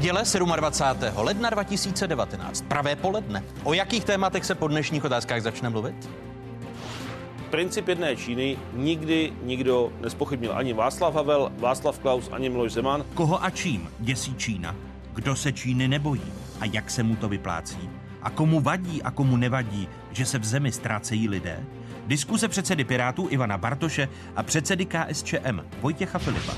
Neděle 27. ledna 2019. Pravé poledne. O jakých tématech se po dnešních otázkách začne mluvit? Princip jedné Číny nikdy nikdo nespochybnil. Ani Václav Havel, Václav Klaus, ani Miloš Zeman. Koho a čím děsí Čína? Kdo se Číny nebojí a jak se mu to vyplácí? A komu vadí a komu nevadí, že se v zemi ztrácejí lidé? Diskuse předsedy Pirátů Ivana Bartoše a předsedy KSČM Vojtěcha Filipa.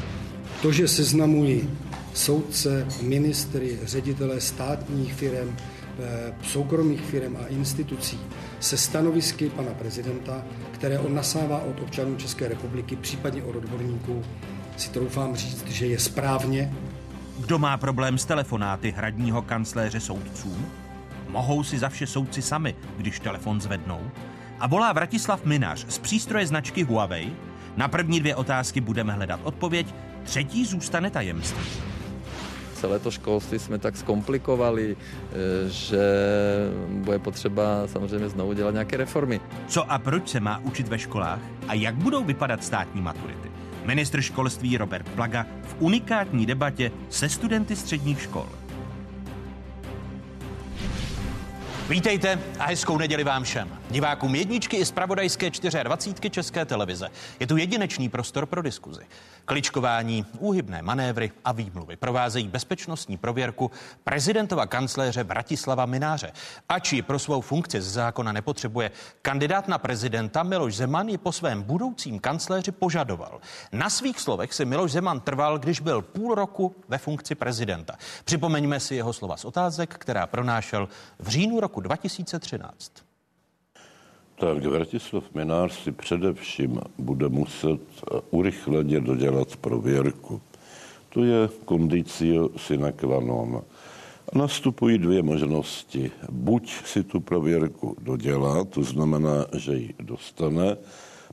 To, že seznamují soudce, ministry, ředitele státních firm, eh, soukromých firm a institucí se stanovisky pana prezidenta, které on nasává od občanů České republiky, případně od odborníků, si troufám říct, že je správně. Kdo má problém s telefonáty hradního kancléře soudců? Mohou si za vše soudci sami, když telefon zvednou? A volá Vratislav Minář z přístroje značky Huawei? Na první dvě otázky budeme hledat odpověď, třetí zůstane tajemství celé to školství jsme tak zkomplikovali, eh, že bude potřeba samozřejmě znovu dělat nějaké reformy. Co a proč se má učit ve školách a jak budou vypadat státní maturity? Ministr školství Robert Plaga v unikátní debatě se studenty středních škol. Vítejte a hezkou neděli vám všem. Divákům jedničky i zpravodajské 24 České televize. Je tu jedinečný prostor pro diskuzi. Kličkování, úhybné manévry a výmluvy provázejí bezpečnostní prověrku prezidentova kancléře Bratislava Mináře. Ač ji pro svou funkci z zákona nepotřebuje, kandidát na prezidenta Miloš Zeman ji po svém budoucím kancléři požadoval. Na svých slovech si Miloš Zeman trval, když byl půl roku ve funkci prezidenta. Připomeňme si jeho slova z otázek, která pronášel v říjnu roku 2013. Tak Vratislav Minář si především bude muset eh, urychleně dodělat prověrku. To je kondicio sine qua non. Nastupují dvě možnosti. Buď si tu prověrku dodělá, to znamená, že ji dostane,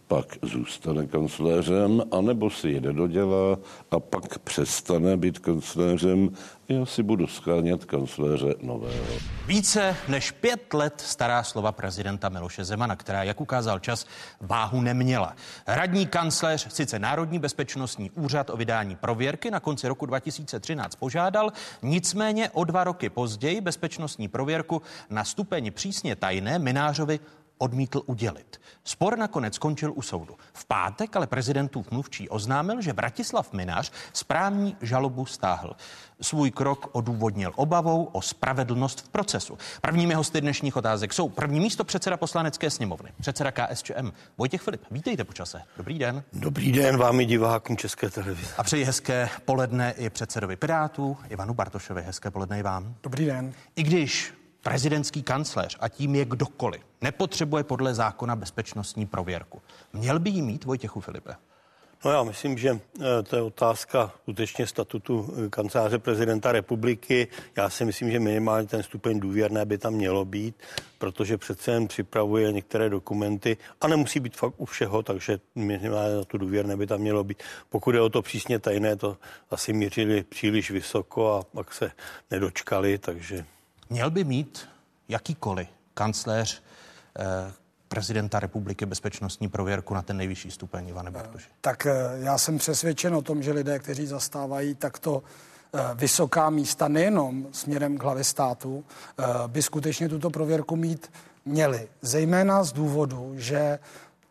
pak zůstane kancléřem, anebo si jede dodělá a pak přestane být kancléřem. Já si budu schánět kancléře nového. Více než pět let stará slova prezidenta Miloše Zemana, která, jak ukázal čas, váhu neměla. Radní kancléř sice Národní bezpečnostní úřad o vydání prověrky na konci roku 2013 požádal, nicméně o dva roky později bezpečnostní prověrku na stupeň přísně tajné Minářovi odmítl udělit. Spor nakonec skončil u soudu. V pátek ale prezidentův mluvčí oznámil, že Bratislav Minář správní žalobu stáhl. Svůj krok odůvodnil obavou o spravedlnost v procesu. Prvními hosty dnešních otázek jsou první místo předseda poslanecké sněmovny, předseda KSČM Vojtěch Filip. Vítejte počase. Dobrý den. Dobrý den vám i divákům České televize. A přeji hezké poledne i předsedovi Pirátů Ivanu Bartošovi. Hezké poledne i vám. Dobrý den. I když prezidentský kancléř, a tím je kdokoliv, nepotřebuje podle zákona bezpečnostní prověrku. Měl by jí mít Vojtěchu Filipe? No já myslím, že eh, to je otázka skutečně statutu eh, kanceláře prezidenta republiky. Já si myslím, že minimálně ten stupeň důvěrné by tam mělo být, protože přece jen připravuje některé dokumenty a nemusí být fakt u všeho, takže minimálně na tu důvěrné by tam mělo být. Pokud je o to přísně tajné, to asi mířili příliš vysoko a pak se nedočkali, takže Měl by mít jakýkoliv kancléř eh, prezidenta republiky bezpečnostní prověrku na ten nejvyšší stupeň, Ivane Bartoši? Tak eh, já jsem přesvědčen o tom, že lidé, kteří zastávají takto eh, vysoká místa nejenom směrem k hlavě státu, eh, by skutečně tuto prověrku mít měli. Zejména z důvodu, že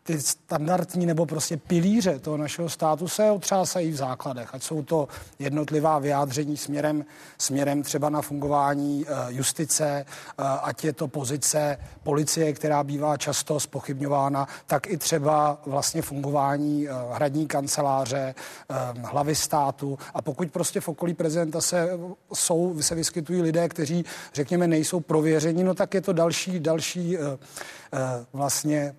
ty standardní nebo prostě pilíře toho našeho státu se otřásají v základech, ať jsou to jednotlivá vyjádření směrem, směrem třeba na fungování uh, justice, uh, ať je to pozice policie, která bývá často spochybňována, tak i třeba vlastně fungování uh, hradní kanceláře, hlavy státu. A pokud prostě v okolí prezidenta se, jsou, se vyskytují lidé, kteří, řekněme, nejsou prověřeni, no tak je to další, další vlastně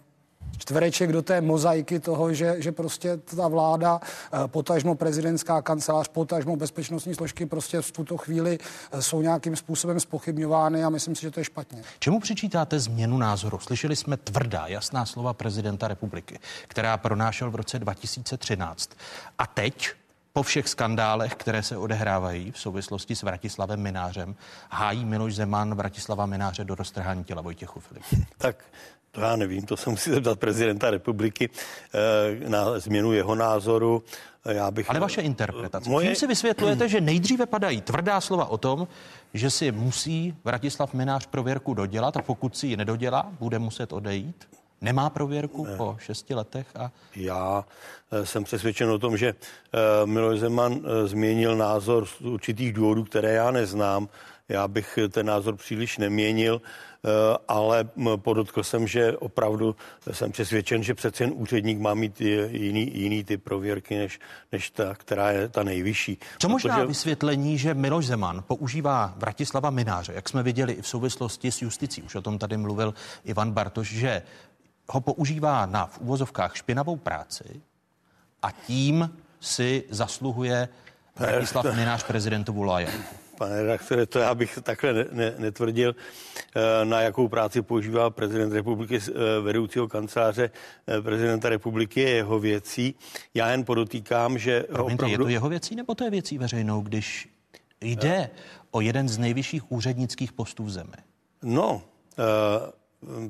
čtvereček do té mozaiky toho, že, že prostě ta vláda, eh, potažmo prezidentská kancelář, potažmo bezpečnostní složky prostě v tuto chvíli eh, jsou nějakým způsobem spochybňovány a myslím si, že to je špatně. Čemu přičítáte změnu názoru? Slyšeli jsme tvrdá, jasná slova prezidenta republiky, která pronášel v roce 2013. A teď po všech skandálech, které se odehrávají v souvislosti s Vratislavem Minářem, hájí Miloš Zeman Vratislava Mináře do roztrhání těla Vojtěchu Filipu. Tak To já nevím, to se musí zeptat prezidenta republiky na změnu jeho názoru. Já bych... Ale vaše interpretace. Moje... Čím si vysvětlujete, že nejdříve padají tvrdá slova o tom, že si musí Vratislav Minář prověrku dodělat a pokud si ji nedodělá, bude muset odejít? Nemá prověrku ne. po šesti letech? A... Já eh, jsem přesvědčen o tom, že eh, Miloš Zeman eh, změnil názor z určitých důvodů, které já neznám. Já bych ten názor příliš neměnil, ale podotkl jsem, že opravdu jsem přesvědčen, že přece jen úředník má mít jiný, jiný typ prověrky, než, než ta, která je ta nejvyšší. Co možná protože... vysvětlení, že Miloš Zeman používá Vratislava Mináře, jak jsme viděli i v souvislosti s justicí, už o tom tady mluvil Ivan Bartoš, že ho používá na v úvozovkách špinavou práci a tím si zasluhuje Vratislav Minář prezidentovu loajalitu. Pane redaktore, to já bych takhle ne, ne, netvrdil, eh, na jakou práci používá prezident republiky eh, vedoucího kanceláře eh, prezidenta republiky je jeho věcí. Já jen podotýkám, že Promiňte, opravdu... je to jeho věcí nebo to je věcí veřejnou, když jde o jeden z nejvyšších úřednických postů v zemi? No,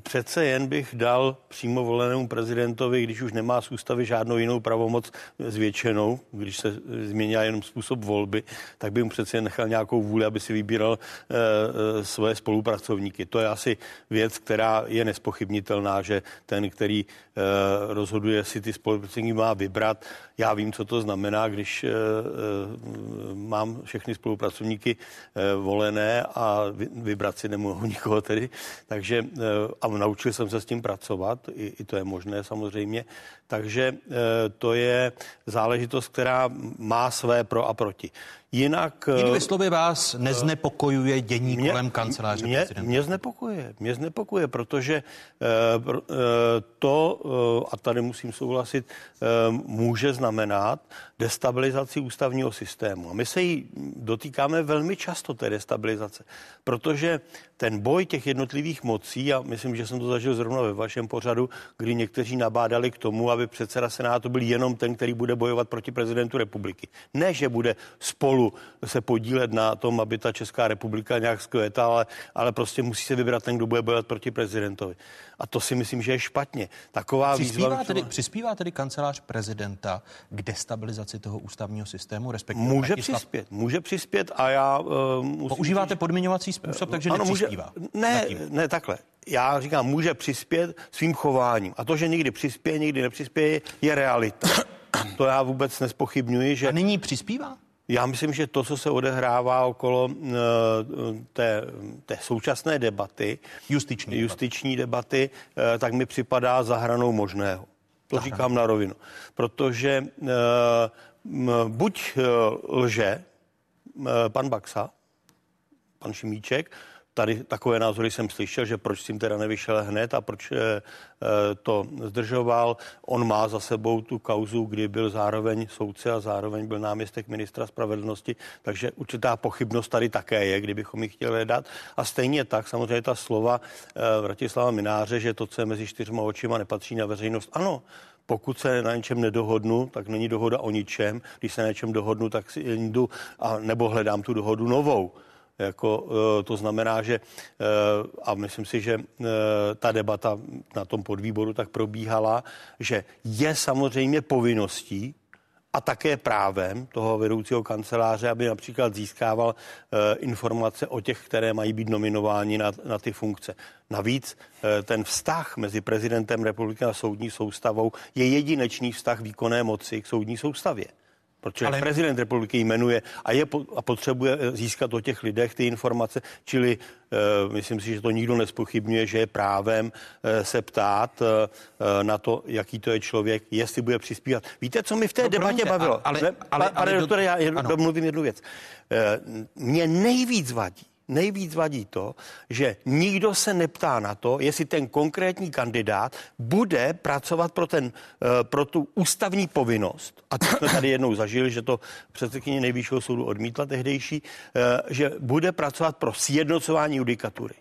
Přece jen bych dal přímo volenému prezidentovi, když už nemá z ústavy žádnou jinou pravomoc zvětšenou, když se změnila jenom způsob volby, tak by mu přece jen nechal nějakou vůli, aby si vybíral e, svoje spolupracovníky. To je asi věc, která je nespochybnitelná, že ten, který e, rozhoduje, si ty spolupracovníky má vybrat. Já vím, co to znamená, když e, e, mám všechny spolupracovníky e, volené a vybrat si nemohu nikoho tedy. Takže e, a naučil jsem se s tím pracovat, i, i to je možné samozřejmě. Takže eh, to je záležitost, která má své pro a proti. Jinak... Jinými eh, slovy vás neznepokojuje dění mě, kolem kanceláře mě, prezidenta? Mě znepokojuje, mě znepokojuje, protože uh, to, uh, a tady musím souhlasit, uh, může znamenat destabilizaci ústavního systému. A my se jí dotýkáme velmi často, té destabilizace, protože ten boj těch jednotlivých mocí, a myslím, že jsem to zažil zrovna ve vašem pořadu, kdy někteří nabádali k tomu, aby předseda Senátu byl jenom ten, který bude bojovat proti prezidentu republiky. Ne, že bude spolu se podílet na tom, aby ta Česká republika nějak skvětala, ale, ale prostě musí se vybrat ten, kdo bude bojovat proti prezidentovi. A to si myslím, že je špatně. Taková přispívá, výzva, tedy, přispívá tedy kancelář prezidenta k destabilizaci toho ústavního systému, respektive Může Vratislav... přispět, může přispět a já uh, musím Používáte říct, podmiňovací způsob, takže ano, nepřispívá. Může, ne, ne, takhle. Já říkám, může přispět svým chováním. A to, že někdy přispěje, někdy nepřispěje, je realita. To já vůbec nespochybňuji, že... A nyní přispívá? Já myslím, že to, co se odehrává okolo uh, té, té současné debaty, justiční, justiční debaty, uh, tak mi připadá za hranou možného. To Aha. říkám na rovinu. Protože uh, buď lže pan Baxa, pan Šimíček, tady takové názory jsem slyšel, že proč s tím teda nevyšel hned a proč eh, eh, to zdržoval. On má za sebou tu kauzu, kdy byl zároveň soudce a zároveň byl náměstek ministra spravedlnosti, takže určitá pochybnost tady také je, kdybychom ji chtěli dát. A stejně tak samozřejmě ta slova eh, Vratislava Mináře, že to, co je mezi čtyřma očima, nepatří na veřejnost. Ano, pokud se na něčem nedohodnu, tak není dohoda o ničem. Když se na něčem dohodnu, tak si jdu a nebo hledám tu dohodu novou. Jako, eh, to znamená, že eh, a myslím si, že eh, ta debata na tom podvýboru tak probíhala, že je samozřejmě povinností a také právem toho vedoucího kanceláře, aby například získával informace o těch, které mají být nominováni na, na ty funkce. Navíc ten vztah mezi prezidentem republiky a soudní soustavou je jedinečný vztah výkonné moci k soudní soustavě. Protože Ale... prezident republiky jmenuje a, je, a potřebuje získat o těch lidech ty informace, čili uh, myslím si, že to nikdo nespochybňuje, že je právem uh, se ptát uh, na to, jaký to je člověk, jestli bude přispívat. Víte, co mi v té no, debatě bavilo? Ale, ale, ale, pane ale, doktore, já ano. domluvím jednu věc. Uh, mě nejvíc vadí, nejvíc vadí to, že nikdo se neptá na to, jestli ten konkrétní kandidát bude pracovat pro, ten, eh, pro tu ústavní povinnost. A to jsme tady jednou zažili, že to předsedkyně nejvyššího soudu odmítla tehdejší, eh, že bude pracovat pro sjednocování judikatury.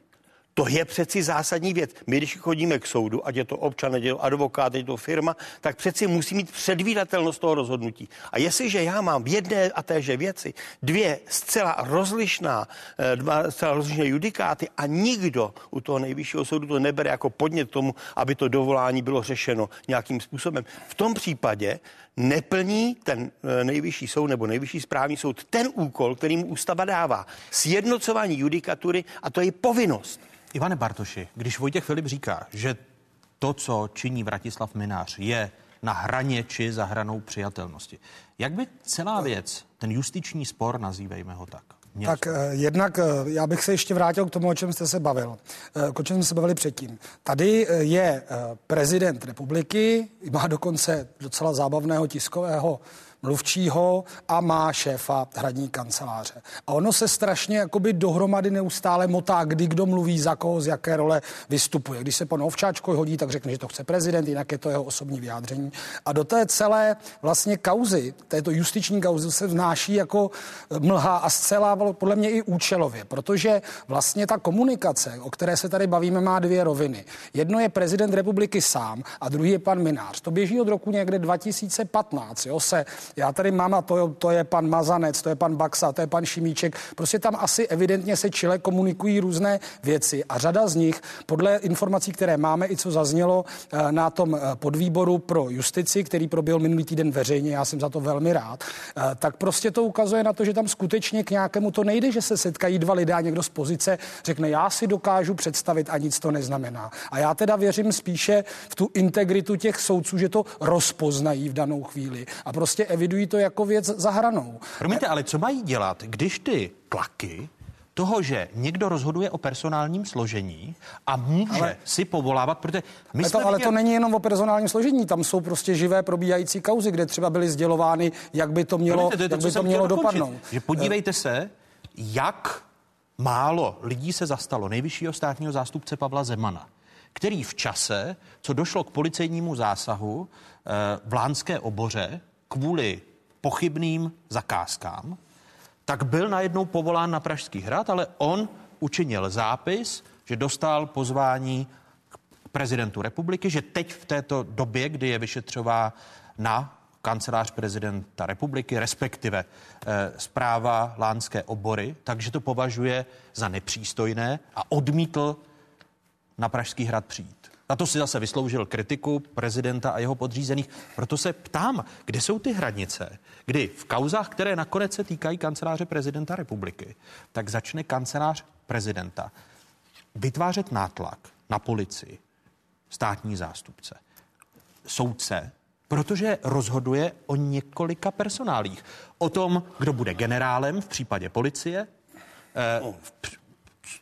To je přeci zásadní věc. My, když chodíme k soudu, ať je to občan, ať je to advokát, ať je to firma, tak přeci musí mít předvídatelnost toho rozhodnutí. A jestliže já mám v jedné a téže věci dvě zcela rozlišná, eh, dva zcela rozlišné judikáty a nikdo u toho nejvyššího soudu to nebere jako podnět tomu, aby to dovolání bylo řešeno nějakým způsobem. V tom případě neplní ten eh, nejvyšší soud nebo nejvyšší správní soud ten úkol, který mu ústava dává. Sjednocování judikatury a to je povinnost. Ivane Bartoši, když Vojtěch Filip říká, že to, co činí Vratislav Minář, je na hraně či za hranou přijatelnosti. Jak by celá věc, ten justiční spor, nazývejme ho tak, Měl tak eh, jednak eh, já bych se ještě vrátil k tomu, o čem jste se bavil, eh, o čem jsme se bavili předtím. Tady je prezident republiky, má dokonce docela zábavného tiskového mluvčího a má šéfa hradní kanceláře. A ono se strašně jakoby dohromady neustále motá, kdy kdo mluví, za koho, z jaké role vystupuje. Když se pan Ovčáčko hodí, tak řekne, že to chce prezident, jinak je to jeho osobní vyjádření. A do té celé vlastně kauzy, této justiční kauzy se vnáší jako mlha a zcela podle mě i účelově, protože vlastně ta komunikace, o které se tady bavíme, má dvě roviny. Jedno je prezident republiky sám a druhý je pan Minář. To běží od roku někde 2015. Jo, se já tady mám a to, to je pan Mazanec, to je pan Baxa, to je pan Šimíček. Prostě tam asi evidentně se čile komunikují různé věci a řada z nich, podle informací, které máme i co zaznělo eh, na tom eh, podvýboru pro justici, který proběhl minulý týden veřejně, já jsem za to velmi rád, eh, tak prostě to ukazuje na to, že tam skutečně k nějakému to nejde, že se setkají dva lidé a někdo z pozice řekne, já si dokážu představit a nic to neznamená. A já teda věřím spíše v tu integritu těch soudců, že to rozpoznají v danou chvíli a prostě evidují to jako věc za hranou. Promiňte, ale co mají dělat, když ty tlaky toho, že někdo rozhoduje o personálním složení a může ale, si povolávat, protože my ale, to, ale to není jenom o personálním složení, tam jsou prostě živé probíhající kauzy, kde třeba byly sdělovány, jak by to mělo, Promiňte, to jak to, by to mělo dopadnout. Že podívejte se, jak málo lidí se zastalo nejvyššího státního zástupce Pavla Zemana, který v čase, co došlo k policejnímu zásahu eh, v Lánské oboře, kvůli pochybným zakázkám, tak byl najednou povolán na Pražský hrad, ale on učinil zápis, že dostal pozvání k prezidentu republiky, že teď v této době, kdy je vyšetřová na kancelář prezidenta republiky, respektive e, zpráva Lánské obory, takže to považuje za nepřístojné a odmítl na Pražský hrad přijít. Na to si zase vysloužil kritiku prezidenta a jeho podřízených. Proto se ptám, kde jsou ty hranice, kdy v kauzách, které nakonec se týkají kanceláře prezidenta republiky, tak začne kancelář prezidenta vytvářet nátlak na policii, státní zástupce, soudce, protože rozhoduje o několika personálích. O tom, kdo bude generálem v případě policie. Eh,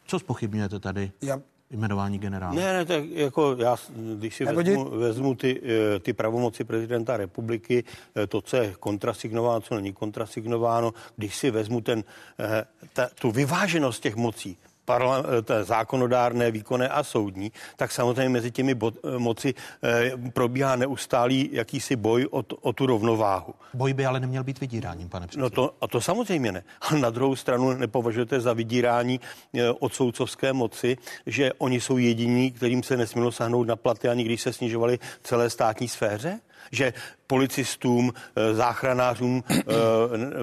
co spochybňujete tady? Já jmenování generála. Ne, ne, tak jako já, když si vezmu, vezmu ty, eh, ty pravomoci prezidenta republiky, eh, to, co je kontrasignováno, co není kontrasignováno, když si vezmu ten, eh, ta, tu vyváženost těch mocí, parla, eh, zákonodárné, výkonné a soudní, tak samozřejmě mezi těmi bo, eh, moci eh, probíhá neustálý jakýsi boj o, o tu rovnováhu. Boj by ale neměl být vydíráním, pane předsedo. No to, a to samozřejmě ne. A na druhou stranu nepovažujete za vydírání eh, od soudcovské moci, že oni jsou jediní, kterým se nesmělo sahnout na platy, ani když se snižovaly celé státní sféře? že policistům, eh, záchranářům eh,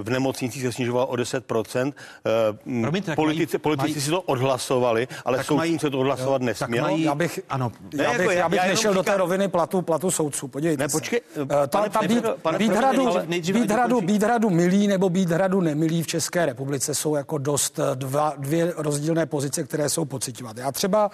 v nemocnicích se snižoval o 10%. Eh, Promiňte, politici, mají, politici mají, si to odhlasovali, ale soudcům se to odhlasovat jo, nesměl. Mají, já bych, ano, já bych, jako já, já bych já nešel říkám, do té roviny platu, platu soudců. Podívejte ne, počkej, se. Ta, ta být, být, hradu, být, hradu, být hradu milý nebo být hradu nemilý v České republice jsou jako dost dva, dvě rozdílné pozice, které jsou pocitovat. Já třeba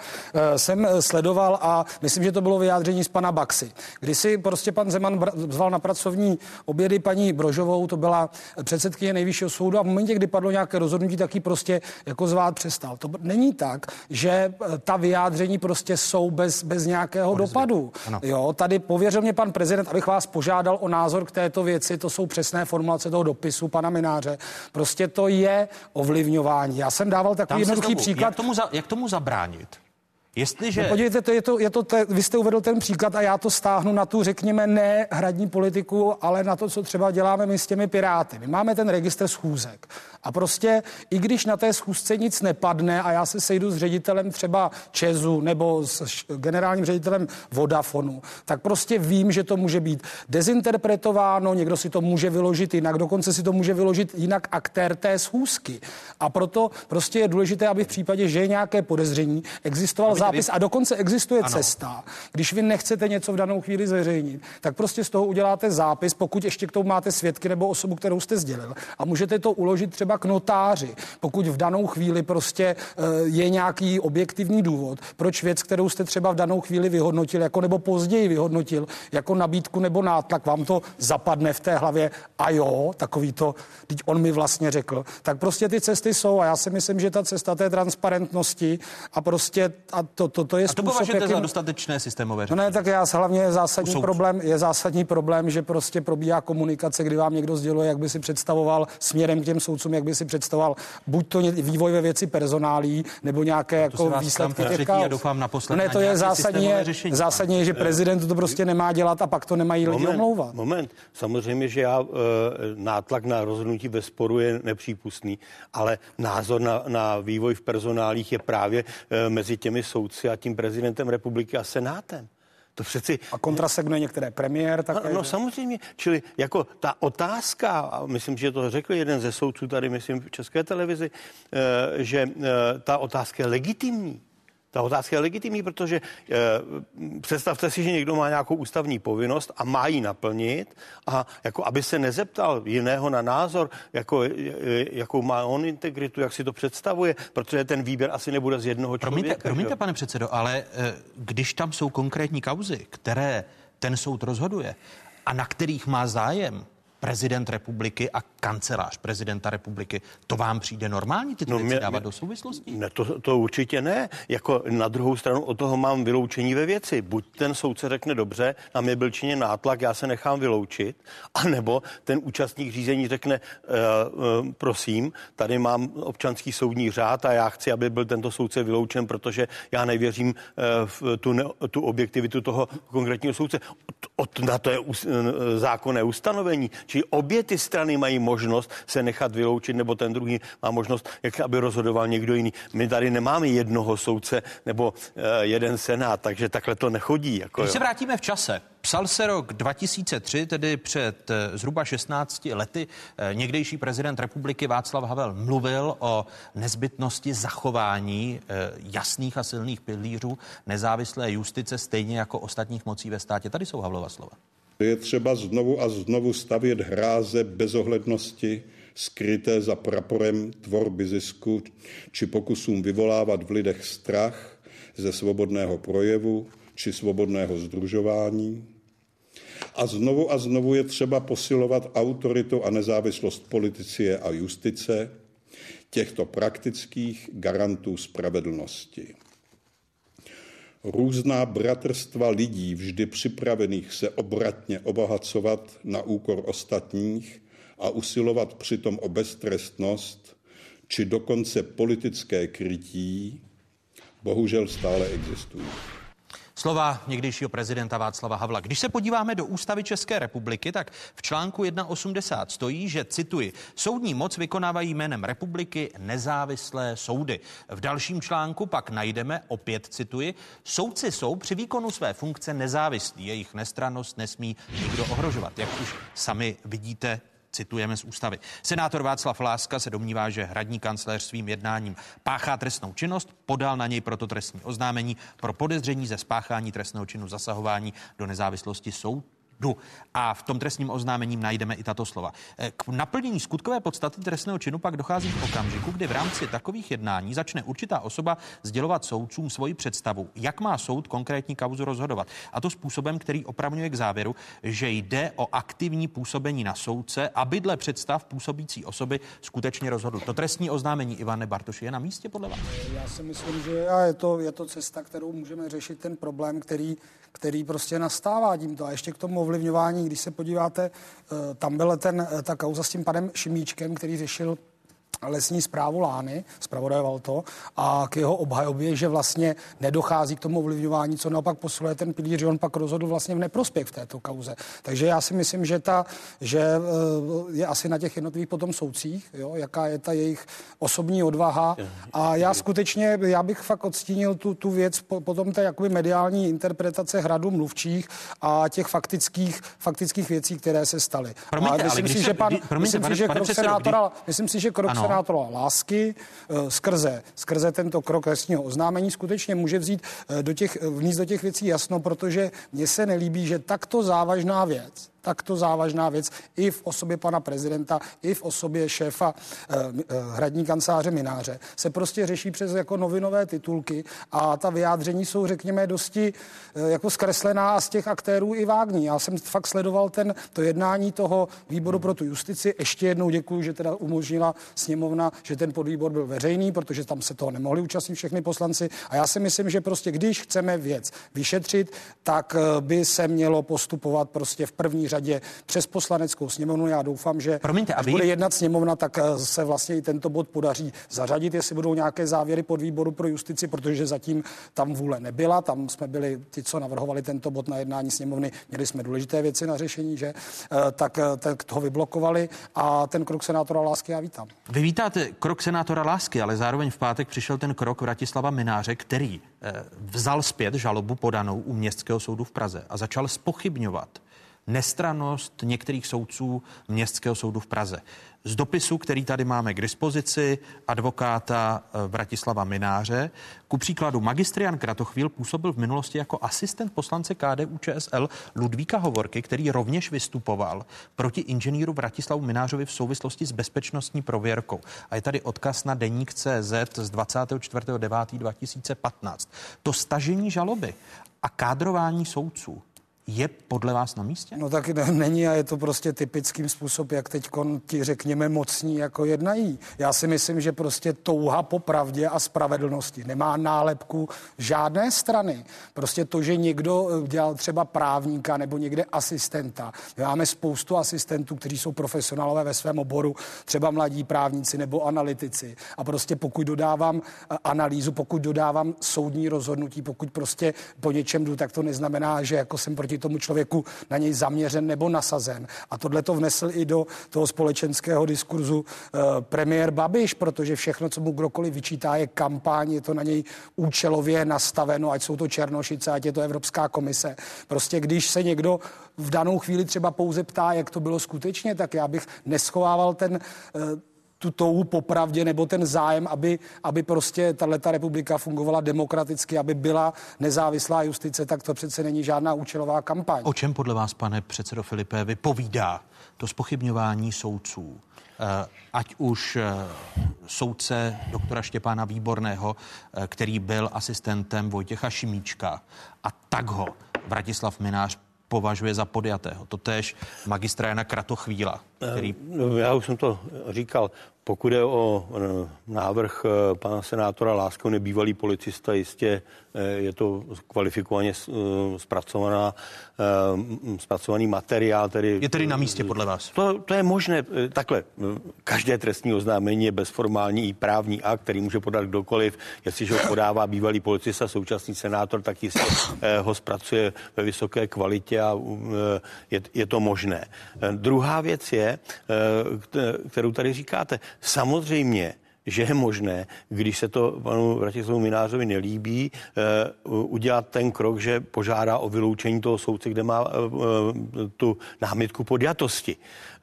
jsem sledoval a myslím, že to bylo vyjádření z pana Baxy, kdy si prostě pan Zeman zval na pracovní obědy paní Brožovou, to byla předsedkyně nejvyššího soudu a v momentě, kdy padlo nějaké rozhodnutí, tak ji prostě jako zvát přestal. To není tak, že eh, ta vyjádření prostě jsou bez, bez nějakého Odezvě. dopadu. Ano. Jo, tady pověřil mě pan prezident, abych vás požádal o názor k této věci, to jsou přesné formulace toho dopisu pana Mináře. Prostě to je ovlivňování. Já jsem dával takový jednoduchý příklad. Jak tomu, za, jak tomu zabránit? Jestliže... No, podívejte, to je to, je to te, vy jste uvedl ten příklad a já to stáhnu na tu, řekněme, ne hradní politiku, ale na to, co třeba děláme my s těmi piráty. My máme ten registr schůzek. A prostě, i když na té schůzce nic nepadne a já se sejdu s ředitelem třeba Čezu nebo s generálním ředitelem Vodafonu, tak prostě vím, že to může být dezinterpretováno, někdo si to může vyložit jinak, dokonce si to může vyložit jinak aktér té schůzky. A proto prostě je důležité, aby v případě, že je nějaké podezření, existoval zápis a dokonce existuje ano. cesta. Když vy nechcete něco v danou chvíli zveřejnit, tak prostě z toho uděláte zápis, pokud ještě k tomu máte svědky nebo osobu, kterou jste sdělil. A můžete to uložit třeba k notáři, pokud v danou chvíli prostě eh, je nějaký objektivní důvod, proč věc, kterou jste třeba v danou chvíli vyhodnotil, jako nebo později vyhodnotil, jako nabídku nebo nátlak, vám to zapadne v té hlavě a jo, takový to, teď on mi vlastně řekl, tak prostě ty cesty jsou a já si myslím, že ta cesta té transparentnosti a prostě a to, to, to je a to považujete jakým... za dostatečné systémové řešení? No ne, tak já hlavně je zásadní problém, je zásadní problém, že prostě probíhá komunikace, kdy vám někdo sděluje, jak by si představoval směrem k těm soudcům, jak by si představoval buď to vývoj ve věci personálí, nebo nějaké no, jako výsledky těch a doufám na no ne, to je zásadní, řešení, zásadní je, že prezident to prostě nemá dělat a pak to nemají lidi omlouvat. Moment, samozřejmě, že já e, nátlak na rozhodnutí ve sporu je nepřípustný, ale názor na, na vývoj v personálích je právě e, mezi těmi soudci a tím prezidentem republiky a senátem. To přeci... A kontrasegnuje některé premiér tak. No, no samozřejmě, čili jako ta otázka, a myslím, že to řekl jeden ze soudců tady, myslím, v České televizi, eh, že eh, ta otázka je legitimní. Ta otázka je legitimní, protože e, představte si, že někdo má nějakou ústavní povinnost a má ji naplnit a jako aby se nezeptal jiného na názor, jako, e, jakou má on integritu, jak si to představuje, protože ten výběr asi nebude z jednoho člověka. Promiňte, promiňte pane předsedo, ale e, když tam jsou konkrétní kauzy, které ten soud rozhoduje a na kterých má zájem prezident republiky a kancelář prezidenta republiky. To vám přijde normální ty no, věci mě, dávat mě, do souvislosti? Ne, to, to určitě ne. Jako na druhou stranu od toho mám vyloučení ve věci. Buď ten soudce řekne dobře, na mě byl činěn nátlak, já se nechám vyloučit, anebo ten účastník řízení řekne, uh, uh, prosím, tady mám občanský soudní řád a já chci, aby byl tento soudce vyloučen, protože já nevěřím uh, v tu, ne, tu objektivitu toho konkrétního soudce. Od, na to je us, zákonné ustanovení, Čili obě ty strany mají možnost se nechat vyloučit, nebo ten druhý má možnost, jak aby rozhodoval někdo jiný. My tady nemáme jednoho soudce nebo uh, jeden senát, takže takhle to nechodí. Jako, Když se vrátíme v čase, Psal se rok 2003, tedy před eh, zhruba 16 lety. Eh, někdejší prezident republiky Václav Havel mluvil o nezbytnosti zachování jasných a silných pilířů nezávislé justice, stejně jako ostatních mocí ve státě. Tady jsou Havlova slova. Je třeba znovu a znovu stavět hráze bezohlednosti, skryté za praporem tvorby zisku či pokusům vyvolávat v lidech strach ze svobodného projevu či svobodného združování. A znovu a znovu je třeba posilovat autoritu a nezávislost politicie a justice, těchto praktických garantů spravedlnosti. Různá bratrstva lidí vždy připravených se obratně obohacovat na úkor ostatních a usilovat přitom o beztrestnost či dokonce politické krytí, bohužel stále existují. Slova někdejšího prezidenta Václava Havla. Když se podíváme do ústavy České republiky, tak v článku 1.80 stojí, že cituji, soudní moc vykonávají jménem republiky nezávislé soudy. V dalším článku pak najdeme, opět cituji, soudci jsou při výkonu své funkce nezávislí, jejich nestrannost nesmí nikdo ohrožovat. Jak už sami vidíte, Citujeme z ústavy. Senátor Václav Láska se domnívá, že hradní kancléř svým jednáním páchá trestnou činnost, podal na něj proto trestní oznámení pro podezření ze spáchání trestného činu zasahování do nezávislosti soud soudu. A v tom trestním oznámení najdeme i tato slova. Eh, k naplnění skutkové podstaty trestného činu pak dochází v okamžiku, kdy v rámci takových jednání začne určitá osoba sdělovat soudcům svoji představu, jak má soud konkrétní kauzu rozhodovat. A to způsobem, který opravňuje k závěru, že jde o aktivní působení na soudce, aby dle představ působící osoby skutečně rozhodl. To trestní oznámení Ivane Bartoši je na místě podle vás? Já si myslím, že je to, je to cesta, kterou můžeme řešit ten problém, který který prostě nastává tímto. A ještě k tomu ovlivňování, když se podíváte, eh, tam byla ten, eh, ta kauza s tím panem Šimíčkem, který řešil lesní zprávu Lány, zpravodajoval to, a k jeho obhajobě, že vlastně nedochází k tomu ovlivňování, co naopak posiluje ten pilíř, že on pak rozhodl vlastně v neprospěch v této kauze. Takže já si myslím, že, ta, že eh, je asi na těch jednotlivých potom soudcích, jo, jaká je ta jejich osobní odvaha. A já skutečně, já bych fakt odstínil tu, tu věc po, potom té jakoby mediální interpretace hradu mluvčích a těch faktických, faktických věcí, které se staly. Promiňte, a myslím ale si, když že se- pan, promiňte, myslím pane- si, že pane krok předsedo, senátora, kdy- myslím si, že krok Ano. Senátora Lásky eh, skrze, skrze tento krok trestního oznámení skutečně může vzít eh, do těch, vníst do těch věcí jasno, protože mně se nelíbí, že takto závažná věc, takto závažná věc i v osobě pana prezidenta, i v osobě šéfa eh, eh, hradní kanceláře Mináře se prostě řeší přes jako novinové titulky a ta vyjádření jsou, řekněme, dosti eh, jako zkreslená a z těch aktérů i vágní. Já jsem fakt sledoval ten, to jednání toho výboru pro tu justici. Ještě jednou děkuji, že teda umožnila sněmovna, že ten podvýbor byl veřejný, protože tam se toho nemohli účastnit všechny poslanci. A já si myslím, že prostě když chceme věc vyšetřit, tak eh, by se mělo postupovat prostě v první řadě přes poslaneckou sněmovnu. Já doufám, že Promiňte, a až vy- bude jednat sněmovna, tak eh, se vlastně i tento bod podaří zařadit, jestli budou nějaké závěry pod výboru pro justici, protože zatím tam vůle nebyla. Tam jsme byli ti, co navrhovali tento bod na jednání sněmovny, měli jsme důležité věci na řešení, že Eh, tak, eh, tak toho vyblokovali a ten krok senátora Lásky já vítám. Vy vítáte krok senátora Lásky, ale zároveň v pátek přišel ten krok Vratislava Mináře, který vzal zpět žalobu podanou u Městského soudu v Praze a začal spochybňovat nestranost některých soudců Městského soudu v Praze. Z dopisu, který tady máme k dispozici, advokáta eh, Vratislava Mináře, ku příkladu magistrian Kratochvíl působil v minulosti jako asistent poslance KDU ČSL Ludvíka Hovorky, který rovněž vystupoval proti inženýru Vratislavu Minářovi v souvislosti s bezpečnostní prověrkou. A je tady odkaz na deník CZ z 24.9.2015. To stažení žaloby a kádrování soudců je podle vás na místě? No tak ne- není a je to prostě typickým způsob, jak teď ti řekněme mocní jako jednají. Já si myslím, že prostě touha po pravdě a spravedlnosti nemá nálepku žádné strany. Prostě to, že někdo eh, dělal třeba právníka nebo někde asistenta. My máme spoustu asistentů, kteří jsou profesionálové ve svém oboru, třeba mladí právníci nebo analytici. A prostě pokud dodávám eh, analýzu, pokud dodávám soudní rozhodnutí, pokud prostě po něčem jdu, tak to neznamená, že jako jsem proti tomu člověku na něj zaměřen nebo nasazen. A tohle to vnesl i do toho společenského diskurzu eh, premiér Babiš, protože všechno, co mu kdokoliv vyčítá, je kampaň, je to na něj účelově nastaveno, ať jsou to Černošice, ať je to Evropská komise. Prostě když se někdo v danou chvíli třeba pouze ptá, jak to bylo skutečně, tak já bych neschovával ten eh, tu touhu po pravdě nebo ten zájem, aby, aby prostě tato republika fungovala demokraticky, aby byla nezávislá justice, tak to přece není žádná účelová kampaň. O čem podle vás, pane předsedo Filipe, vypovídá to spochybňování soudců? Eh, Ať už eh, soudce doktora Štěpána Výborného, eh, který byl asistentem Vojtěcha Šimíčka a tak ho Vratislav Minář považuje za podjatého. Totéž magistra Jana Kratochvíla, který No, Já už jsem to říkal. Pokud je o eh, návrh eh, pana senátora Lásko, nebývalý policista, jistě eh, je to kvalifikovaně eh, zpracovaná, eh, zpracovaný materiál. Tedy, je tedy na místě podle vás. To, to je možné. eh, Takhle, eh, každé trestní oznámení je bezformální i právní akt, který může podat kdokoliv. Jestliže ho podává bývalý policista, současný senátor, tak jistě eh, ho zpracuje ve vysoké kvalitě a eh, je, je to možné. Eh, Druhá věc je, eh, kt- kterou tady říkáte. Samozřejmě, že je možné, když se to panu Vratislavu Minářovi nelíbí, eh, udělat ten krok, že požádá o vyloučení toho soudce, kde má eh, tu námitku podjatosti.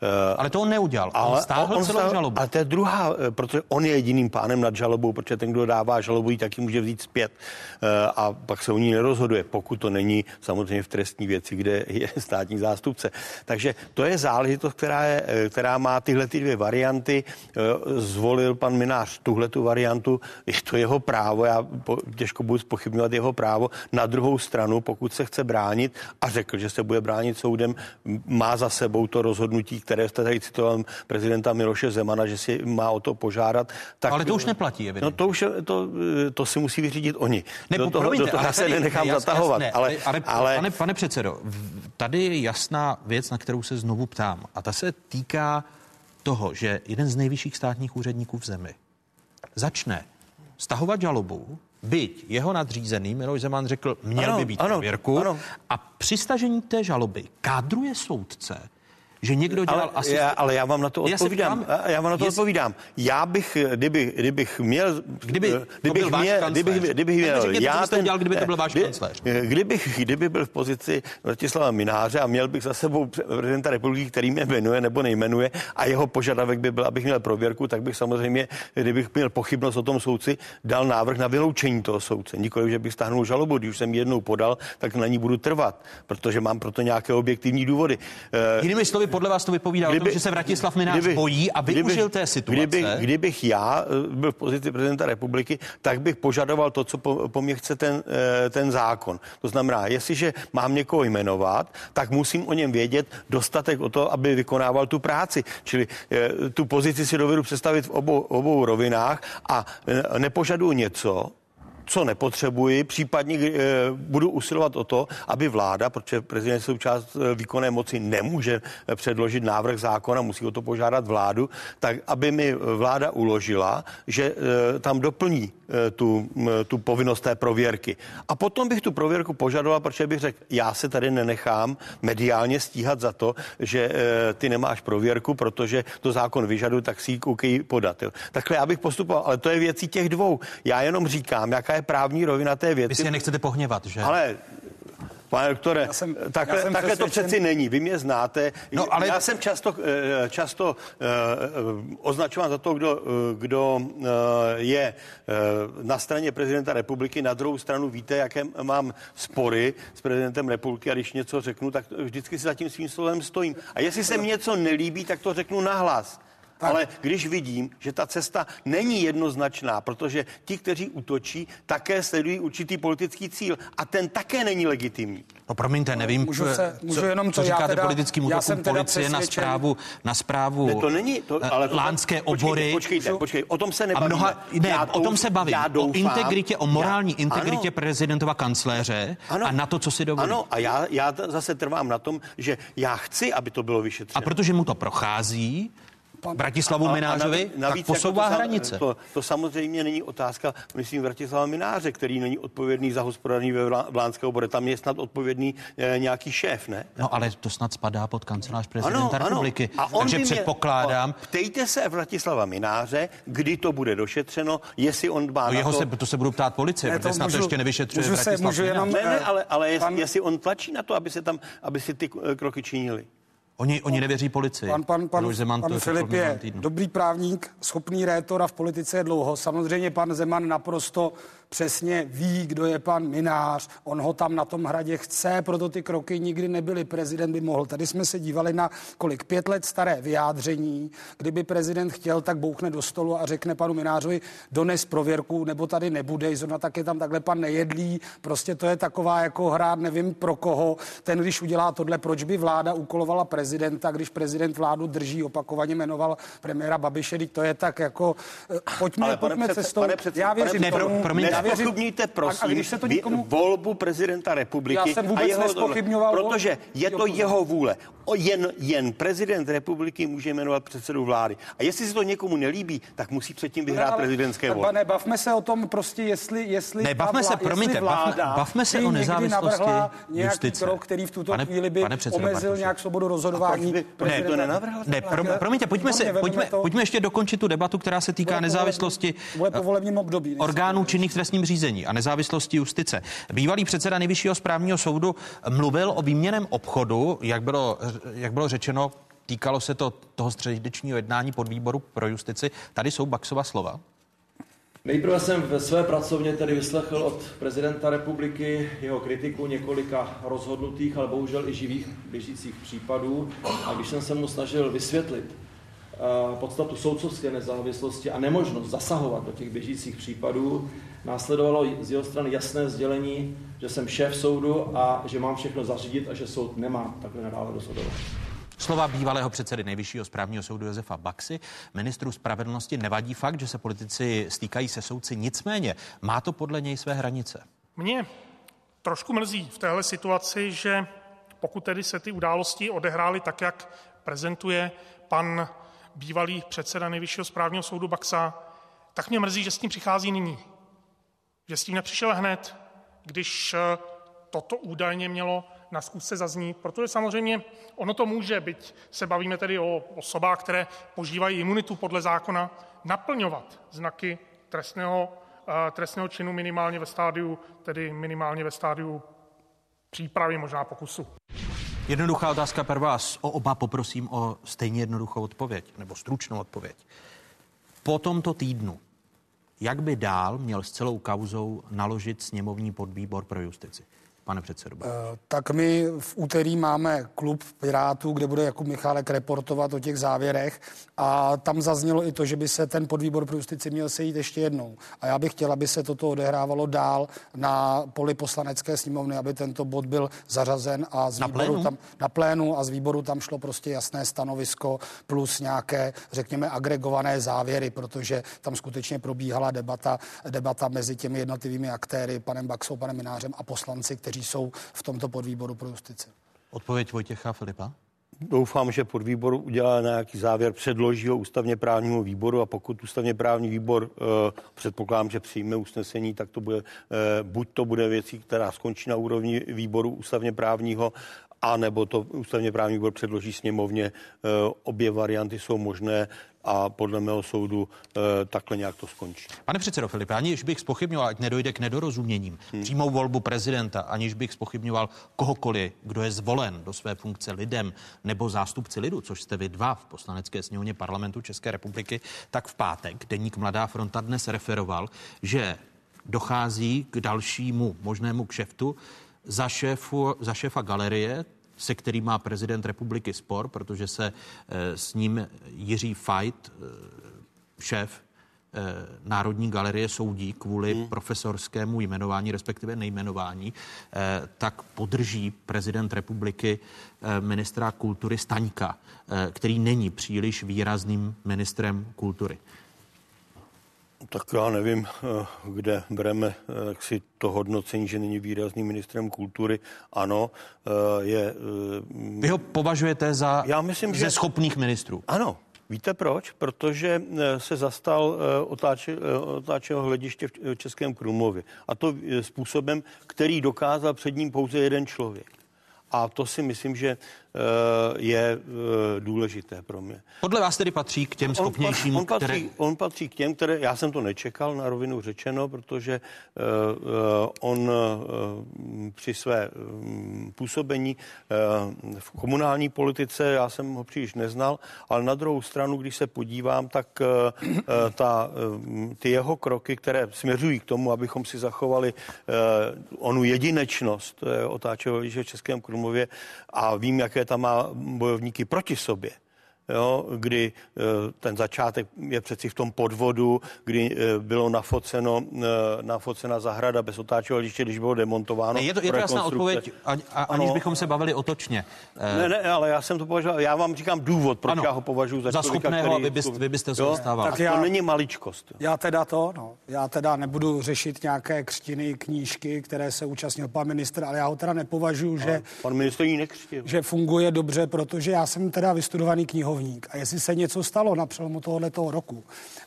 Eh, Ale to on neudělal. on stáhl on celou stáhl- žalobu. Ale to je druhá, eh, protože on je jediným pánem nad žalobou, protože ten, kdo dává žalobu, ji taky může vzít zpět. Eh, A pak se o ní nerozhoduje, pokud to není samozřejmě v trestní věci, kde je státní zástupce. Takže to je záležitost, která, je, která má tyhle ty dvě varianty. Zvolil pan Minář tuhle tu variantu, je to jeho právo, já těžko budu spochybňovat jeho právo. Na druhou stranu, pokud se chce bránit a řekl, že se bude bránit soudem, má za sebou to rozhodnutí, které jste tady citoval prezidenta Miloše Zemana, že si má o to požádat. Tak, Ale to už neplatí, evidentně. No to už je- to, to si musí vyřídit oni. Ne, do toho, promiňte, do toho ale já se nenechám ne, jas- zatahovat. jasné, ale, ale, ale, Pane, pane předsedo, tady je jasná věc, na kterou se znovu ptám. A ta se týká toho, že jeden z nejvyšších státních úředníků v zemi začne stahovat žalobu, byť jeho nadřízený Miloš Zeman řekl, měl Ano, by být ano, prověrku ano. a při stažení té žaloby kádruje soudce, že někdo dělal ale, asi... já, ale já vám na to Já odpovídám. ptám, já vám na to jest- odpovídám. Já bych, kdyby, kdybych měl... Kdyby to kdybych byl váš měl, kancléř. kdybych, kdybych měl, Neříkejte, co já byste udělal, kdyby to byl váš kdy- kancléř. Kdybych, kdyby byl v pozici Vratislava Mináře a měl bych za sebou prezidenta republiky, který mě jmenuje nebo nejmenuje a jeho požadavek by byl, abych měl prověrku, tak bych samozřejmě, kdybych měl pochybnost o tom soudci, dal návrh na vyloučení toho soudce. Nikoliv, že bych stáhnul žalobu, když už jsem jednou podal, tak na ní budu trvat, protože mám proto nějaké objektivní důvody. Eh, Jinými slovy, podle vás to vypovídá o tom, že se Vratislav Minář bojí a využil té situace. Kdyby, kdybych já eh, byl v pozici prezidenta republiky, tak bych požadoval to, co po, po mně chce ten, eh, ten zákon. To znamená, jestliže mám někoho jmenovat, tak musím o něm vědět dostatek o to, aby vykonával tu práci. Čili eh, tu pozici si dovedu představit v obou, obou rovinách a nepožaduju něco, co nepotřebuji, případně e, budu usilovat o to, aby vláda, protože prezident součást e, výkonné moci nemůže e, předložit návrh zákona, musí o to požádat vládu, tak aby mi vláda uložila, že e, tam doplní e, tu, tu povinnost té prověrky. A potom bych tu prověrku požadoval, protože bych řekl, já se tady nenechám mediálně stíhat za to, že ty nemáš prověrku, protože to zákon vyžaduje, tak si ji koukej podat. Jo. Takhle já bych postupoval, ale to je věcí těch dvou. Já jenom říkám, jaká je právní rovina té věci. Vy si je nechcete pohněvat, že? Ale Pane doktore, Já jsem- takhle, já jsem takhle to přeci není. Vy mě znáte. No, ale- Já jsem často, eh, často eh, označován za to, kdo, eh, kdo je na straně prezidenta republiky. Na druhou stranu víte, jaké mám spory s prezidentem republiky a když něco řeknu, tak vždycky si za tím svým slovem stojím. A jestli se mi něco nelíbí, tak to řeknu nahlas. Ale když vidím, že ta cesta není jednoznačná, protože ti, kteří útočí, také sledují určitý politický cíl a ten také není legitimní. No promiňte, nevím, Můžu co, se- můžu co, jenom co já říkáte teda- politickým já útokům jsem teda policie na zprávu, na zprávu Ne, to není, to, eh, ale to, lánské počkejte, obory. Počkejte, počkejte, o tom se a nebavíme. mnoha, ne, Já o tom se bavím. já o doufám, integritě, o morální já, integritě ano, prezidentova kancléře ano, a na to, co si dovolí. Ano, a já, já zase trvám na tom, že já chci, aby to bylo A vyšetřeno. protože mu to prochází, Bratislavu A- a Minářovi, navíc- navíc tak jako posouvá to, sam- hranice. To, to samozřejmě není otázka, myslím, Vratislava Mináře, který není odpovědný za hospodaření ve Vlá- Vlánské obore. Tam je snad odpovědný eh, nějaký šéf, ne? No ale to snad spadá pod kancelář prezidenta republiky. A on Takže mě- předpokládám, o, Ptejte se Vratislava Mináře, kdy to bude došetřeno, jestli on dbá no na jeho to... se, to se budou ptát policie, Ne, protože to snad to můžu- ještě nevyšetřuje můžu se- Vratislav můžu jenom-. Ne, ne, ale, ale Pan- jestli on tlačí na to, aby se tam, aby si ty kroky činili. Oni, oni nevěří policii. Pan, pan, pan, Zeman pan Filip je dobrý právník, schopný rétor a v politice je dlouho. Samozřejmě pan Zeman naprosto přesně ví, kdo je pan Minář. On ho tam na tom hradě chce, proto ty kroky nikdy nebyly. Prezident by mohl. Tady jsme se dívali na kolik pět let staré vyjádření. Kdyby prezident chtěl, tak bouchne do stolu a řekne panu Minářovi, dones prověrku, nebo tady nebude. Zrovna tak je tam takhle pan Nejedlý. Prostě to je taková jako hrát, nevím pro koho. Ten, když udělá tohle, proč by vláda úkolovala prezidenta, když prezident vládu drží, opakovaně jmenoval premiéra Babiše, to je tak jako, eh, pojďme, Ale pojďme předse- cestou. já věřím pane Ne, pro- promiňte, Nespochybníte, prosím, a, a když se to někomu, volbu prezidenta republiky. Já jsem a vůbec jeho, nespochybňoval Protože je to jeho vůle. O jen, jen prezident republiky může jmenovat předsedu vlády. A jestli se to někomu nelíbí, tak musí předtím vyhrát ale- prezidentské volby. Ne, bavme se o tom prostě, jestli, jestli Ne, bavme se, promiňte, bavme- se o nezávislosti justice. krok, který v tuto Pane- chvíli by pane předsedo omezil Bartoši. nějak svobodu rozhodování. A by- by to nenavrhl? Ne, pro, promiňte, pojďme, se, pojďme, pojďme ještě dokončit tu debatu, která se týká nezávislosti nejsem orgánů činných v trestním řízení a nezávislosti justice. Bývalý předseda nejvyššího správního soudu mluvil o výměném obchodu, jak bylo, jak bylo řečeno, týkalo se to toho středečního jednání pod výboru pro justici. Tady jsou Baxova slova. Nejprve jsem ve své pracovně tedy vyslechl od prezidenta republiky jeho kritiku několika rozhodnutých, ale bohužel i živých běžících případů. A když jsem se mu snažil vysvětlit podstatu soudcovské nezávislosti a nemožnost zasahovat do těch běžících případů, následovalo z jeho strany jasné sdělení, že jsem šéf soudu a že mám všechno zařídit a že soud nemá takhle nadále rozhodovat. Slova bývalého předsedy nejvyššího správního soudu Josefa Baxy. Ministru spravedlnosti nevadí fakt, že se politici stýkají se soudci, nicméně má to podle něj své hranice. Mě trošku mrzí v téhle situaci, že pokud tedy se ty události odehrály tak, jak prezentuje pan bývalý předseda nejvyššího správního soudu Baxa, tak mě mrzí, že s tím přichází nyní. Že s tím nepřišel hned, když eh, toto údajně mělo na zkusce zaznít, protože samozřejmě ono to může, byť se bavíme tedy o osobách, které požívají imunitu podle zákona, naplňovat znaky trestného, eh, trestného činu minimálně ve stádiu, tedy minimálně ve stádiu přípravy, možná pokusu. Jednoduchá otázka pro vás. O oba poprosím o stejně jednoduchou odpověď, nebo stručnou odpověď. Po tomto týdnu, jak by dál měl s celou kauzou naložit sněmovní podvýbor pro justici? Pane předsedo? Eh, tak my v úterý máme klub Pirátů, kde bude Jakub Michálek reportovat o těch závěrech a tam zaznělo i to, že by se ten podvýbor pro justici měl sejít ještě jednou. A já bych chtěla, aby se toto odehrávalo dál na poli poslanecké sněmovny, aby tento bod byl zařazen a z na výboru plénu? tam na plénu a z výboru tam šlo prostě jasné stanovisko plus nějaké, řekněme, agregované závěry, protože tam skutečně probíhala debata, debata mezi těmi jednotlivými aktéry, panem Baxou, panem Minářem a poslanci, kteří jsou v tomto podvýboru pro justici. Odpověď Vojtěcha Filipa? Doufám, že podvýbor udělá nějaký závěr, předloží ho ústavně právnímu výboru a pokud ústavně právní výbor eh, předpokládám, že přijme usnesení, tak to bude, eh, buď to bude věcí, která skončí na úrovni výboru ústavně právního, a nebo to ústavně právní výbor předloží sněmovně. Eh, obě varianty jsou možné a podle mého soudu eh, takhle nějak to skončí. Pane předsedo Filipe, aniž bych spochybňoval, ať nedojde k nedorozuměním, hmm. přímou volbu prezidenta, aniž bych spochybňoval kohokoliv, kdo je zvolen do své funkce lidem nebo zástupci lidu, což jste vy dva v poslanecké sněmovně parlamentu České republiky, tak v pátek deník Mladá fronta dnes referoval, že dochází k dalšímu možnému kšeftu za, šéfu, za šéfa galerie, se kterým má prezident republiky spor, protože se eh, s ním Jiří Fajt, eh, šéf eh, Národní galerie soudí kvůli hmm. profesorskému jmenování, respektive nejmenování, tak podrží prezident republiky ministra kultury Staňka, který není příliš výrazným ministrem kultury. Tak já nevím, eh, kde bereme eh, si to hodnocení, že není výrazným ministrem kultury. Ano, eh, je... Vy ho považujete za já myslím, ze že... schopných ministrů? Ano, Víte proč? Protože se zastal otáče, otáčeho hlediště v Českém Krumlově. A to způsobem, který dokázal před ním pouze jeden člověk. A to si myslím, že je eh, důležité pro mě. Podle vás tedy patří k těm schopnějším, on, on, patří, které... on patří k těm, které... Já jsem to nečekal na rovinu řečeno, protože uh, on při své um, působení v komunální politice, já jsem ho příliš neznal, ale na druhou stranu, když se podívám, tak ta, ty jeho kroky, které směřují k tomu, abychom si zachovali onu jedinečnost otáčeho v Českém Krumlově a vím, jaké tam má bojovníky proti sobě jo, kdy eh, ten začátek je přeci v tom podvodu, kdy eh, bylo nafoceno, eh, nafocena zahrada bez otáčeho liště, když bylo demontováno. Ne, je to, je to jasná odpověď, a, a, aniž ano, bychom se bavili otočně. Ne, ne, ale já jsem to považoval, já vám říkám důvod, proč ano, já ho považuji za, za člověka, schopného, který, vy byste, vy byste se dostával. Tak já, to není maličkost. Já teda to, no, já teda nebudu řešit nějaké křtiny, knížky, které se účastnil pan ministr, ale já ho teda nepovažuji, že... Pan ministr ji nekřtil. Že funguje dobře, protože já jsem teda vystudovaný knihovník a jestli se něco stalo na přelomu tohoto roku,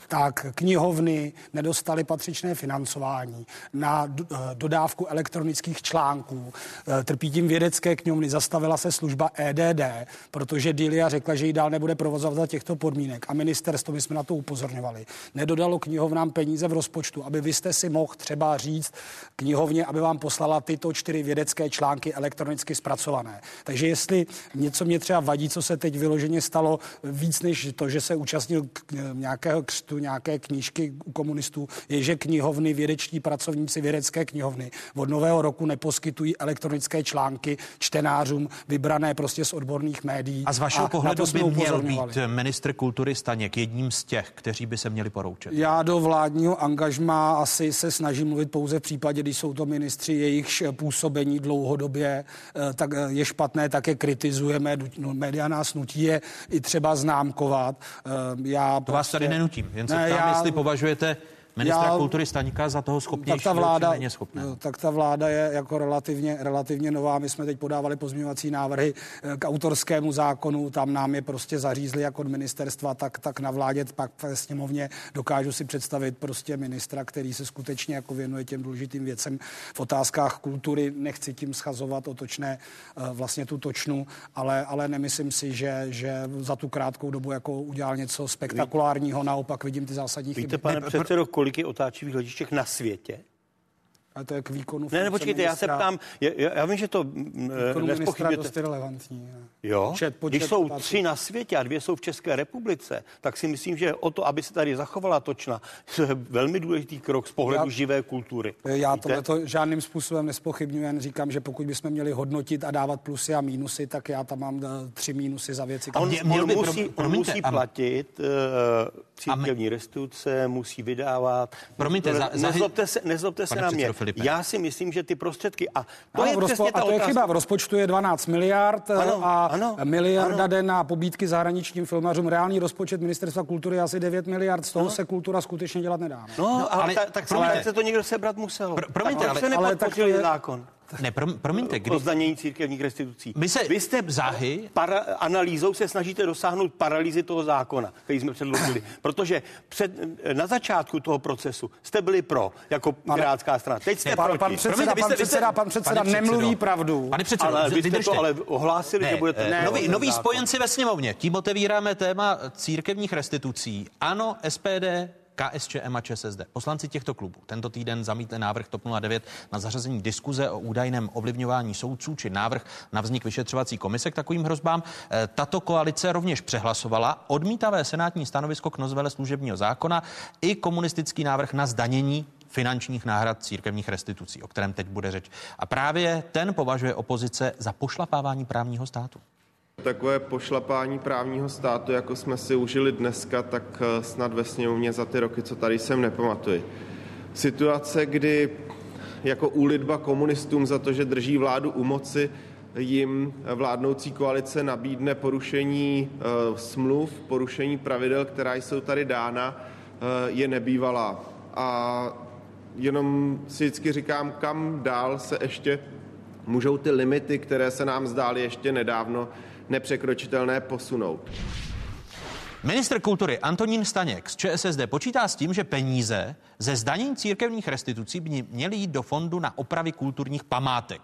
tak knihovny nedostaly patřičné financování na eh, dodávku elektronických článků. Eh, trpí tím vědecké knihovny, zastavila se služba EDD, protože Dilia řekla, že ji dál nebude provozovat za těchto podmínek. A ministerstvo, my jsme na to upozorňovali, nedodalo knihovnám peníze v rozpočtu, aby vy jste si mohl třeba říct knihovně, aby vám poslala tyto čtyři vědecké články elektronicky zpracované. Takže jestli něco mě třeba vadí, co se teď vyloženě stalo víc než to, že se účastnil nějakého křtu, nějaké knížky u komunistů, je, že knihovny, vědeční pracovníci vědecké knihovny od nového roku neposkytují elektronické články čtenářům vybrané prostě z odborných médií. A z vašeho a pohledu by měl být ministr kultury Staněk jedním z těch, kteří by se měli poroučet? Já do vládního angažma asi se snažím mluvit pouze v případě, když jsou to ministři, jejichž působení dlouhodobě eh, tak eh, je špatné, také kritizujeme. No, média nás nutí je i třeba známkovat. Eh, já to prostě... vás tady prostě- nenutím, jen se ne, ptám, já... jestli považujete ministra Já, kultury Staňka za toho schopnější, tak ta vláda, méně schopné. Tak ta vláda je jako relativně, relativně nová. My jsme teď podávali pozměňovací návrhy eh, k autorskému zákonu, tam nám je prostě zařízli jak od ministerstva, tak, tak na vládě, pak ve sněmovně dokážu si představit prostě ministra, který se skutečně jako věnuje těm důležitým věcem v otázkách kultury. Nechci tím schazovat otočné eh, vlastně tu točnu, ale, ale nemyslím si, že, že za tu krátkou dobu jako udělal něco spektakulárního, naopak vidím ty zásadní Víte, chyby. pane předsedo, kolik je otáčivých lodištěk na světě? A to je k výkonu Ne, ne, počkejte, já se ptám, já, já vím, že to nespochybujete. dost relevantní. Jo, počet, počet když jsou tři na světě a dvě jsou v České republice, tak si myslím, že o to, aby se tady zachovala točna, je velmi důležitý krok z pohledu já, živé kultury. Já tohle to žádným způsobem nespochybnuju, jen říkám, že pokud bychom měli hodnotit a dávat plusy a mínusy, tak já tam mám eh, tři mínusy za věci. On, on, by, musí, on musí platit uh, církevní restituce, musí vydávat. Promiňte, za, nezlobte se, nezlobte se na mě. Filipe. Já si myslím, že ty prostředky, a to ano, je rozpo, a to otázka. je chyba, v rozpočtu je 12 miliard eh, ano, a ano, miliarda ano. jde na pobídky zahraničním filmařům. Reálný rozpočet ministerstva kultury je asi 9 miliard, z toho no. se kultura skutečně dělat nedá. No, no ale, ale tak, tak se to někdo sebrat musel. Pro, promiňte, ale, se ale tak to je, zákon. Ne, prom, promiňte, kdy... O zdanění církevních restitucí. Vy, se, Vy jste záhy... Para, analýzou se snažíte dosáhnout paralýzy toho zákona, který jsme předložili. Protože před, na začátku toho procesu jste byli pro, jako pirátská strana. Teď jste ne, pan, pan předseda, promiňte, pan, předseda, pan předseda nemluví pravdu. Pane předsedo, ale vy jste to ale ohlásili, ne, že budete... Ne, noví, noví spojenci ve sněmovně. Tím otevíráme téma církevních restitucí. Ano, SPD KSČM a ČSSD. Poslanci těchto klubů tento týden zamítli návrh TOP 09 na zařazení diskuze o údajném ovlivňování soudců či návrh na vznik vyšetřovací komise k takovým hrozbám. E, tato koalice rovněž přehlasovala odmítavé senátní stanovisko k nozvele služebního zákona i komunistický návrh na zdanění finančních náhrad církevních restitucí, o kterém teď bude řeč. A právě ten považuje opozice za pošlapávání právního státu. Takové pošlapání právního státu, jako jsme si užili dneska, tak eh, snad ve sněmovně za ty roky, co tady jsem, nepamatuji. Situace, kdy jako úlitba komunistům za to, že drží vládu u moci, jim vládnoucí koalice nabídne porušení e, smluv, porušení pravidel, která jsou tady dána, e, je nebývalá. A jenom si vždycky říkám, kam dál se ještě můžou ty limity, které se nám zdály ještě nedávno, nepřekročitelné posunout. Ministr kultury Antonín Staněk z ČSSD počítá s tím, že peníze ze zdanění církevních restitucí by měly jít do fondu na opravy kulturních památek.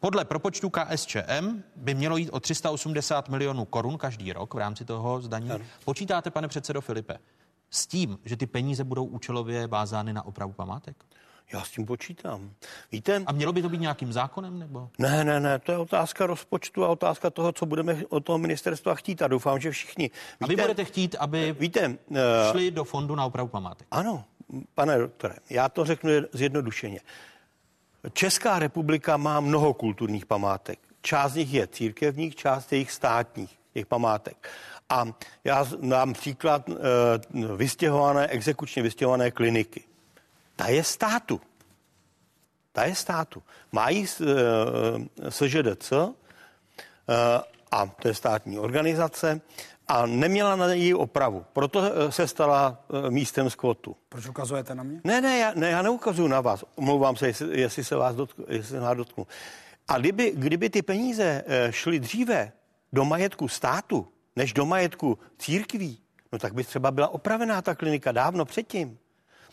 Podle propočtu KSČM by mělo jít o 380 milionů korun každý rok v rámci toho zdaní. Počítáte, pane předsedo Filipe, s tím, že ty peníze budou účelově vázány na opravu památek? Já s tím počítám. Víte? A mělo by to být nějakým zákonem? nebo? Ne, ne, ne, to je otázka rozpočtu a otázka toho, co budeme od toho ministerstva chtít. A doufám, že všichni. Víte, a vy budete chtít, aby víte, uh, šli do fondu na opravu památek? Ano, pane doktore, já to řeknu zjednodušeně. Česká republika má mnoho kulturních památek. Část z nich je církevních, část jejich státních, těch památek. A já dám příklad uh, vystěhované, exekučně vystěhované kliniky ta je státu. Ta je státu. Mají SŽDC, eh, a to je státní organizace, a neměla na její opravu. Proto eh, se stala eh, místem skvotu. Proč ukazujete na mě? Ne, ne, já, ne, já neukazuju na vás. Omlouvám se, jestli, jestli se vás dotknu, jestli se vás dotknu. A kdyby, kdyby ty peníze šly dříve do majetku státu, než do majetku církví, no tak by třeba byla opravená ta klinika dávno předtím.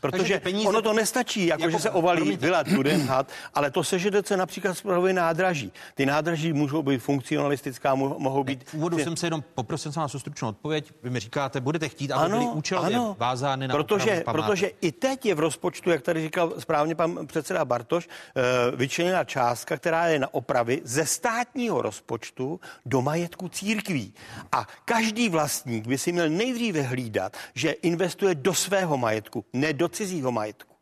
Protože peníze... ono to nestačí, jako, jako že se ovalí vila Tudenhat, ale to se, že se například spravuje nádraží. Ty nádraží můžou být funkcionalistická, mohou být... V úvodu jsem se jenom poprosil jsem vás o stručnou odpověď. Vy mi říkáte, budete chtít, aby ano, byly účelově ano, vázány na protože, protože i teď je v rozpočtu, jak tady říkal správně pan předseda Bartoš, eh, vyčleněna částka, která je na opravy ze státního rozpočtu do majetku církví. A každý vlastník by si měl nejdříve hlídat, že investuje do svého majetku, ne do cizího majetku.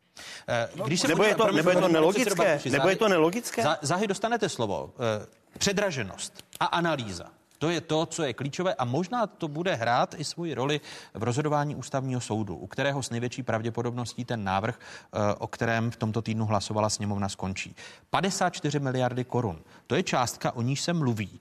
Eh, když se nebo, je to, nebo je to nelogické? Nebo je to nelogické? Záhy dostanete slovo. Eh, předraženost a analýza. To je to, co je klíčové a možná to bude hrát i svoji roli v rozhodování ústavního soudu, u kterého s největší pravděpodobností ten návrh, eh, o kterém v tomto týdnu hlasovala sněmovna, skončí. 54 miliardy korun. To je částka, o níž se mluví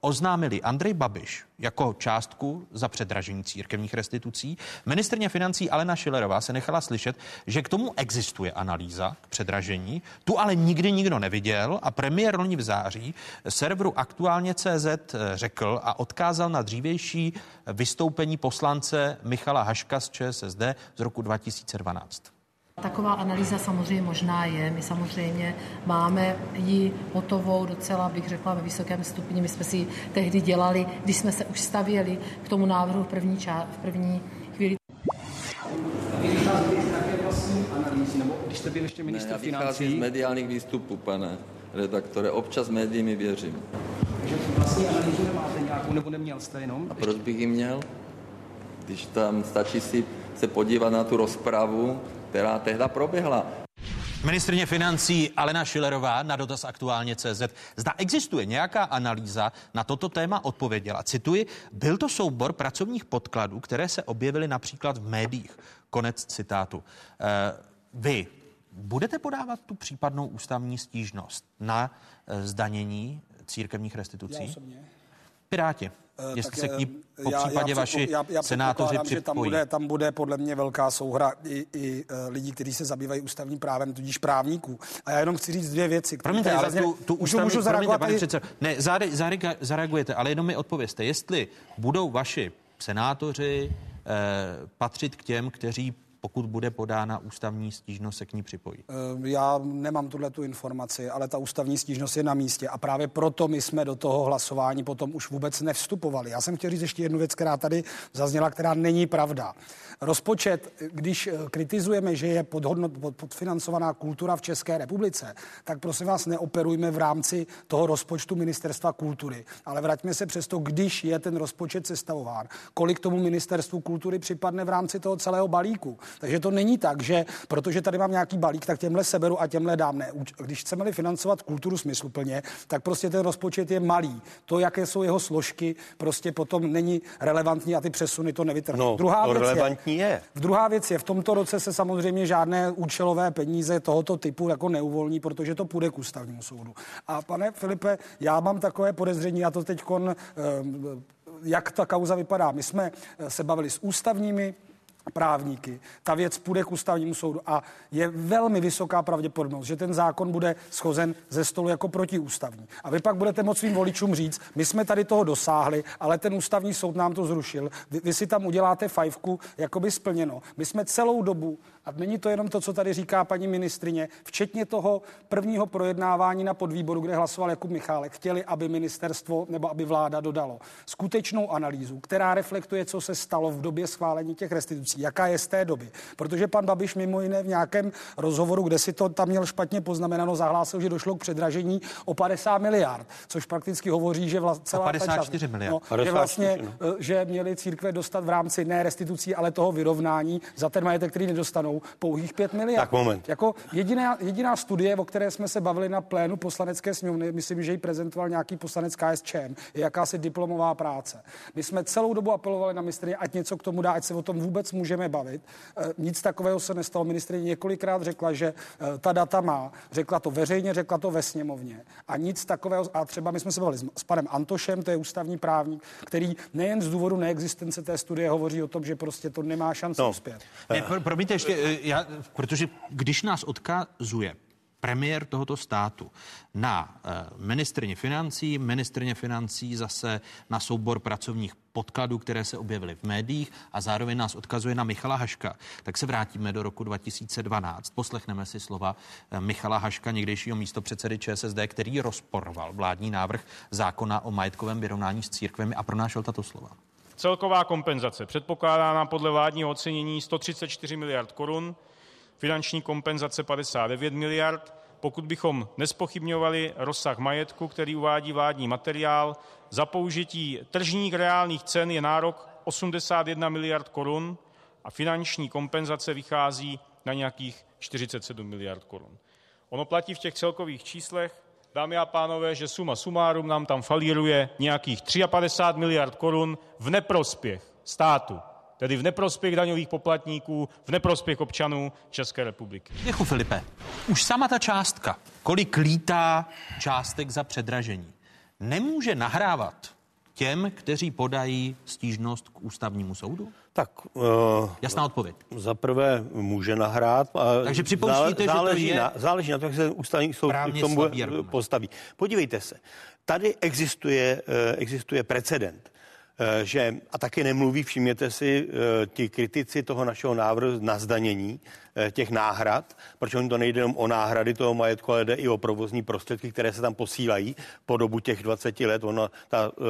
oznámili Andrej Babiš jako částku za předražení církevních restitucí. Ministrně financí Alena Šilerová se nechala slyšet, že k tomu existuje analýza k předražení, tu ale nikdy nikdo neviděl a premiér loni v září serveru aktuálně CZ řekl a odkázal na dřívější vystoupení poslance Michala Haška z ČSSD z roku 2012. Taková analýza samozřejmě možná je. My samozřejmě máme ji hotovou docela, bych řekla, ve vysokém stupni. My jsme si tehdy dělali, když jsme se už stavěli k tomu návrhu v první, ča- v první chvíli. když jste byl ještě ministr ne, financí? z mediálních výstupů, pane redaktore. Občas médií věřím. Takže vlastní analýzu nemáte nějakou, nebo neměl jste jenom? A proč bych ji měl? Když tam stačí si se podívat na tu rozpravu, která tehda proběhla. Ministrně financí Alena Šilerová na dotaz aktuálně CZ. Zda existuje nějaká analýza na toto téma odpověděla. Cituji, byl to soubor pracovních podkladů, které se objevily například v médiích. Konec citátu. E, vy budete podávat tu případnou ústavní stížnost na e, zdanění církevních restitucí? Já osobně. Piráti. Eh, Jestli se k ní eh, po já, případě já, vaši já, já senátoři připojí. Že tam bude, tam bude podle mě velká souhra i, i uh, lidí, kteří se zabývají ústavním právem, tudíž právníků. A já jenom chci říct dvě věci. Promiňte, ale zazně, tu, tu ústavní, můžu zareagovat promiňte, pane předsedo, ne, zare, zare, zareagujete, ale jenom mi odpověste, jestli budou vaši senátoři eh, patřit k těm, kteří pokud bude podána ústavní stížnost, se k ní připojí? Eh, já nemám tuhle tu informaci, ale ta ústavní stížnost je na místě a právě proto my jsme do toho hlasování potom už vůbec nevstupovali. Já jsem chtěl říct ještě jednu věc, která tady zazněla, která není pravda. Rozpočet, když eh, kritizujeme, že je podhodnot, pod, podfinancovaná kultura v České republice, tak prosím vás neoperujme v rámci toho rozpočtu Ministerstva kultury, ale vraťme se přesto, když je ten rozpočet sestavován, kolik tomu Ministerstvu kultury připadne v rámci toho celého balíku. Takže to není tak, že protože tady mám nějaký balík, tak těmhle seberu a těmhle dám. Ne. Když chceme financovat kulturu smysluplně, tak prostě ten rozpočet je malý. To, jaké jsou jeho složky, prostě potom není relevantní a ty přesuny to nevytrhnou. No, druhá věc relevantní je, je. V druhá věc je, v tomto roce se samozřejmě žádné účelové peníze tohoto typu jako neuvolní, protože to půjde k ústavnímu soudu. A pane Filipe, já mám takové podezření, já to teď jak ta kauza vypadá. My jsme se bavili s ústavními právníky. Ta věc půjde k ústavnímu soudu a je velmi vysoká pravděpodobnost, že ten zákon bude schozen ze stolu jako protiústavní. A vy pak budete moct svým voličům říct, my jsme tady toho dosáhli, ale ten ústavní soud nám to zrušil. Vy, vy si tam uděláte fajfku, jako by splněno. My jsme celou dobu a není to jenom to, co tady říká paní ministrině, včetně toho prvního projednávání na podvýboru, kde hlasoval Jakub Michálek, chtěli, aby ministerstvo nebo aby vláda dodalo skutečnou analýzu, která reflektuje, co se stalo v době schválení těch restitucí, jaká je z té doby. Protože pan Babiš mimo jiné v nějakém rozhovoru, kde si to tam měl špatně poznamenáno, zahlásil, že došlo k předražení o 50 miliard, což prakticky hovoří, že vlast, celá 54 ta čas, miliard. No, že vlastně, no. Eh, že měli církve dostat v rámci ne restitucí, ale toho vyrovnání za ten majetek, který nedostanou dostanou pouhých 5 miliard. Tak moment. Jako jediná, jediná studie, o které jsme se bavili na plénu poslanecké sněmovny, myslím, že ji prezentoval nějaký poslanec KSČM, je jakási diplomová práce. My jsme celou dobu apelovali na ministrině, ať něco k tomu dá, ať se o tom vůbec můžeme bavit. E, nic takového se nestalo. Ministrině několikrát řekla, že e, ta data má. Řekla to veřejně, řekla to ve sněmovně. A nic takového, a třeba my jsme se bavili s, s panem Antošem, to je ústavní právník, který nejen z důvodu neexistence té studie hovoří o tom, že prostě to nemá šanci no. uspět. Ne, promiňte, ještě Eh, já, protože když nás odkazuje premiér tohoto státu na eh, ministrně financí, ministrně financí zase na soubor pracovních podkladů, které se objevily v médiích a zároveň nás odkazuje na Michala Haška. Tak se vrátíme do roku 2012. Poslechneme si slova eh, Michala Haška, někdejšího místo předsedy ČSSD, který rozporoval vládní návrh zákona o majetkovém vyrovnání s církvemi a pronášel tato slova. Celková kompenzace předpokládána podle vládního ocenění 134 miliard korun, finanční kompenzace 59 miliard. Pokud bychom nespochybňovali rozsah majetku, který uvádí vládní materiál, za použití tržních reálných cen je nárok 81 miliard korun a finanční kompenzace vychází na nějakých 47 miliard korun. Ono platí v těch celkových číslech, dámy a pánové, že suma sumárum nám tam falíruje nějakých 53 miliard korun v neprospěch státu, tedy v neprospěch daňových poplatníků, v neprospěch občanů České republiky. Děkuji, Filipe. Už sama ta částka, kolik lítá částek za předražení, nemůže nahrávat těm, kteří podají stížnost k ústavnímu soudu? Tak, uh, Jasná odpověď. Za prvé může nahrát. A Takže připouštíte, že to záleží je na, záleží na to, jak se ústavní soud k tomu postaví. Podívejte se, tady existuje, eh, existuje precedent že, a taky nemluví, všimněte si, eh, ti kritici toho našeho návrhu na zdanění eh, těch náhrad, protože oni to nejde jenom o náhrady toho majetku, ale jde i o provozní prostředky, které se tam posílají po dobu těch 20 let. Ona ta, uh,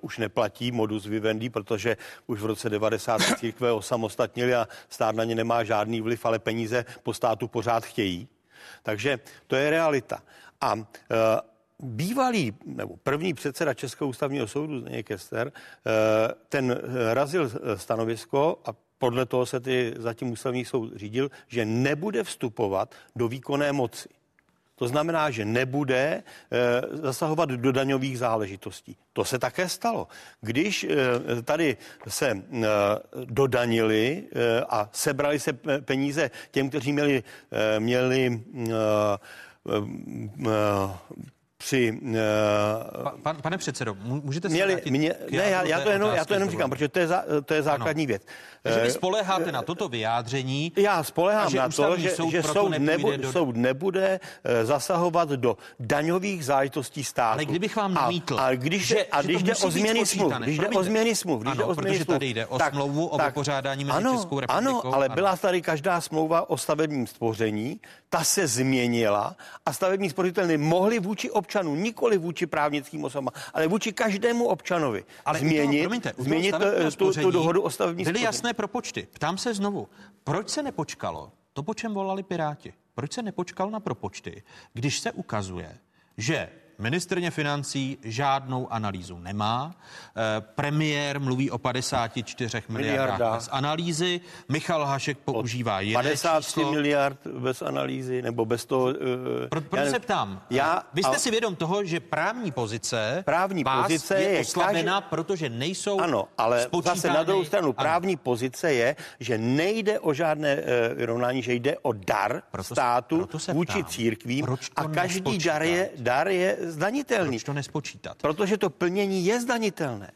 už neplatí modus vivendi, protože už v roce 90 se církve osamostatnili a stát na ně nemá žádný vliv, ale peníze po státu pořád chtějí. Takže to je realita. A uh, bývalý nebo první předseda Českého ústavního soudu, Zdeněk Kester, eh, ten eh, razil eh, stanovisko a podle toho se ty zatím ústavní soud řídil, že nebude vstupovat do výkonné moci. To znamená, že nebude zasahovat do daňových záležitostí. To se také stalo. Když tady se dodanili a sebrali se peníze těm, kteří měli, měli při... Pa, pan, pane předsedo, můžete se měli, vrátit mě, ne, já, já, to jenom, já to jenom říkám, protože to je, za, to je základní ano. věc. Takže vy Eh, spoleháte na toto vyjádření. Já spolehám že na to, že, soud že soud, nebu, do- soud nebude eh, zasahovat do daňových záležitostí státu. Ale kdybych vám namítl, a, a když, že- a že když to jde o změny smluv, když jde o změny smluv, když Ano, jde o změny protože smluv, tady jde o smlouvu o vypořádání mezi ano, Českou Ano, republikou, ale ano. byla tady každá smlouva o stavebním stvoření, ta se změnila a stavební spořitelny mohly vůči občanům, nikoli vůči právnickým osobám, ale vůči každému občanovi Ale u toho- změnit, promiňte, změnit eh, tu, tu dohodu o stavebním Byly spoření. jasné propočty. Ptám se znovu, proč se nepočkalo to, po čem volali Piráti? Proč se nepočkal na propočty, když se ukazuje, že ministrně financí žádnou analýzu nemá, eh, premiér mluví o 54 miliardách Miliarda. bez analýzy, Michal Hašek používá jiné 53 číslo. miliard bez analýzy, nebo bez toho... Uh, Pro, proč se ptám? Já, Vy jste a- si vědom toho, že právní pozice Právní vás pozice je je oslabena, protože nejsou Ano, ale spočítány- zase na druhou stranu Ano. právní pozice je, že nejde o žádné uh, vyrovnání, že jde o dar Proto státu proto se vůči ptám, církvím a každý nespočítat? dar je, dar je zdanitelný. Proč to nespočítat? Protože to plnění je zdanitelné.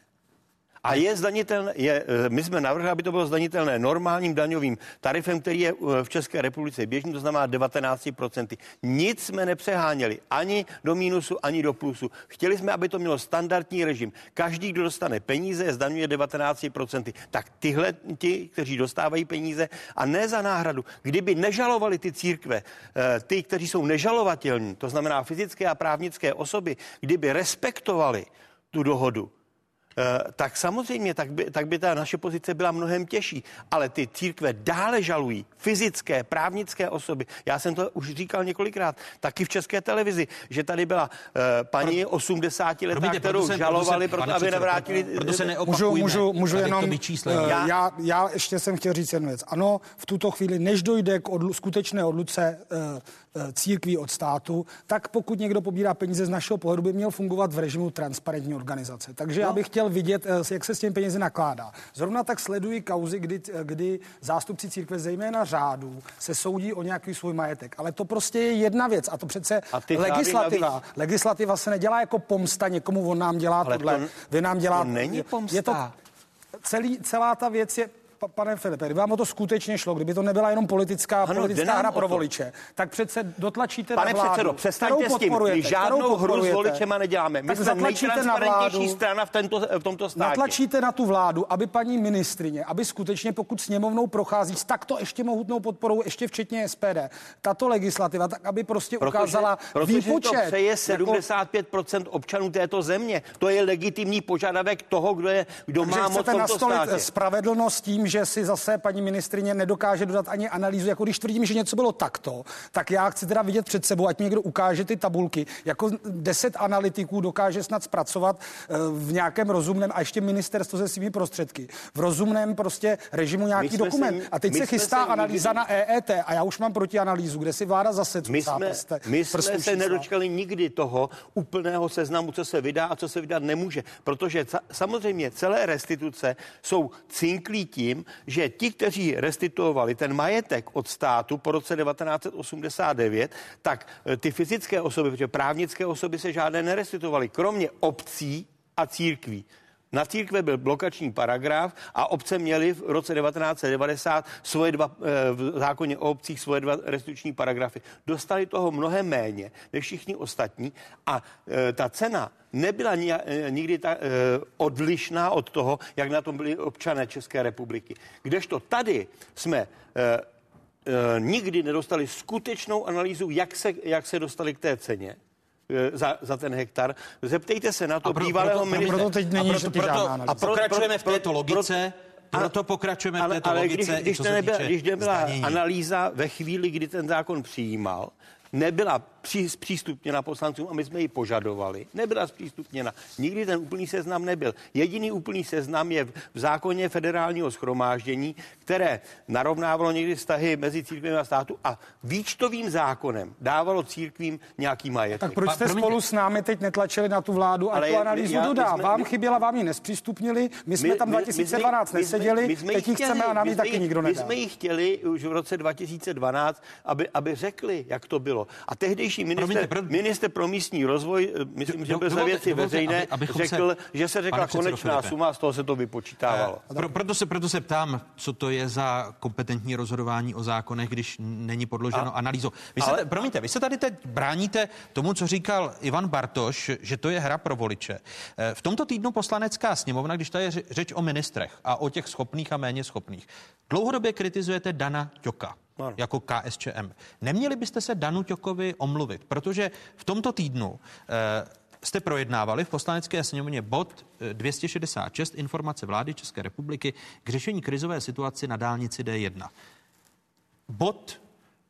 A je zdanitelné, je, eh, my jsme navrhli, aby to bylo zdanitelné normálním daňovým tarifem, který je eh, v České republice běžný, to znamená 19%. Nic jsme nepřeháněli, ani do mínusu, ani do plusu. Chtěli jsme, aby to mělo standardní režim. Každý, kdo dostane peníze, zdaňuje 19%. Tak tyhle, ti, kteří dostávají peníze, a ne za náhradu, kdyby nežalovali ty církve, eh, ty, kteří jsou nežalovatelní, to znamená fyzické a právnické osoby, kdyby respektovali tu dohodu, tak samozřejmě, tak by, tak by ta naše pozice byla mnohem těžší. Ale ty církve dále žalují fyzické, právnické osoby. Já jsem to už říkal několikrát, taky v české televizi, že tady byla uh, paní 80 letá, Promiňte, kterou proto se- žalovali, proto proto, aby nevrátili... proto se Můžu, můžu, můžu jenom, eh, Já- já, já ještě jsem chtěl říct jednu věc. Ano, v tuto chvíli, než dojde k odlu, skutečné odluce eh, eh, církví od státu, tak pokud někdo pobírá peníze z našeho pohledu, by měl fungovat v režimu transparentní organizace. Takže no. já bych chtěl vidět, eh, jak se s těmi penězi nakládá. Zrovna tak sleduji kauzy, kdy, eh, kdy zástupci církve, zejména řádů, se soudí o nějaký svůj majetek. Ale to prostě je jedna věc a to přece A legislativa. navíc- Legislativa se nedělá jako pomsta někomu, on nám dělá Ale tohle, to- vy nám děláte. to není Je pomsta. to, celý, celá ta věc je, pa- pane Filipe, kdyby vám o to skutečně šlo, kdyby to nebyla jenom politická, Ano, politická hra pro voliče, tak přece dotlačíte Pane na vládu, předsedo, kterou přestaňte s tím. My žádnou hru s voličema neděláme. My Tak jsme nejtransparentnější vládu, strana v, tento, v tomto státě. Natlačíte na tu vládu, aby paní ministrině, aby skutečně, pokud sněmovnou prochází s takto ještě mohutnou podporou, ještě včetně SPD, tato legislativa, tak aby prostě ukázala protože výpočet. to přeje jako- 75% občanů této země. To je legitimní požadavek toho, kdo, je, kdo Takže má moc v tomto státě. spravedlnost tím, že si zase paní ministrině nedokáže dodat ani analýzu. Jako když tvrdím, že něco bylo takto, tak já chci teda vidět před sebou, ať mi někdo ukáže ty tabulky. Jako deset analytiků dokáže snad zpracovat eh, v nějakém rozumném, a ještě ministerstvo se svými prostředky, v rozumném prostě režimu nějaký dokument. se- a teď se chystá analýza nikdy- na EET a já už mám proti analýzu, kde si vláda zase My jsme, prste- my jsme se čísla. nedočkali nikdy toho úplného seznamu, co se vydá a co se vydat nemůže. Protože ca- samozřejmě celé restituce jsou cinklí tím, tvrdím, že ti, kteří restituovali ten majetek od státu po roce 1989, tak eh, ty fyzické osoby, protože právnické osoby se žádné nerestituovaly, kromě obcí a církví. Na církve byl blokační paragraf a obce měly v roce 1990 svoje dva, eh, v zákoně o obcích svoje dva restituční paragrafy. Dostali toho mnohem méně než všichni ostatní a eh, ta cena nebyla eh, nikdy ta, odlišná od toho, jak na tom byli občané České republiky. Kdežto tady jsme nikdy nedostali skutečnou analýzu, jak se, jak se dostali k té ceně. Eh, za, za ten hektar. Zeptejte se na to pro, bývalého proto, ministra. Proto teď není a proto, proto, a pro, pokračujeme v této logice. Proto pokračujeme v této ale logice. Když, když, co nebyla, když nebyla zdanění. analýza ve chvíli, kdy ten zákon přijímal, nebyla při, zpřístupněna poslancům a my jsme ji požadovali. Nebyla zpřístupněna. Nikdy ten úplný seznam nebyl. Jediný úplný seznam je v, v zákoně federálního schromáždění, které narovnávalo někdy vztahy mezi církvemi a státu a výčtovým zákonem dávalo církvím nějaký majetek. Tak proč jste spolu s námi teď netlačili na tu vládu a Ale tu analýzu já- my dodá? jsme- Vám my- chyběla, vám ji nespřístupnili, my jsme tam 2012 my neseděli, my jsme teď ji chceme a nám my ji taky nikdo My nedá. jsme ji chtěli už v roce 2012, aby, aby řekli, jak to bylo. A tehdejší minister, Promiňte, pro- minister pro místní rozvoj, eh, myslím, že byl za věci dovolte, veřejné, aby- abychom se- řekl, že se řekla konečná Filipe. suma z toho se to vypočítávalo. Pro, proto, se, proto se ptám, co to je za kompetentní rozhodování o zákonech, když není podloženo A- analýzou. Vy se, ale- ale, promiňte, vy se tady teď bráníte tomu, co říkal Ivan Bartoš, že to je hra pro voliče. Eh, V tomto týdnu poslanecká sněmovna, když tady je řeč o ministrech a o těch schopných a méně schopných, dlouhodobě kritizujete Dana Ťoka Ano. jako KSČM. Neměli byste se Danu Ťokovi omluvit, protože v tomto týdnu eh, jste projednávali v poslanecké sněmovně bod eh, 266 informace vlády České republiky k řešení krizové situaci na dálnici D1. Bod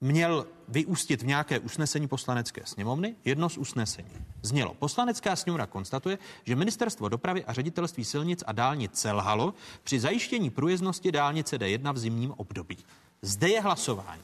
měl vyústit v nějaké usnesení poslanecké sněmovny. Jedno z usnesení znělo. Poslanecká sněmovna konstatuje, že ministerstvo dopravy a ředitelství silnic a dálnic selhalo při zajištění průjezdnosti dálnice D1 v zimním období. Zde je hlasování.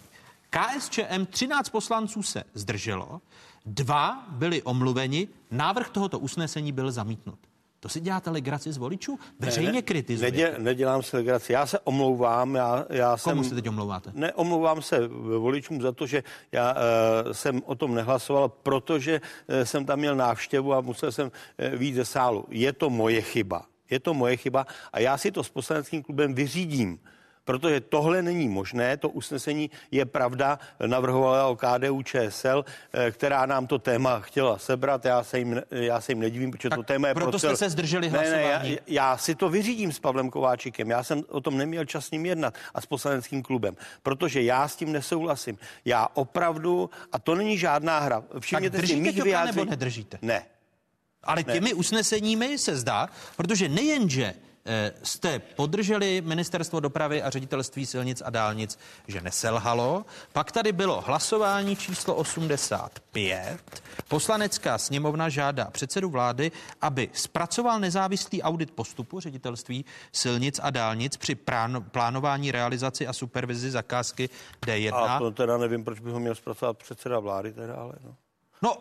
KSČM 13 poslanců se zdrželo, dva byli omluveni, návrh tohoto usnesení byl zamítnut. To si děláte legraci z voličů? Veřejně Ne, kritizujete. Nedě, nedělám si legraci. Já se omlouvám. Já, já Komu jsem, se teď omlouváte? Neomlouvám se voličům za to, že já uh, jsem o tom nehlasoval, protože uh, jsem tam měl návštěvu a musel jsem uh, víc ze sálu. Je to moje chyba. Je to moje chyba a já si to s poslaneckým klubem vyřídím. Protože tohle není možné, to usnesení je pravda, navrhovala o KDU ČSL, eh, která nám to téma chtěla sebrat, já se jim, já se jim nedivím, protože to téma je proto pro jste se zdrželi Ne, ne, já, hlasování. já si to vyřídím s Pavlem Kováčikem. Já jsem o tom neměl čas s ním jednat a s poslaneckým klubem, protože já s tím nesouhlasím. Já opravdu, a to není žádná hra. Všimněte si držíte mých vyjádření. nebo nedržíte? Ne. Ale Ne. těmi usneseními se zdá, protože nejenže jste podrželi ministerstvo dopravy a ředitelství silnic a dálnic, že neselhalo. Pak tady bylo hlasování číslo 85. Poslanecká sněmovna žádá předsedu vlády, aby zpracoval nezávislý audit postupu ředitelství silnic a dálnic při prán- plánování, realizaci a supervizi zakázky D1. A to teda nevím, proč by ho měl zpracovat předseda vlády teda, ale no. No,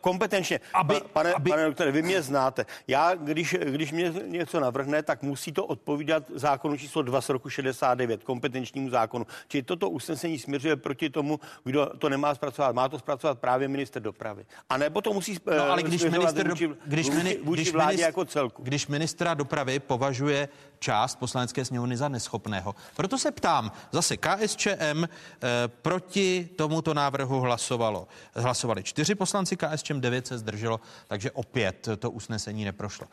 kompetenčně. Aby- Pa- pane, aby- pane doktore, vy mě znáte. Já, když, když mě něco navrhne, tak musí to odpovídat zákonu číslo 2 z roku 69, kompetenčnímu zákonu. Čili toto usnesení směřuje proti tomu, kdo to nemá zpracovat. Má to zpracovat právě minister dopravy. A nebo to musí No, ale když minister, vůči, když, vůči, mini, vůči když, vládě minis- jako celku. když ministra dopravy považuje část poslanecké sněmovny za neschopného. Proto se ptám, zase KSČM eh, proti tomuto návrhu hlasovalo. Hlasovali čtyři poslanci KSČM, devět se zdrželo, takže opět to usnesení neprošlo.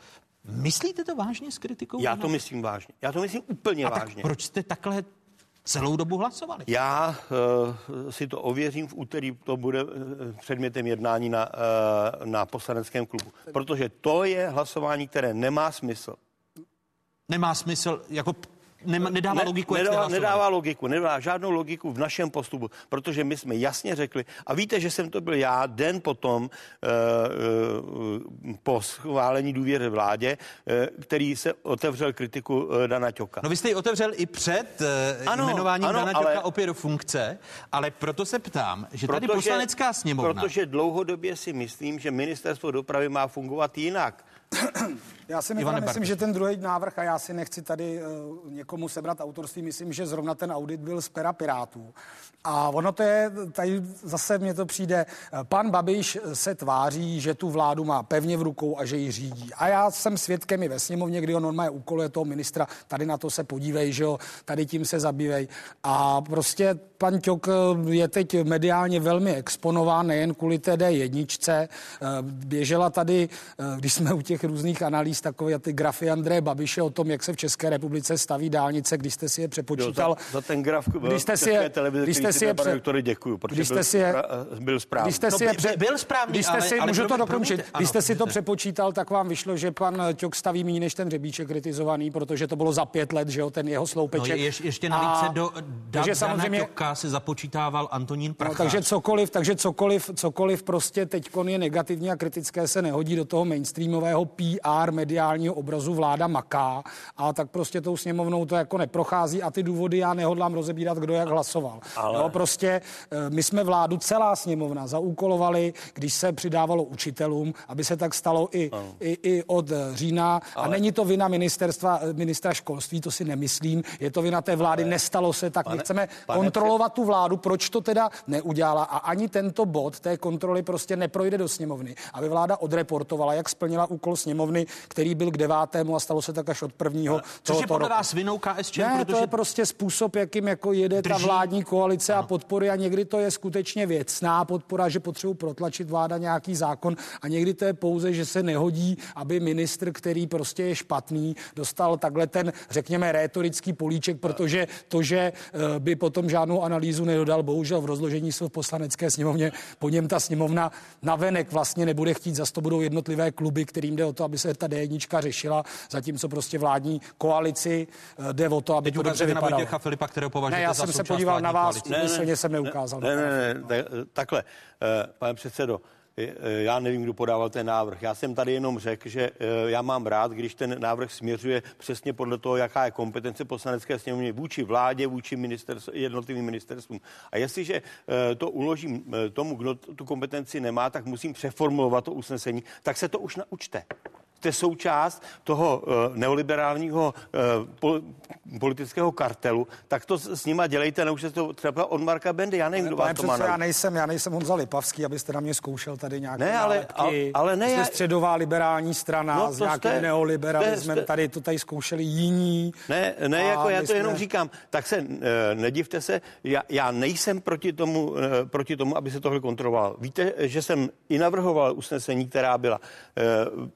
Myslíte to vážně s kritikou? Já to myslím vážně. Já to myslím úplně A tak vážně. proč jste takhle celou dobu hlasovali? Já uh, si to ověřím v úterý, to bude uh, předmětem jednání na, uh, na poslaneckém klubu. Protože to je hlasování, které nemá smysl. Nemá smysl, jako nema, nedává logiku, jak jste nedává, nedává logiku, nedává žádnou logiku v našem postupu, protože my jsme jasně řekli, a víte, že jsem to byl já den potom uh, uh, po schválení důvěry vládě, uh, který se otevřel kritiku uh, Dana Ťoka. No vy jste ji otevřel i před uh, Ano, jmenováním ano, Dana ale- Ťoka opět do funkce, ale proto se ptám, že tady poslanecká sněmovna... Protože dlouhodobě si myslím, že ministerstvo dopravy má fungovat jinak. Já si myslím, myslím, že ten druhý návrh, a já si nechci tady uh, někomu sebrat autorství, myslím, že zrovna ten audit byl z pera Pirátů. A ono to je, tady zase mně to přijde, pan Babiš se tváří, že tu vládu má pevně v rukou a že ji řídí. A já jsem svědkem i ve sněmovně, kdy on normálně úkoluje toho ministra, tady na to se podívej, že jo, tady tím se zabývej. A prostě pan Ťok je teď mediálně velmi exponován, nejen kvůli té D1. Běžela tady, když jsme u těch různých analýz, takové ty grafy Andreje Babiše o tom, jak se v České republice staví dálnice, když jste si je přepočítal. Jo, za, za ten graf když jste si je, televize, když jste si je pře... doktory, děkuju, protože když jste si je, byl správný. Když jste si no, je pře... byl správný, když jste ale, si, ale můžu to dokončit, když jste si to přepočítal, tak vám vyšlo, že pan Ťok staví méně než ten Řebíček kritizovaný, protože to bylo za pět let, že jo, ten jeho No, sloupeček. je, ještě navíc A- se do takže samozřejmě... Ťoka se započítával Antonín No, Prachař. takže cokoliv, takže cokoliv, cokoliv prostě teď je negativní a kritické se nehodí do toho mainstreamového PR mediálního obrazu vláda maká a tak prostě tou sněmovnou to jako neprochází a ty důvody já nehodlám rozebírat, kdo jak hlasoval. Ale-. No, prostě eh, my jsme vládu, celá sněmovna zaúkolovali, když se přidávalo učitelům, aby se tak stalo i, i, i od eh, října. Ale... A není to vina ministerstva, eh, ministra školství, to si nemyslím. Je to vina té vlády, Ale- nestalo se tak. Pane- My chceme pane kontrolovat tu vládu, proč to teda neudělala a ani tento bod té kontroly prostě neprojde do sněmovny, aby vláda odreportovala, jak splnila úkol sněmovny, který byl k devátému a stalo se tak až od prvního Což je podle roku. vás vinou KSČ, Ne, protože to je prostě způsob, jakým jako jede ta drží- vládní koalice a podpory a někdy to je skutečně věcná podpora, že potřebují protlačit vláda nějaký zákon a někdy to je pouze, že se nehodí, aby ministr, který prostě je špatný, dostal takhle ten, řekněme, rétorický políček, protože to, že eh, by potom žádnou analýzu nedodal, bohužel v rozložení jsou v poslanecké sněmovně, po něm ta sněmovna navenek vlastně nebude chtít, zase to budou jednotlivé kluby, kterým jde o to, aby se ta D1 řešila, zatímco prostě vládní koalici eh, jde o to, aby Teď to dobře na vypadalo. Vojtěcha Filipa, kterého Ne, považujete já za jsem se součást podíval na vás, koalice. úmyslně jsem neukázal. Ne, ne, ne, ne, takhle, Eh, pane předsedo, eh, já nevím, kdo podával ten návrh. Já jsem tady jenom řekl, že eh, já mám rád, když ten návrh směřuje přesně podle toho, jaká je kompetence poslanecké sněmovny vůči vládě, vůči ministerstv, jednotlivým ministerstvům. A jestliže eh, to uložím tomu, kdo tu kompetenci nemá, tak musím přeformulovat to usnesení, tak se to už naučte. Jste součást toho uh, neoliberálního uh, pol, politického kartelu, tak to s, s nima dělejte, naučte to třeba od Marka Bendy. Já nevím, kdo vás to má já nejsem, já nejsem Honza Lipavský, abyste na mě zkoušel tady nějaké Ne, ale- nálepky. ale ne, Jste já- středová liberální strana No, s nějakým jste- neoliberalismem. jste- Tady to tady zkoušeli jiní. Ne, ne, jako já to jenom jsme- říkám, tak se e, nedivte se, já, já nejsem proti tomu, proti tomu, aby se tohle kontrolovalo. Víte, že jsem i navrhoval usnesení, která byla.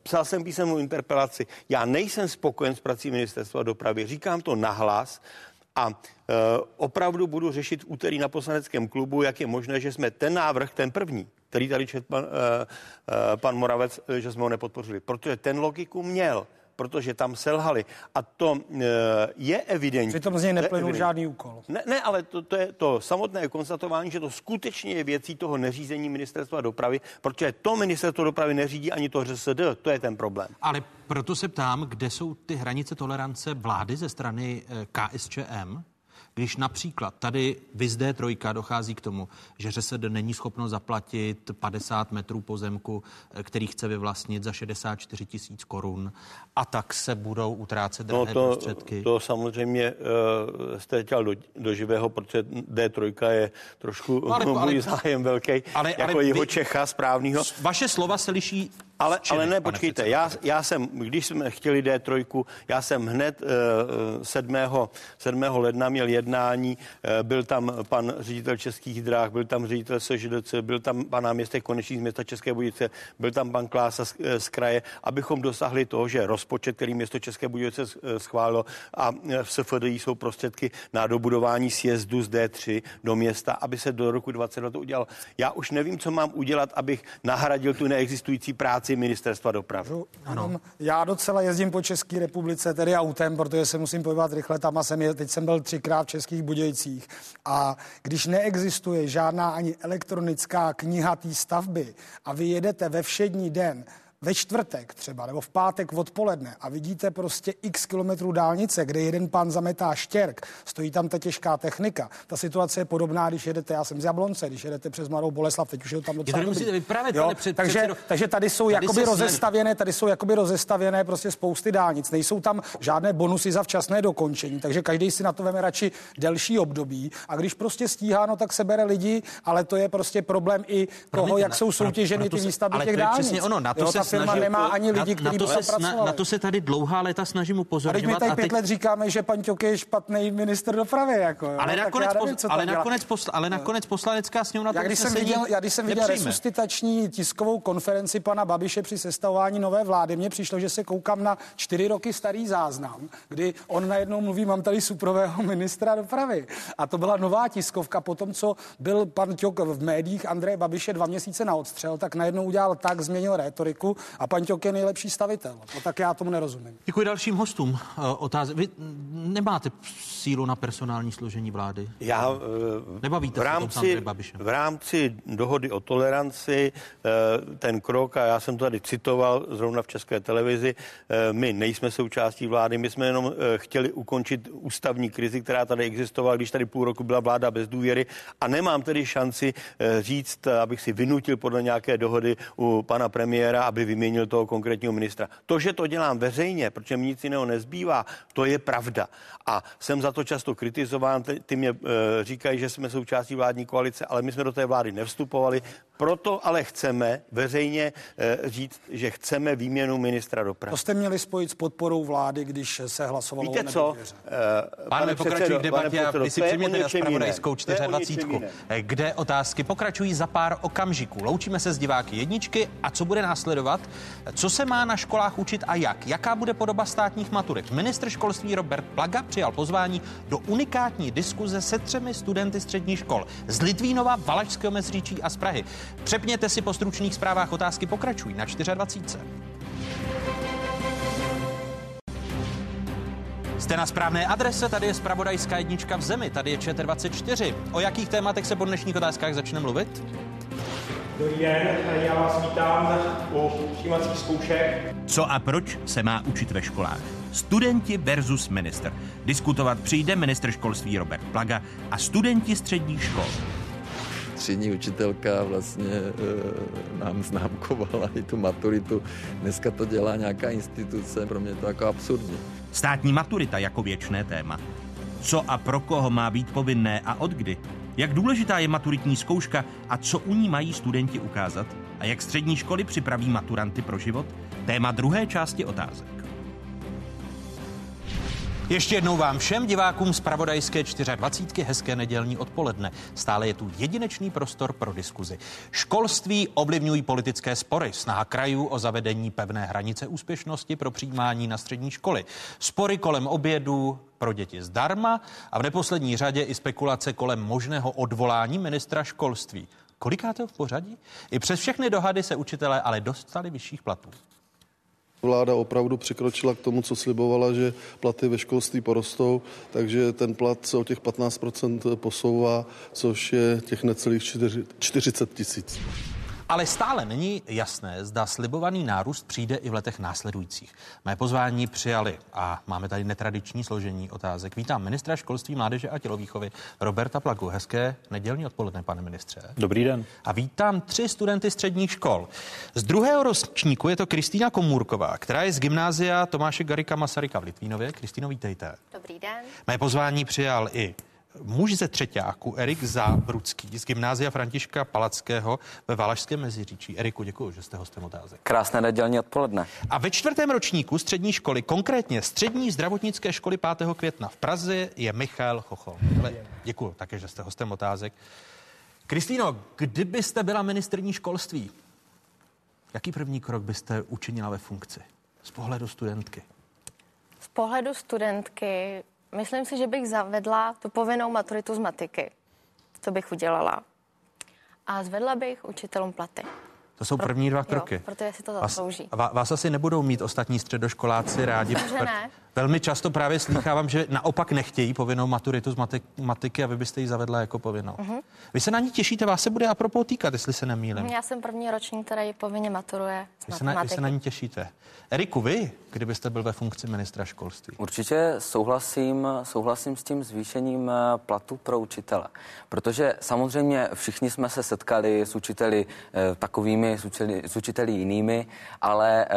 Psal jsem písemnou interpelaci. Já nejsem spokojen s prací ministerstva dopravy. Říkám to nahlas. A e, opravdu budu řešit úterý na poslaneckém klubu, jak je možné, že jsme ten návrh, ten první, který tady čet pan, e, e, pan Moravec, že jsme ho nepodpořili. Protože ten logiku měl, protože tam selhali. A to e, je evidentní. Přitom z něj neplynul žádný úkol. Ne, ne, ale to, to je to samotné konstatování, že to skutečně je věcí toho neřízení ministerstva dopravy, protože to ministerstvo dopravy neřídí ani to ŘSD, to je ten problém. Ale proto se ptám, kde jsou ty hranice tolerance vlády ze strany eh, KSČM, když například tady vy zde trojka dochází k tomu, že ŘSD není schopno zaplatit 50 metrů pozemku, eh, který chce vyvlastnit za 64 tisíc korun a tak se budou utrácet No drahé to, prostředky. to samozřejmě uh, jste chtěl do, do živého, protože D3 je trošku Ale- ale, ale- můj zájem velký, ale- jako ale jeho vy- Čecha správného. Vaše slova se liší Ale, činy, ale ne, počkejte, já, já jsem, když jsme chtěli D3, já jsem hned uh, 7. 7. ledna měl jednání, uh, byl tam pan ředitel Českých dráh, byl tam ředitel SŽDC, byl tam pan náměstek Konečný z města České Budějovice, byl tam pan Klása z, eh, z kraje, abychom dosáhli toho, že rozpočet, který město České Budějovice eh, schválilo a v SFDI jsou prostředky na dobudování sjezdu z D3 do města, aby se do roku 20 to udělalo. Já už nevím, co mám udělat, abych nahradil tu neexistující práci ministerstva dopravy. Ano. Já docela jezdím po České republice, tedy autem, protože se musím pohybovat rychle. Tam a jsem je, teď jsem byl třikrát v Českých Budějcích. A když neexistuje žádná ani elektronická kniha té stavby a vy jedete ve všední den ve čtvrtek třeba, nebo v pátek odpoledne a vidíte prostě x kilometrů dálnice, kde jeden pán zametá štěrk, stojí tam ta těžká technika. Ta situace je podobná, když jedete, já jsem z Jablonce, když jedete přes Mladou Boleslav, teď už je to tam docela to musíte vyprávět, pane před, takže, předsedo. takže tady jsou Tady jakoby rozestavěné, tady jsou jakoby rozestavěné prostě spousty dálnic. Nejsou tam žádné bonusy za včasné dokončení, takže každý si na to veme radši delší období. A když prostě stíhá, no tak se bere lidi, ale to je prostě problém i toho, Promiňte, jak jsou soutěženy ty výstavby těch dálnic. ono, na to jo, se firma snaží- nemá ani lidi, na, kteří by se, na, na to se tady dlouhá léta snažím A teď my upozorňovat. tady A pět teď, let říkáme, že pan Ťok je špatný minister dopravy. Jako, ale nakonec, nevím, pos- co tam ale, nakonec, posl, ale nakonec poslanecká sněmovna to Já když, jsem viděl, já když jsem viděl resuscitační tiskovou konferenci pana Babiše při sestavování nové vlády, mně přišlo, že se koukám na čtyři roky starý záznam, kdy on najednou mluví, mám tady suprového ministra dopravy. A to byla nová tiskovka po tom, co byl pan Ťok v médiích Andreje Babiše dva měsíce na odstřel, tak najednou udělal tak, změnil rétoriku a pan Ťok je nejlepší stavitel. No tak já tomu nerozumím. Děkuji dalším hostům. Eh, Otáze. Vy nemáte sílu na personální složení vlády? Já eh, Nebavíte v rámci, v rámci dohody o toleranci eh, ten krok, a já jsem to tady citoval zrovna v České televizi, my nejsme součástí vlády, my jsme jenom chtěli ukončit ústavní krizi, která tady existovala, když tady půl roku byla vláda bez důvěry a nemám tedy šanci říct, abych si vynutil podle nějaké dohody u pana premiéra, aby vyměnil toho konkrétního ministra. To, že to dělám veřejně, protože mi nic jiného nezbývá, to je pravda. A jsem za to často kritizován, ty, mě e, říkají, že jsme součástí vládní koalice, ale my jsme do té vlády nevstupovali. Proto ale chceme veřejně e, říct, že chceme výměnu ministra dopravy. To jste měli spojit s podporou vlády, když se hlasovalo Víte o co? nedůvěře. E, Pánové, pokračují v debatě a vy si přijměte na něčem spravodajskou jiném. To je o něčem 24, jiném. kde otázky pokračují za pár okamžiků. Loučíme se s diváky jedničky a co bude následovat? Co se má na školách učit a jak? Jaká bude podoba státních maturit? Ministr školství Robert Plaga přijal pozvání do unikátní diskuze se třemi studenty středních škol z Litvínova, Valašského mezříčí a z Prahy. Přepněte si po stručných zprávách otázky pokračují na 24. Jste na správné adrese, tady je spravodajská jednička v zemi, tady je ČT24. O jakých tématech se po dnešních otázkách začne mluvit? Dobrý den, já vás vítám u přijímacích zkoušek. Co a proč se má učit ve školách? Studenti versus minister. Diskutovat přijde ministr školství Robert Plaga a studenti středních škol. Třídní učitelka vlastně e, nám známkovala i tu maturitu. Dneska to dělá nějaká instituce, pro mě to jako absurdní. Státní maturita jako věčné téma. Co a pro koho má být povinné a od kdy? Jak důležitá je maturitní zkouška a co u ní mají studenti ukázat? A jak střední školy připraví maturanty pro život? Téma druhé části otázek. Ještě jednou vám všem divákům z Pravodajské 24. hezké nedělní odpoledne. Stále je tu jedinečný prostor pro diskuzi. Školství ovlivňují politické spory, snaha krajů o zavedení pevné hranice úspěšnosti pro přijímání na střední školy. Spory kolem obědu pro děti zdarma a v neposlední řadě i spekulace kolem možného odvolání ministra školství. Kolikáte v pořadí? I přes všechny dohady se učitelé ale dostali vyšších platů. Vláda opravdu přikročila k tomu, co slibovala, že platy ve školství porostou, takže ten plat se o těch 15% posouvá, což je těch necelých 4, 40 tisíc. Ale stále není jasné, zda slibovaný nárůst přijde i v letech následujících. Mé pozvání přijali a máme tady netradiční složení otázek. Vítám ministra školství, mládeže a tělovýchovy Roberta Plagu. Hezké nedělní odpoledne, pane ministře. Dobrý den. A vítám tři studenty středních škol. Z druhého ročníku je to Kristýna Komůrková, která je z gymnázia Tomáše Garika Masaryka v Litvínově. Kristýno, vítejte. Dobrý den. Mé pozvání přijal i muž ze třetíku, Erik Zábrucký z gymnázia Františka Palackého ve Valašském Meziříčí. Eriku, děkuji, že jste hostem otázek. Krásné nedělní odpoledne. A ve čtvrtém ročníku střední školy, konkrétně střední zdravotnické školy 5. května v Praze, je Michal Chochol. Děkuji také, že jste hostem otázek. Kristýno, kdybyste byla ministrní školství, jaký první krok byste učinila ve funkci z pohledu studentky? Z pohledu studentky, myslím si, že bych zavedla tu povinnou maturitu z matiky. To bych udělala. A zvedla bych učitelům platy. To jsou první dva kroky. Jo, protože si to Vás, zaslouží. vás asi nebudou mít ostatní středoškoláci rádi. Že ne? Velmi často právě slýchávám, že naopak nechtějí povinnou maturitu z matiky a vy byste ji zavedla jako povinnou. Uh-huh. Vy se na ní těšíte, vás se bude apropos týkat, jestli se nemýlím. Já jsem první ročník, který povinně maturuje z vy se, na, vy se na ní těšíte. Eriku, vy, kdybyste byl ve funkci ministra školství? Určitě souhlasím, souhlasím s tím zvýšením eh, platu pro učitele, protože samozřejmě všichni jsme se setkali s učiteli eh, takovými, s učiteli, s učiteli jinými, ale eh,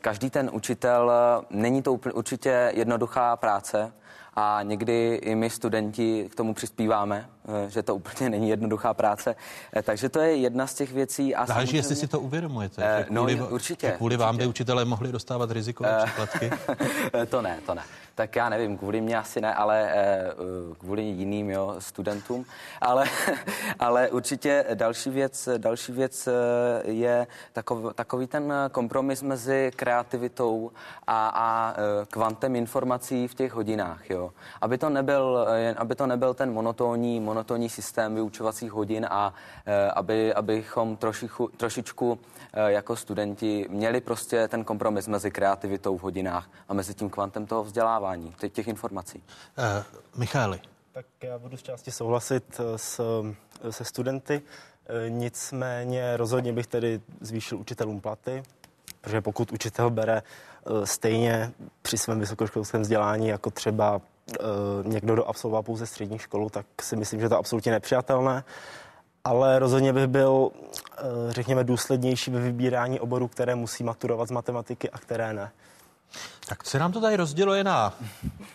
každý ten učitel, není to určitě jednoduchá práce, a někdy i my studenti k tomu přispíváme, že to úplně není jednoduchá práce. Eh, takže to je jedna z těch věcí. A Záleží, jestli si to uvědomujete. Eh, no, kvůli, určitě. Kvůli určitě. vám by učitelé mohli dostávat rizikové příplatky? to ne, to ne tak já nevím, kvůli mě asi ne, ale eh, kvůli jiným jo, studentům. Ale, ale určitě další věc, další věc eh, je takový, takový ten kompromis mezi kreativitou a, a eh, kvantem informací v těch hodinách. Jo. Aby, to nebyl, aby to nebyl ten monotónní, monotónní systém vyučovacích hodin a aby, abychom trošichu, trošičku jako studenti měli prostě ten kompromis mezi kreativitou v hodinách a mezi tím kvantem toho vzdělávání těch informací. Uh, Michaeli. Tak já budu z části souhlasit s, se studenty, nicméně rozhodně bych tedy zvýšil učitelům platy, protože pokud učitel bere stejně při svém vysokoškolském vzdělání jako třeba někdo, kdo absolvoval pouze střední školu, tak si myslím, že to je absolutně nepřijatelné. Ale rozhodně bych byl, řekněme, důslednější ve vybírání oborů, které musí maturovat z matematiky a které ne. Tak se nám to tady rozděluje na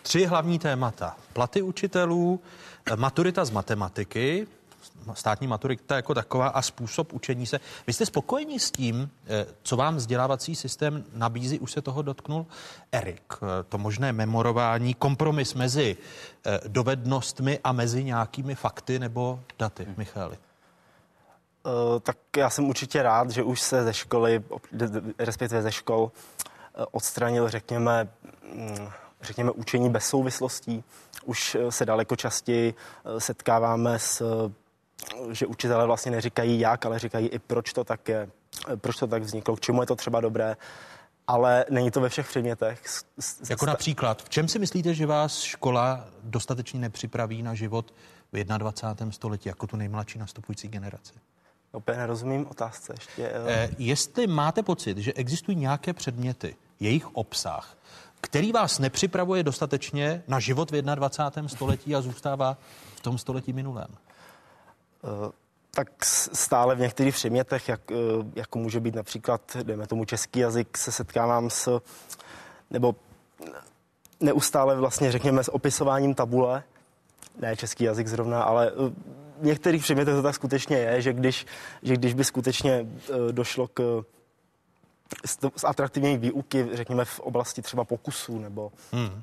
tři hlavní témata. Platy učitelů, maturita z matematiky, státní maturita jako taková a způsob učení se. Vy jste spokojeni s tím, eh, co vám vzdělávací systém nabízí? Už se toho dotknul Erik. Eh, to možné memorování, kompromis mezi eh, dovednostmi a mezi nějakými fakty nebo daty. Hmm. Michali. tak já jsem určitě rád, že už se ze školy, respektive ze škol, odstranil, řekněme, mm, řekněme, učení bez souvislostí. Už se daleko častěji setkáváme s, že učitelé vlastně neříkají jak, ale říkají i proč to tak je, proč to tak vzniklo, k čemu je to třeba dobré ale není to ve všech předmětech. Jako například, v čem si myslíte, že vás škola dostatečně nepřipraví na život v 21. století, jako tu nejmladší nastupující generaci? Opět nerozumím otázce ještě. Eh, jestli máte pocit, že existují nějaké předměty, jejich obsah, který vás nepřipravuje dostatečně na život v 21. století a zůstává v tom století minulém? Uh, tak stále v některých předmětech, jak, uh, jako může být například, dejme tomu český jazyk, se setkávám s, nebo neustále vlastně, řekněme, s opisováním tabule, ne český jazyk zrovna, ale uh, v některých předmětech to tak skutečně je, že když, že když by skutečně došlo k z atraktivní výuky, řekněme, v oblasti třeba pokusů nebo hmm.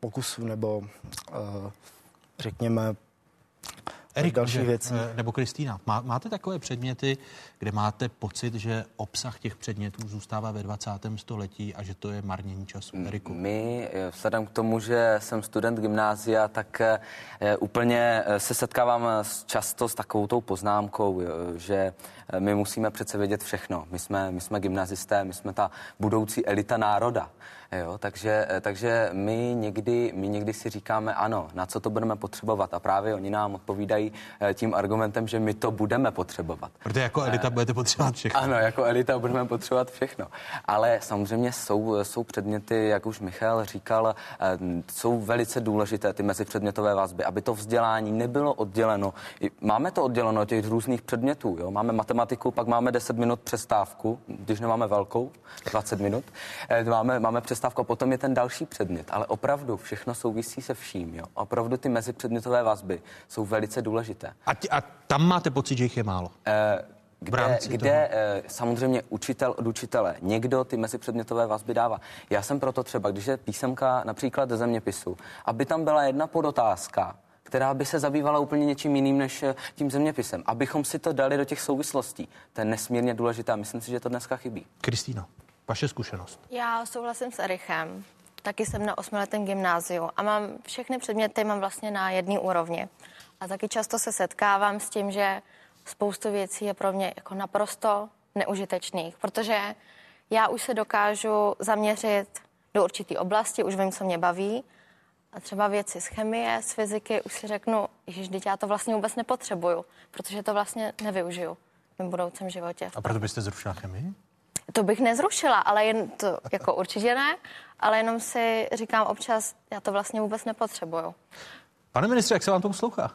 pokusů nebo řekněme Erik, další věci. Eh, nebo Kristýna, má, máte takové předměty, kde máte pocit, že obsah těch předmětů zůstává ve 20. století a že to je marnění času? Eriku. My, eh, vzhledem k tomu, že jsem student gymnázia, tak eh, úplně se setkávám často s takovou tou poznámkou, že my musíme přece vědět všechno. My jsme, my jsme gymnazisté, my jsme ta budoucí elita národa. Jo, takže, takže my, někdy, my někdy si říkáme, ano, na co to budeme potřebovat. A právě oni nám odpovídají eh, tím argumentem, že my to budeme potřebovat. Protože jako elita budete potřebovat všechno. Ano, jako elita budeme potřebovat všechno. Ale samozřejmě jsou, jsou předměty, jak už Michal říkal, eh, jsou velice důležité ty mezipředmětové vazby, aby to vzdělání nebylo odděleno. Máme to odděleno od těch různých předmětů. Jo? Máme matematiku, pak máme 10 minut přestávku, když nemáme velkou, 20 minut. Eh, máme, máme přestávku přestávku a potom je ten další předmět. Ale opravdu všechno souvisí se vším. Jo? Opravdu ty mezipředmětové vazby jsou velice důležité. A, t- a tam máte pocit, že jich je málo? Eh, kde, kde eh, samozřejmě učitel od učitele někdo ty mezipředmětové vazby dává. Já jsem proto třeba, když je písemka například zeměpisu, aby tam byla jedna podotázka, která by se zabývala úplně něčím jiným než eh, tím zeměpisem. Abychom si to dali do těch souvislostí. To je nesmírně důležité. Myslím si, že to dneska chybí. Kristýno. Vaše zkušenost? Já souhlasím s Erichem. Taky jsem na osmiletém gymnáziu a mám všechny předměty mám vlastně na jedné úrovni. A taky často se setkávám s tím, že spoustu věcí je pro mě jako naprosto neužitečných, protože Já už se dokážu zaměřit do určité oblasti, už vím, co mě baví. A třeba věci z chemie, z fyziky, už si řeknu, že teď já to vlastně vůbec nepotřebuju, protože to vlastně nevyužiju v mém budoucím životě. A proto byste zrušila chemii? To bych nezrušila, ale jen to jako určitě ne, ale jenom si říkám občas, já to vlastně vůbec nepotřebuju. Pane ministře, jak se vám to poslouchá?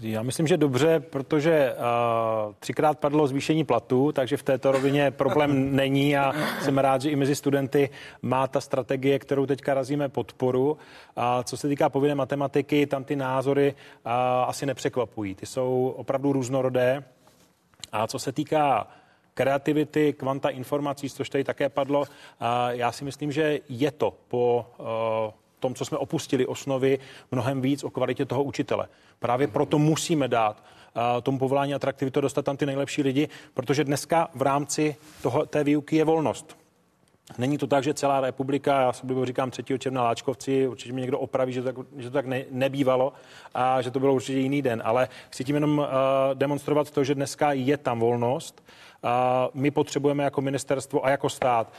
Já myslím, že dobře, protože uh, třikrát padlo zvýšení platu, takže v této rovině problém není a jsem rád, že i mezi studenty má ta strategie, kterou teďka razíme podporu. A co se týká povinné matematiky, tam ty názory uh, asi nepřekvapují. Ty jsou opravdu různorodé. A co se týká kreativity, kvanta informací, což tady také padlo, já si myslím, že je to po uh, tom, co jsme opustili osnovy, mnohem víc o kvalitě toho učitele. Právě proto musíme dát uh, tomu povolání atraktivitu, dostat tam ty nejlepší lidi, protože dneska v rámci toho, té výuky je volnost. Není to tak, že celá republika, já se říkám 3. června Láčkovci, určitě mi někdo opraví, že to tak, že to tak ne, nebývalo a že to bylo určitě jiný den, ale chci tím jenom uh, demonstrovat to, že dneska je tam volnost. My potřebujeme jako ministerstvo a jako stát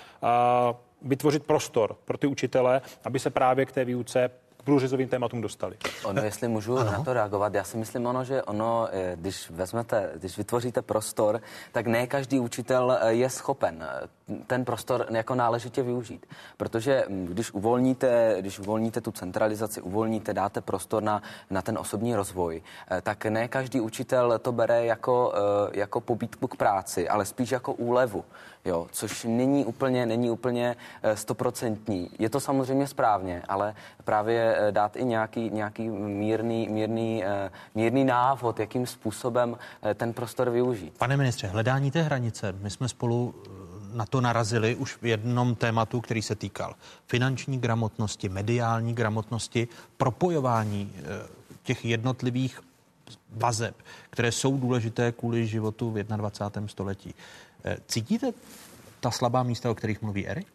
vytvořit prostor pro ty učitele, aby se právě k té výuce průřezovým tématům dostali. Ono, jestli můžu ano. na to reagovat, já si myslím ono, že ono, eh, když vezmete, když vytvoříte prostor, tak ne každý učitel eh, je schopen eh, ten prostor jako náležitě využít. Protože hm, když uvolníte, když uvolníte tu centralizaci, uvolníte, dáte prostor na, na ten osobní rozvoj, tak ne každý učitel to bere jako, jako pobítku k práci, ale spíš jako úlevu jo, což není úplně, není úplně eh, stoprocentní. Je to samozřejmě správně, ale právě eh, dát i nějaký, nějaký mírný, mírný, eh, mírný návod, jakým způsobem ten prostor využít. Pane ministře, hledání té hranice, my jsme spolu na to narazili už v jednom tématu, který se týkal finanční gramotnosti, mediální gramotnosti, propojování těch jednotlivých vazeb, které jsou důležité kvůli životu v 21. století. Eh, cítíte ta slabá místa, o kterých mluví Erik?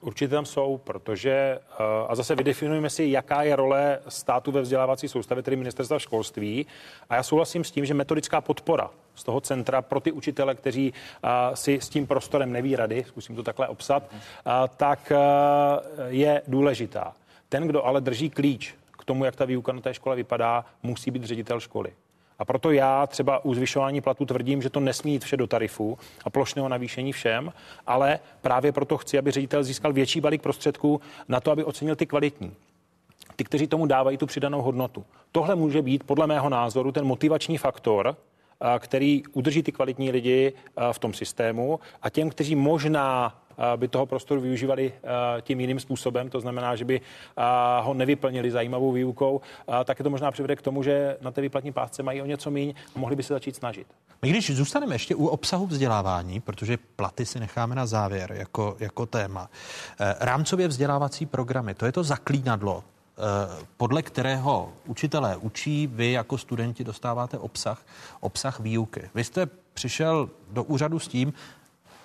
Určitě tam jsou, protože, eh, a zase vydefinujeme si, jaká je role státu ve vzdělávací soustavě, tedy ministerstva školství. A já souhlasím s tím, že metodická podpora z toho centra pro ty učitele, kteří eh, si s tím prostorem neví rady, zkusím to takhle obsat, tak je důležitá. Ten, kdo ale drží klíč k tomu, jak ta výuka na té škole vypadá, musí být ředitel školy. A proto já třeba u zvyšování platů tvrdím, že to nesmí jít vše do tarifu a plošného navýšení všem, ale právě proto chci, aby ředitel získal větší balík prostředků na to, aby ocenil ty kvalitní ty, kteří tomu dávají tu přidanou hodnotu. Tohle může být podle mého názoru ten motivační faktor, který udrží ty kvalitní lidi v tom systému a těm, kteří možná by toho prostoru využívali tím jiným způsobem, to znamená, že by ho nevyplnili zajímavou výukou, tak je to možná přivede k tomu, že na té výplatní pásce mají o něco míň a mohli by se začít snažit. My když zůstaneme ještě u obsahu vzdělávání, protože platy si necháme na závěr jako, jako téma, eh, rámcově vzdělávací programy, to je to zaklínadlo, eh, podle kterého učitelé učí, vy jako studenti dostáváte obsah, obsah výuky. Vy jste přišel do úřadu s tím,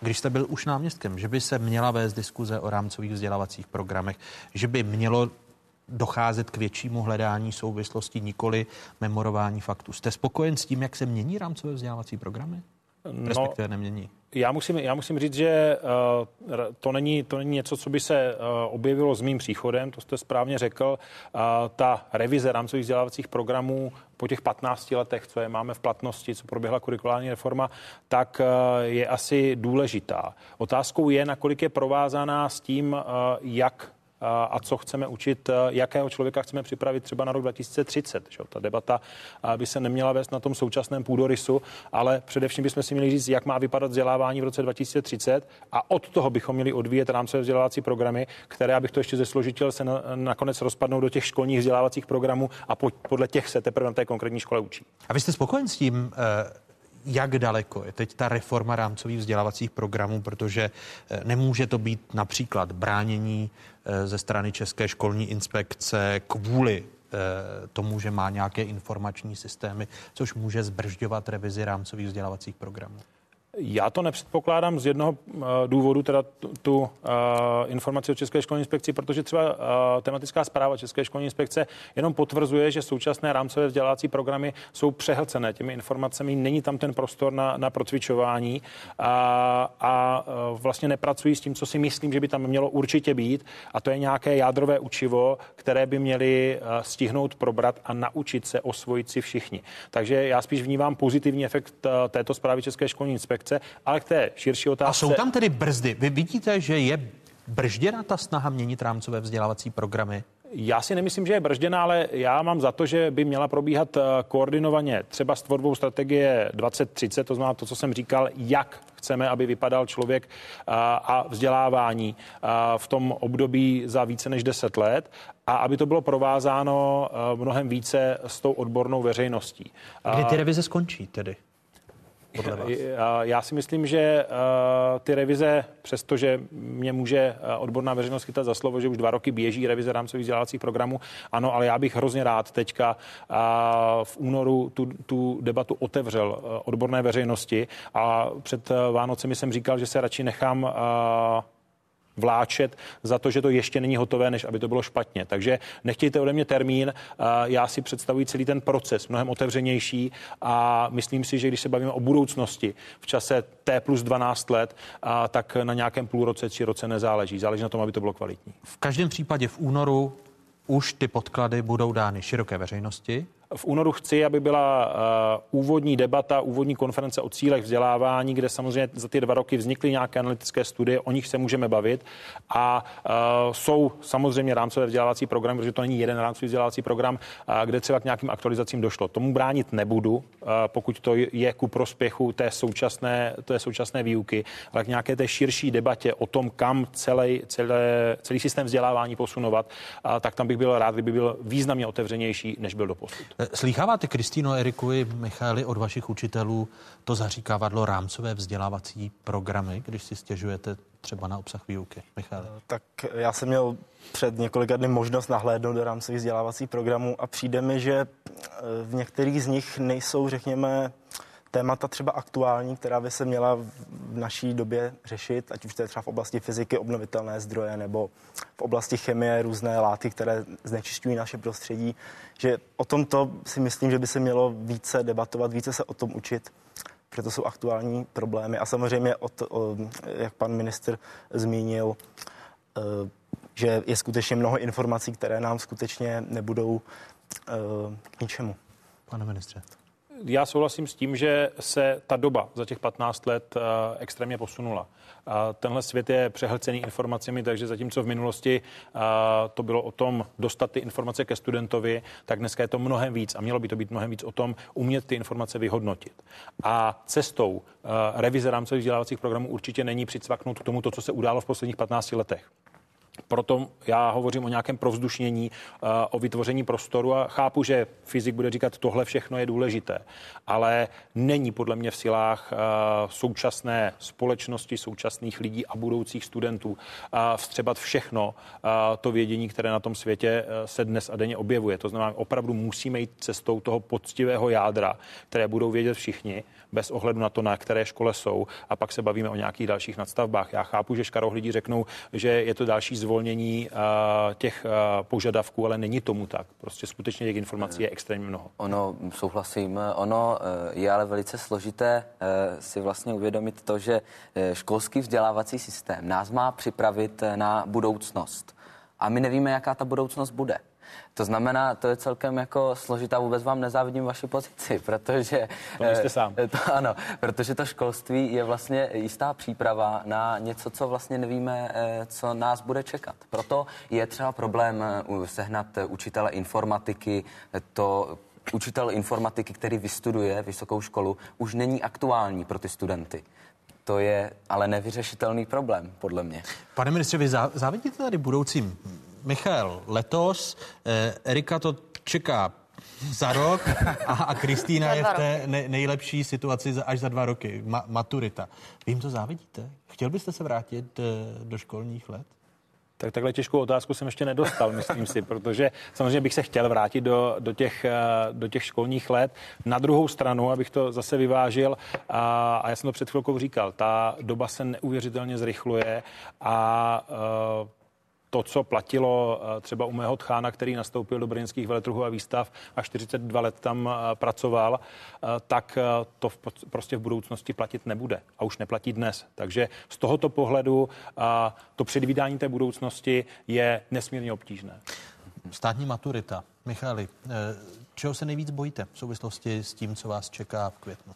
když jste byl už náměstkem, že by se měla vést diskuze o rámcových vzdělávacích programech, že by mělo docházet k většímu hledání souvislosti, nikoli memorování faktů. Jste spokojen s tím, jak se mění rámcové vzdělávací programy? No, Respektive nemění. Já musím, já musím říct, že uh, to, není, to není něco, co by se uh, objevilo s mým příchodem, to jste správně řekl. Uh, ta revize rámcových vzdělávacích programů po těch 15 letech, co je máme v platnosti, co proběhla kurikulární reforma, tak je asi důležitá. Otázkou je, nakolik je provázaná s tím, jak a co chceme učit, jakého člověka chceme připravit třeba na rok 2030. Že? Ta debata by se neměla vést na tom současném půdorysu, ale především bychom si měli říct, jak má vypadat vzdělávání v roce 2030 a od toho bychom měli odvíjet rámcové vzdělávací programy, které, abych to ještě zesložitil, se na, nakonec rozpadnou do těch školních vzdělávacích programů a po, podle těch se teprve na té konkrétní škole učí. A vy jste spokojen s tím, eh, jak daleko je teď ta reforma rámcových vzdělávacích programů, protože eh, nemůže to být například bránění eh, ze strany České školní inspekce kvůli eh, tomu, že má nějaké informační systémy, což může zbržďovat revizi rámcových vzdělávacích programů. Já to nepředpokládám z jednoho uh, důvodu, teda tu, tu uh, informaci o České školní inspekci, protože třeba uh, tematická zpráva České školní inspekce jenom potvrzuje, že současné rámcové vzdělávací programy jsou přehlcené těmi informacemi, není tam ten prostor na, na procvičování a, a vlastně nepracují s tím, co si myslím, že by tam mělo určitě být, a to je nějaké jádrové učivo, které by měli stihnout probrat a naučit se osvojit si všichni. Takže já spíš vnímám pozitivní efekt této zprávy České školní inspekce inspekce, ale k té širší otázce. A jsou tam tedy brzdy. Vy vidíte, že je bržděna ta snaha měnit rámcové vzdělávací programy? Já si nemyslím, že je bržděná, ale já mám za to, že by měla probíhat eh, koordinovaně třeba s tvorbou strategie 2030, to znamená to, co jsem říkal, jak chceme, aby vypadal člověk eh, a vzdělávání eh, v tom období za více než 10 let a aby to bylo provázáno mnohem více s tou odbornou veřejností. Kdy ty revize skončí tedy? Podle vás? Já si myslím, že eh, ty revize, přestože mě může eh, odborná veřejnost chytat za slovo, že už dva roky běží revize rámcových vzdělávacích programů, ano, ale já bych hrozně rád teďka eh, v únoru tu, tu debatu otevřel odborné veřejnosti a před Vánocemi jsem říkal, že se radši nechám vláčet za to, že to ještě není hotové, než aby to bylo špatně. Takže nechtějte ode mě termín, já si představuji celý ten proces mnohem otevřenější a myslím si, že když se bavíme o budoucnosti v čase T plus 12 let, tak na nějakém půlroce či roce nezáleží. Záleží na tom, aby to bylo kvalitní. V každém případě v únoru už ty podklady budou dány široké veřejnosti. V únoru chci, aby byla uh, úvodní debata, úvodní konference o cílech vzdělávání, kde samozřejmě za ty dva roky vznikly nějaké analytické studie, o nich se můžeme bavit. A uh, jsou samozřejmě rámcové vzdělávací programy, protože to není jeden rámcový vzdělávací program, uh, kde třeba k nějakým aktualizacím došlo. Tomu bránit nebudu, pokud to je ku prospěchu té současné, té současné výuky, ale k nějaké té širší debatě o tom, kam celý, celé, celý systém vzdělávání posunovat, tak tam bych byl rád, kdyby byl významně otevřenější, než byl doposud. Slýcháváte, Kristýno, Eriku i Michaeli, od vašich učitelů to zaříkávadlo rámcové vzdělávací programy, když si stěžujete třeba na obsah výuky? Michal. Tak já jsem měl před několika dny možnost nahlédnout do rámcových vzdělávacích programů a přijde mi, že eh, v některých z nich nejsou, řekněme, témata třeba aktuální, která by se měla v naší době řešit, ať už to je třeba v oblasti fyziky, obnovitelné zdroje, nebo v oblasti chemie, různé látky, které znečišťují naše prostředí, že o tomto si myslím, že by se mělo více debatovat, více se o tom učit, protože to jsou aktuální problémy. A samozřejmě, o to, o, jak pan ministr zmínil, e, že je skutečně mnoho informací, které nám skutečně nebudou e, k ničemu. Pane ministře já souhlasím s tím, že se ta doba za těch 15 let uh, extrémně posunula. Tenhle svět je přehlcený informacemi, takže zatímco v minulosti uh, to bylo o tom dostat ty informace ke studentovi, tak dneska je to mnohem víc a mělo by to být mnohem víc o tom umět ty informace vyhodnotit. A cestou uh, revize rámcových vzdělávacích programů určitě není přicvaknout k tomu, to, co se událo v posledních 15 letech. Proto já hovořím o nějakém provzdušnění, eh, o vytvoření prostoru a chápu, že fyzik bude říkat, tohle všechno je důležité, ale není podle mě v silách eh, současné společnosti, současných lidí a budoucích studentů eh, vstřebat všechno to vědění, které na tom světě se dnes a denně objevuje. To znamená, opravdu musíme jít cestou toho poctivého jádra, které budou vědět všichni, bez ohledu na to, na které škole jsou, a pak se bavíme o nějakých dalších nadstavbách. Já chápu, že škarohlídi řeknou, že je to další zvolnění uh, těch uh, požadavků, ale není tomu tak. Prostě skutečně těch informací je extrémně mnoho. Ono, souhlasím, ono eh, je ale velice složité si vlastně uvědomit to, že školský vzdělávací systém nás má připravit na budoucnost. A my nevíme, jaká ta budoucnost bude. To znamená, to je celkem jako složitá, vůbec vám nezávidím vaši pozici, protože... To jste sám. To, ano, protože to školství je vlastně jistá příprava na něco, co vlastně nevíme, eh, co nás bude čekat. Proto je třeba problém eh, sehnat učitele informatiky, to učitel informatiky, který vystuduje vysokou školu, už není aktuální pro ty studenty. To je ale nevyřešitelný problém, podle mě. Pane ministře, vy závidíte tady budoucím Michal letos, eh, Erika to čeká za rok a, a Kristýna je v té ne, nejlepší situaci za, až za dva roky, Ma, maturita. Vy jim to závidíte? Chtěl byste se vrátit eh, do školních let? Tak takhle těžkou otázku jsem ještě nedostal, myslím si, protože samozřejmě bych se chtěl vrátit do, do, těch, eh, do těch školních let. Na druhou stranu, abych to zase vyvážil, a, a já jsem to před chvilkou říkal, ta doba se neuvěřitelně zrychluje a eh, to, co platilo eh, třeba u mého tchána, který nastoupil do brněnských veletrhů a výstav a 42 let tam eh, pracoval, eh, tak to v, prostě v budoucnosti platit nebude a už neplatí dnes. Takže z tohoto pohledu to předvídání té budoucnosti je nesmírně obtížné. Státní maturita. Michali, čeho se nejvíc bojíte v souvislosti s tím, co vás čeká v květnu?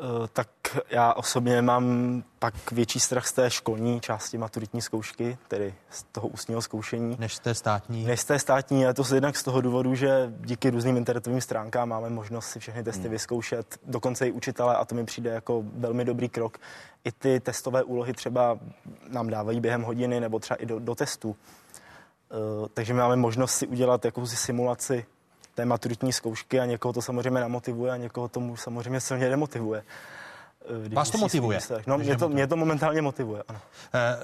Eh, tak já osobně mám pak větší strach z té školní části maturitní zkoušky, tedy z toho ústního zkoušení. Než z té státní? Než z té státní, ale to se jednak z toho důvodu, že díky různým internetovým stránkám máme možnost si všechny testy hmm. vyzkoušet, dokonce i učitele a to mi přijde jako velmi dobrý krok. I ty testové úlohy třeba nám dávají během hodiny nebo třeba i do, do testů. Uh, takže máme možnost si udělat jakousi simulaci té maturitní zkoušky a někoho to samozřejmě namotivuje a někoho tomu samozřejmě silně demotivuje. Eh, Vás to motivuje? No, mě to, mě to momentálně motivuje, ano. Eh,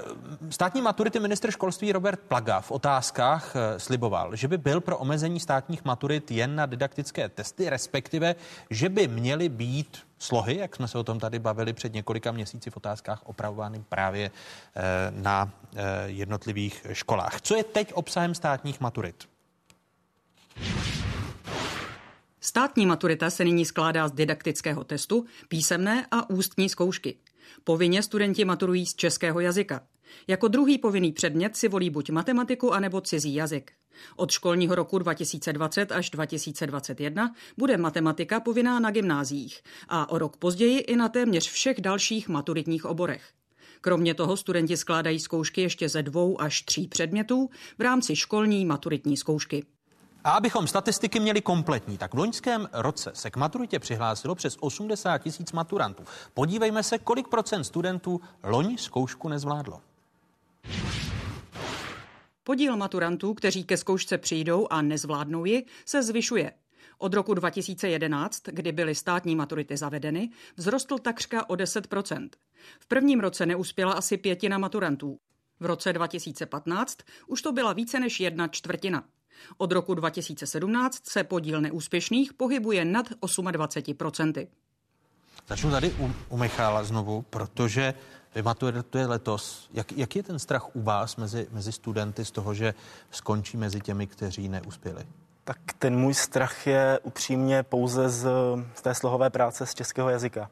státní maturity minister školství Robert Plaga v otázkách eh, sliboval, že by byl pro omezení státních maturit jen na didaktické testy, respektive, že by měly být slohy, jak jsme se o tom tady bavili před několika měsíci v otázkách, opravovány právě na jednotlivých školách. Co je teď obsahem státních maturit? Státní maturita se nyní skládá z didaktického testu, písemné a ústní zkoušky. Povinně studenti maturují z českého jazyka. Jako druhý povinný předmět si volí buď matematiku anebo cizí jazyk. Od školního roku 2020 až 2021 bude matematika povinná na gymnáziích a o rok později i na téměř všech dalších maturitních oborech. Kromě toho studenti skládají zkoušky ještě ze dvou až tří předmětů v rámci školní maturitní zkoušky. A abychom statistiky měli kompletní, tak v loňském roce se k maturitě přihlásilo přes 80 tisíc maturantů. Podívejme se, kolik procent studentů loň zkoušku nezvládlo. Podíl maturantů, kteří ke zkoušce přijdou a nezvládnou ji, se zvyšuje. Od roku 2011, kdy byly státní maturity zavedeny, vzrostl takřka o 10 V prvním roce neuspěla asi pětina maturantů. V roce 2015 už to byla více než jedna čtvrtina. Od roku 2017 se podíl neúspěšných pohybuje nad 28%. Začnu tady u, u Michála znovu, protože vy maturujete letos. Jak, jak je ten strach u vás mezi, mezi studenty z toho, že skončí mezi těmi, kteří neuspěli? Tak ten můj strach je upřímně pouze z, z té slohové práce z českého jazyka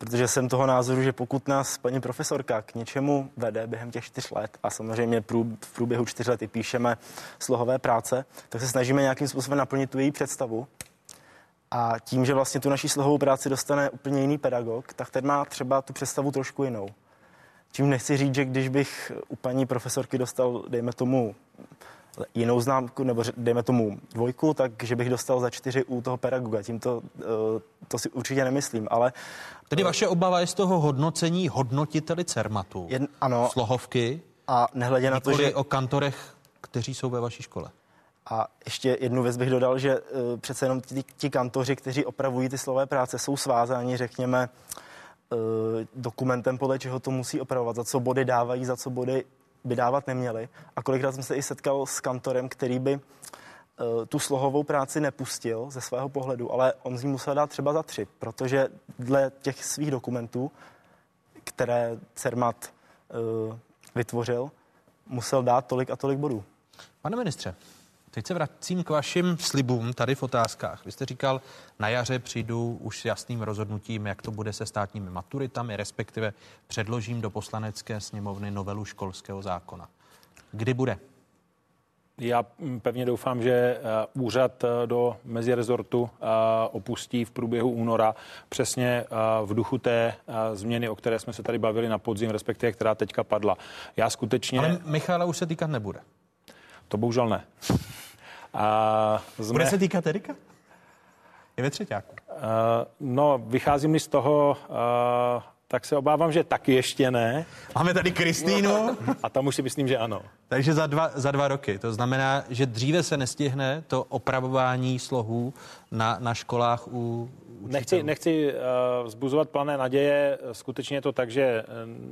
protože jsem toho názoru, že pokud nás paní profesorka k něčemu vede během těch čtyř let a samozřejmě v průběhu čtyř let píšeme slohové práce, tak se snažíme nějakým způsobem naplnit tu její představu. A tím, že vlastně tu naší slohovou práci dostane úplně jiný pedagog, tak ten má třeba tu představu trošku jinou. Čím nechci říct, že když bych u paní profesorky dostal, dejme tomu, jinou známku, nebo dejme tomu dvojku, takže bych dostal za čtyři u toho pedagoga. Tím to, eh, to si určitě nemyslím, ale... Tedy vaše obava je z toho hodnocení hodnotiteli CERMATu, Jen, ano, slohovky, a nehledě na to, že... o kantorech, kteří jsou ve vaší škole. A ještě jednu věc bych dodal, že uh, přece jenom ti, ti kantoři, kteří opravují ty slové práce, jsou svázáni, řekněme, uh, dokumentem, podle čeho to musí opravovat, za co body dávají, za co body by dávat neměli. A kolikrát jsem se i setkal s kantorem, který by uh, tu slohovou práci nepustil ze svého pohledu, ale on z ní musel dát třeba za tři, protože dle těch svých dokumentů, které Cermat uh, vytvořil, musel dát tolik a tolik bodů. Pane ministře, Teď se vracím k vašim slibům tady v otázkách. Vy jste říkal, na jaře přijdu už s jasným rozhodnutím, jak to bude se státními maturitami, respektive předložím do poslanecké sněmovny novelu školského zákona. Kdy bude? Já pevně doufám, že eh, úřad eh, do mezirezortu eh, opustí v průběhu února přesně v duchu té změny, o které jsme se tady bavili na podzim, respektive která teďka padla. Já skutečně... Ale Michala už se týkat nebude. To bohužel ne. A jsme... Bude se týkat Erika? Je ve třetíku. Uh, no, vycházím mi z toho, uh, tak se obávám, že taky ještě ne. Máme tady Kristýnu. A tam už si myslím, že ano. Takže za dva, za dva roky. To znamená, že dříve se nestihne to opravování slohů na, na školách u, Nechci, nechci uh, vzbuzovat plané naděje. Skutečně je to tak, že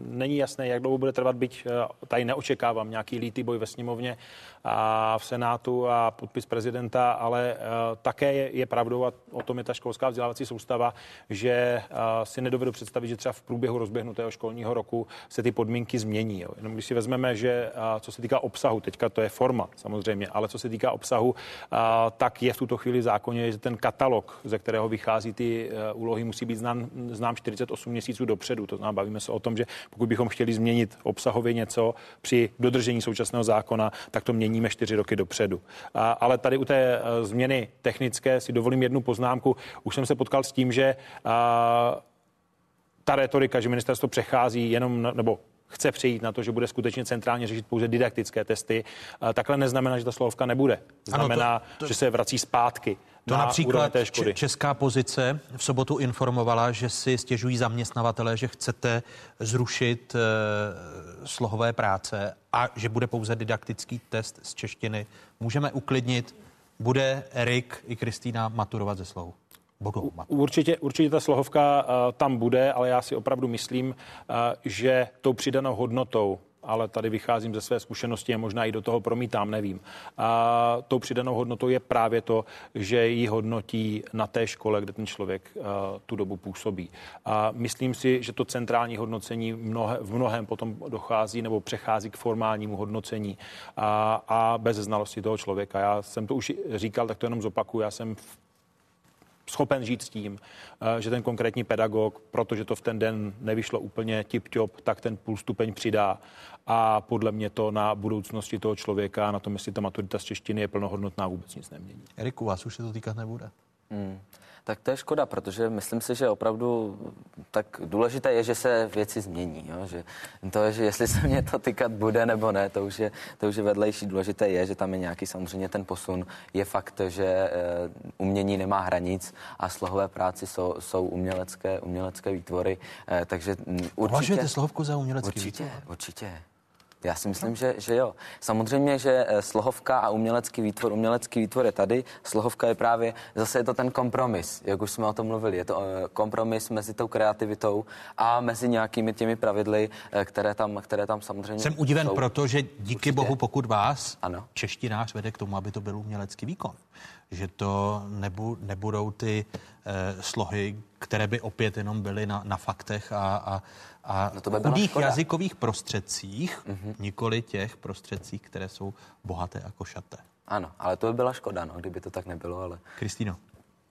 není jasné, jak dlouho bude trvat, byť uh, tady neočekávám nějaký lítý boj ve sněmovně a v Senátu a podpis prezidenta, ale uh, také je, je pravdou, a o tom je ta školská vzdělávací soustava, že uh, si nedovedu představit, že třeba v průběhu rozběhnutého školního roku se ty podmínky změní. Jo. Jenom když si vezmeme, že uh, co se týká obsahu, teďka to je forma samozřejmě, ale co se týká obsahu, uh, tak je v tuto chvíli v zákoně, že ten katalog, ze kterého vychází ty uh, úlohy, musí být znám, znám 48 měsíců dopředu. To znamená, bavíme se o tom, že pokud bychom chtěli změnit obsahově něco při dodržení současného zákona, tak to měníme čtyři roky dopředu. A, ale tady u té uh, změny technické si dovolím jednu poznámku. Už jsem se potkal s tím, že uh, ta retorika, že ministerstvo přechází jenom, nebo chce přejít na to, že bude skutečně centrálně řešit pouze didaktické testy, takhle neznamená, že ta slovka nebude. Znamená, ano, to, to, že se vrací zpátky. To na například té škody. česká pozice v sobotu informovala, že si stěžují zaměstnavatele, že chcete zrušit e, slohové práce a že bude pouze didaktický test z češtiny. Můžeme uklidnit, bude Erik i Kristýna maturovat ze slohu budou Určitě, určitě ta slohovka uh, tam bude, ale já si opravdu myslím, uh, že tou přidanou hodnotou ale tady vycházím ze své zkušenosti a možná i do toho promítám, nevím. A tou přidanou hodnotou je právě to, že ji hodnotí na té škole, kde ten člověk uh, tu dobu působí. A myslím si, že to centrální hodnocení mnohe, v mnohem potom dochází nebo přechází k formálnímu hodnocení a, a bez znalosti toho člověka. Já jsem to už říkal, tak to jenom zopakuju. Já jsem v schopen žít s tím, eh, že ten konkrétní pedagog, protože to v ten den nevyšlo úplně tip-top, tak ten půl stupeň přidá a podle mě to na budoucnosti toho člověka, na tom, jestli ta maturita z češtiny je plnohodnotná, vůbec nic nemění. Eriku, vás už se to týkat nebude. Hmm. Tak to je škoda, protože myslím si, že opravdu tak důležité je, že se věci změní. Jo? Že to je, že jestli se mě to týkat bude nebo ne, to už, je, to už je vedlejší. Důležité je, že tam je nějaký samozřejmě ten posun. Je fakt, že e, umění nemá hranic a slohové práci jsou, jsou umělecké, umělecké výtvory. E, takže určitě... Považujete slohovku za umělecký určitě, výtvor? Určitě, já si myslím, že, že jo. Samozřejmě, že eh, slohovka a umělecký výtvor, umělecký výtvor je tady. Slohovka je právě, zase je to ten kompromis, jak už jsme o tom mluvili. Je to eh, kompromis mezi tou kreativitou a mezi nějakými těmi pravidly, eh, které tam, které tam samozřejmě Jsem udiven jsou. proto, že díky Určitě. bohu, pokud vás ano. češtinář vede k tomu, aby to byl umělecký výkon že to nebu, nebudou ty eh, slohy, které by opět jenom byly na, na faktech a, a, a no to by chudých škoda. jazykových prostředcích, mm-hmm. nikoli těch prostředcích, které jsou bohaté a košaté. Ano, ale to by byla škoda, no, kdyby to tak nebylo, ale... Kristýno.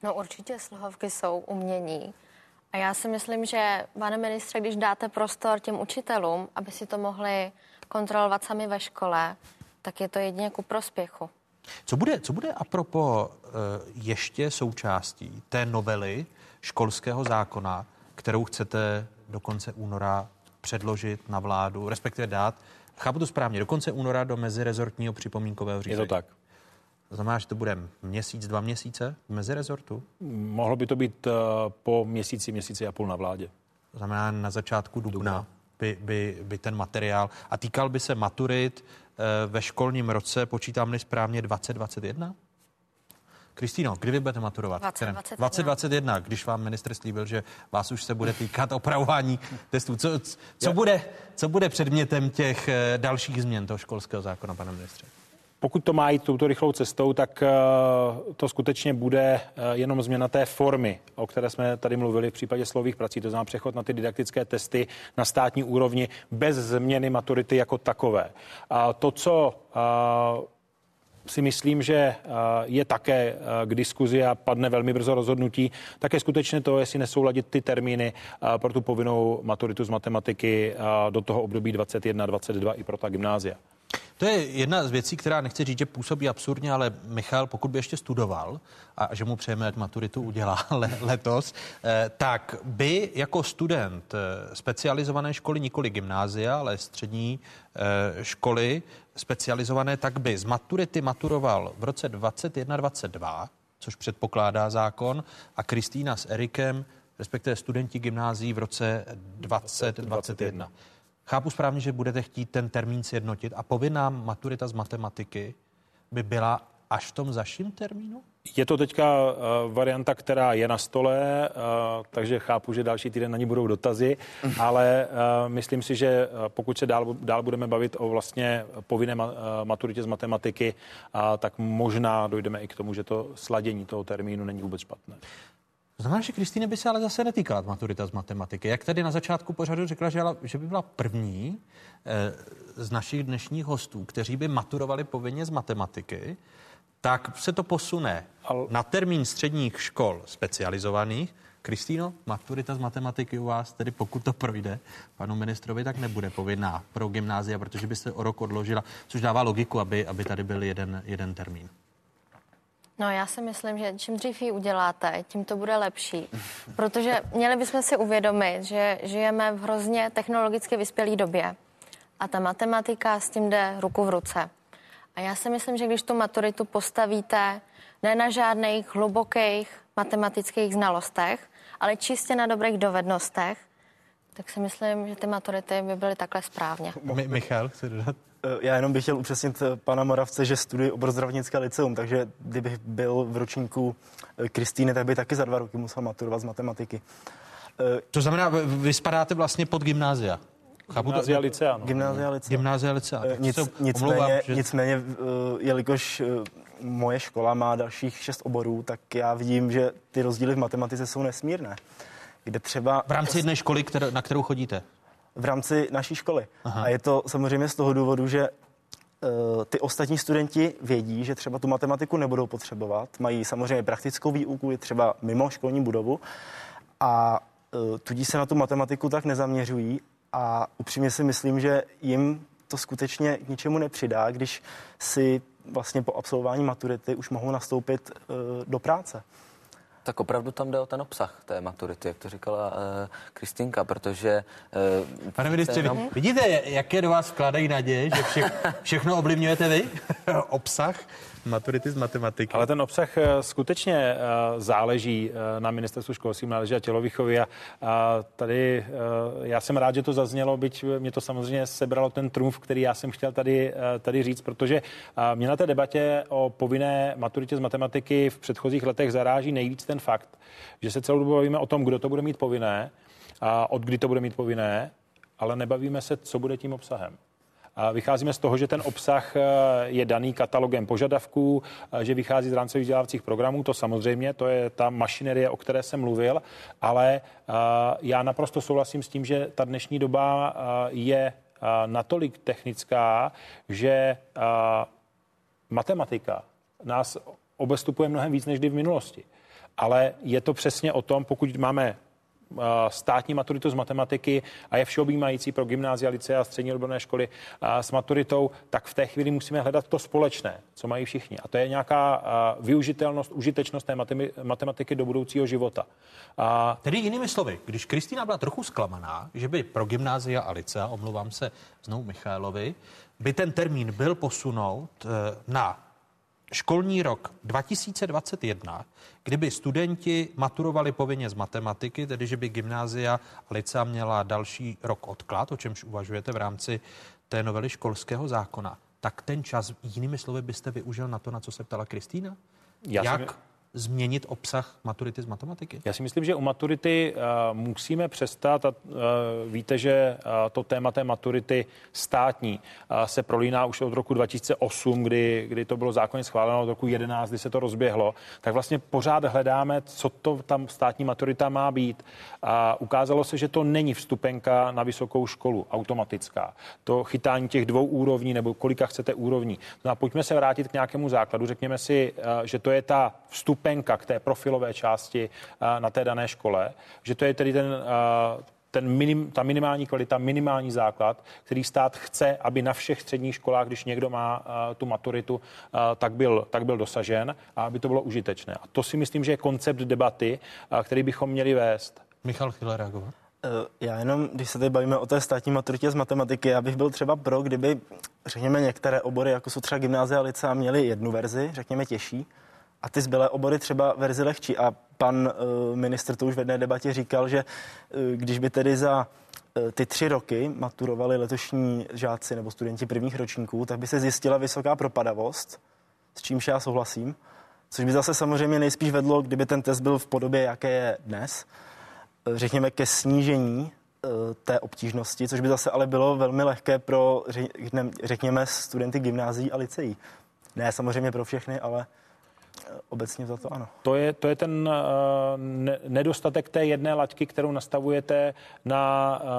No určitě slohovky jsou umění. A já si myslím, že, pane ministře, když dáte prostor těm učitelům, aby si to mohli kontrolovat sami ve škole, tak je to jedině ku prospěchu. Co bude, co bude apropo uh, ještě součástí té novely školského zákona, kterou chcete do konce února předložit na vládu, respektive dát, chápu to správně, do konce února do mezirezortního připomínkového řízení? Je to tak. To znamená, že to bude měsíc, dva měsíce v mezirezortu? Mohlo by to být uh, po měsíci, měsíci a půl na vládě. To znamená na začátku dubna, dubna. By, by, by ten materiál. A týkal by se maturit Eh, ve školním roce, počítám-li správně, 2021? Kristýno, kdy vy budete maturovat? 2021. 2021, když vám minister slíbil, že vás už se bude týkat opravování testů. Co, co, bude, co bude předmětem těch eh, dalších změn toho školského zákona, pane ministře? Pokud to má jít touto rychlou cestou, tak eh, to skutečně bude eh, jenom změna té formy, o které jsme tady mluvili v případě slových prací. To znamená přechod na ty didaktické testy na státní úrovni bez změny maturity jako takové. A to, co si myslím, že je také k diskuzi a padne velmi brzo rozhodnutí, tak je skutečně to, jestli nesouladit ty termíny pro tu povinnou maturitu z matematiky do toho období 21-22 i pro ta gymnázia. To je jedna z věcí, která nechci říct, že působí absurdně, ale Michal, pokud by ještě studoval a že mu přejeme, ať maturitu udělá letos, eh, tak by jako student eh, specializované školy, nikoli gymnázia, ale střední eh, školy specializované, tak by z maturity maturoval v roce 21-22, což předpokládá zákon, a Kristýna s Erikem, respektive studenti gymnázií v roce 2021. Chápu správně, že budete chtít ten termín sjednotit a povinná maturita z matematiky by byla až v tom zaším termínu? Je to teďka uh, varianta, která je na stole, uh, takže chápu, že další týden na ní budou dotazy, ale uh, myslím si, že pokud se dál, dál budeme bavit o vlastně povinné ma, maturitě z matematiky, tak možná dojdeme i k tomu, že to sladění toho termínu není vůbec špatné. Znamená, že Kristýny by se ale zase netýkala maturita z matematiky. Jak tady na začátku pořadu řekla, že, že by byla první eh, z našich dnešních hostů, kteří by maturovali povinně z matematiky, tak se to posune Al... na termín středních škol specializovaných. Kristýno, maturita z matematiky u vás, tedy pokud to projde panu ministrovi, tak nebude povinná pro gymnázia, protože by se o rok odložila, což dává logiku, aby, aby tady byl jeden, jeden termín. No já si myslím, že čím dřív ji uděláte, tím to bude lepší. Protože měli bychom si uvědomit, že žijeme v hrozně technologicky vyspělé době a ta matematika s tím jde ruku v ruce. A já si myslím, že když tu maturitu postavíte ne na žádných hlubokých matematických znalostech, ale čistě na dobrých dovednostech, tak si myslím, že ty maturity by byly takhle správně. Mi- Michal, chci dodat? Eh, já jenom bych chtěl upřesnit eh, pana Moravce, že studuji obor zdravotnické liceum, takže kdybych byl v ročníku eh, Kristýny, tak by taky za dva roky musel maturovat z matematiky. To znamená, vy spadáte vlastně pod gymnázia. Chápu Gymnázia licea. No. Gymnázia licea. Gymnázia licea. Nic, nicméně, omlouvám, že... nicméně, jelikož moje škola má dalších šest oborů, tak já vidím, že ty rozdíly v matematice jsou nesmírné. Kde třeba... V rámci jedné školy, které, na kterou chodíte? v rámci naší školy. Aha. A je to samozřejmě z toho důvodu, že uh, ty ostatní studenti vědí, že třeba tu matematiku nebudou potřebovat. Mají samozřejmě praktickou výuku, je třeba mimo školní budovu a uh, tudíž se na tu matematiku tak nezaměřují a upřímně si myslím, že jim to skutečně k ničemu nepřidá, když si vlastně po absolvování maturity už mohou nastoupit uh, do práce. Tak opravdu tam jde o ten obsah té maturity, jak to říkala uh, Kristýnka, protože... Uh, Pane ministře, jenom... vidíte, jaké do vás vkládají naděje, že vše, všechno ovlivňujete vy? obsah? Maturity z matematiky. Ale ten obsah eh, skutečně záleží na ministerstvu školství, mládeže a tělovýchovy a tady já jsem rád, že to zaznělo, byť mě to samozřejmě sebralo ten trumf, který já jsem chtěl tady, tady říct, protože mě na té debatě o povinné maturitě z matematiky v předchozích letech zaráží nejvíc ten fakt, že se celou dobu bavíme o tom, kdo to bude mít povinné a od kdy to bude mít povinné, ale nebavíme se, co bude tím obsahem. Vycházíme z toho, že ten obsah eh, je daný katalogem požadavků, eh, že vychází z rámcových vzdělávacích programů, to samozřejmě, to je ta mašinerie, o které jsem mluvil, ale eh, já naprosto souhlasím s tím, že ta dnešní doba je natolik technická, že matematika nás obestupuje mnohem víc než kdy v minulosti. Ale je to přesně o tom, pokud máme státní maturitu z matematiky a je všeobjímající pro gymnázia, licea a střední odborné školy s maturitou, tak v té chvíli musíme hledat to společné, co mají všichni. A to je nějaká využitelnost, užitečnost té matematiky do budoucího života. Tedy jinými slovy, když Kristýna byla trochu zklamaná, že by pro gymnázia a licea, omlouvám se znovu Michailovi, by ten termín byl posunout na školní rok 2021, kdyby studenti maturovali povinně z matematiky, tedy že by gymnázia a licea měla další rok odklad, o čemž uvažujete v rámci té novely školského zákona, tak ten čas, jinými slovy, byste využil na to, na co se ptala Kristýna? Já Jak? Jsem změnit obsah maturity z matematiky? Já si myslím, že u maturity uh, musíme přestat a uh, víte, že uh, to téma té maturity státní se prolíná už od roku 2008, kdy, kdy to bylo zákonně schváleno, od roku 11, kdy se to rozběhlo, tak vlastně pořád hledáme, co to tam státní maturita má být. A ukázalo se, že to není vstupenka na vysokou školu automatická. To chytání těch dvou úrovní nebo kolika chcete úrovní. No a pojďme se vrátit k nějakému základu. Řekněme si, že to je ta vstup vstupenka k té profilové části eh, na té dané škole, že to je tedy ten eh, ten minim, ta minimální kvalita, minimální základ, který stát chce, aby na všech středních školách, když někdo má uh, tu maturitu, uh, tak, byl, tak byl dosažen a aby to bylo užitečné. A to si myslím, že je koncept debaty, uh, který bychom měli vést. Michal chtěl reagovat. Já jenom, když se tady bavíme o té státní maturitě z matematiky, já bych byl třeba pro, kdyby, řekněme, některé obory, jako jsou třeba gymnázia a licea, měly jednu verzi, řekněme těžší, a ty zbylé obory třeba verzi lehčí. A pan uh, ministr to už v jedné debatě říkal, že uh, když by tedy za uh, ty tři roky maturovali letošní žáci nebo studenti prvních ročníků, tak by se zjistila vysoká propadavost s čímž já souhlasím, což by zase samozřejmě nejspíš vedlo, kdyby ten test byl v podobě, jaké je dnes, eh, řekněme ke snížení eh, té obtížnosti, což by zase ale bylo velmi lehké pro, řekněme, studenty gymnázií a liceí. Ne samozřejmě pro všechny, ale obecně za to ano. To je, to je ten uh, ne, nedostatek té jedné laťky, kterou nastavujete na uh,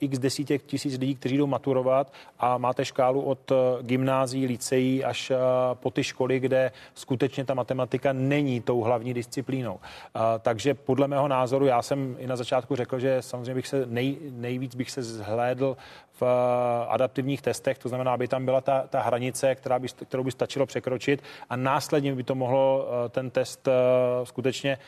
x desítek tisíc lidí, kteří jdou maturovat a máte škálu od uh, gymnází, liceí až uh, po ty školy, kde skutečně ta matematika není tou hlavní disciplínou. Uh, takže podle mého názoru, já jsem i na začátku řekl, že samozřejmě bych se nej, nejvíc bych se zhlédl v eh, adaptivních testech, to znamená, aby tam byla ta, ta hranice, která by, kterou by stačilo překročit a následně by to mohlo eh, ten test eh, skutečně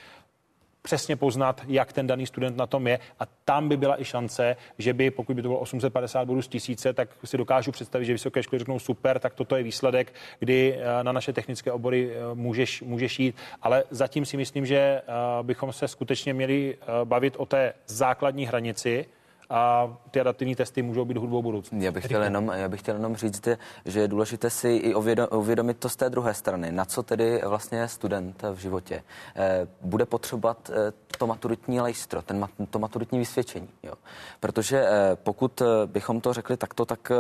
přesně poznat, jak ten daný student na tom je. A tam by byla i šance, že by, pokud by to bylo 850 bodů z tisíce, tak si dokážu představit, že vysoké školy řeknou super, tak toto je výsledek, kdy na naše technické obory můžeš, můžeš jít. Ale zatím si myslím, že bychom se skutečně měli bavit o té základní hranici, a ty adaptivní testy můžou být hudbou budoucna. Já bych, chtěl jenom, já bych chtěl jenom říct, že je důležité si i uvědomit to z té druhé strany. Na co tedy vlastně student v životě eh, bude potřebovat eh, to maturitní lejstro, ten, to maturitní vysvědčení. Jo. Protože eh, pokud bychom to řekli takto, tak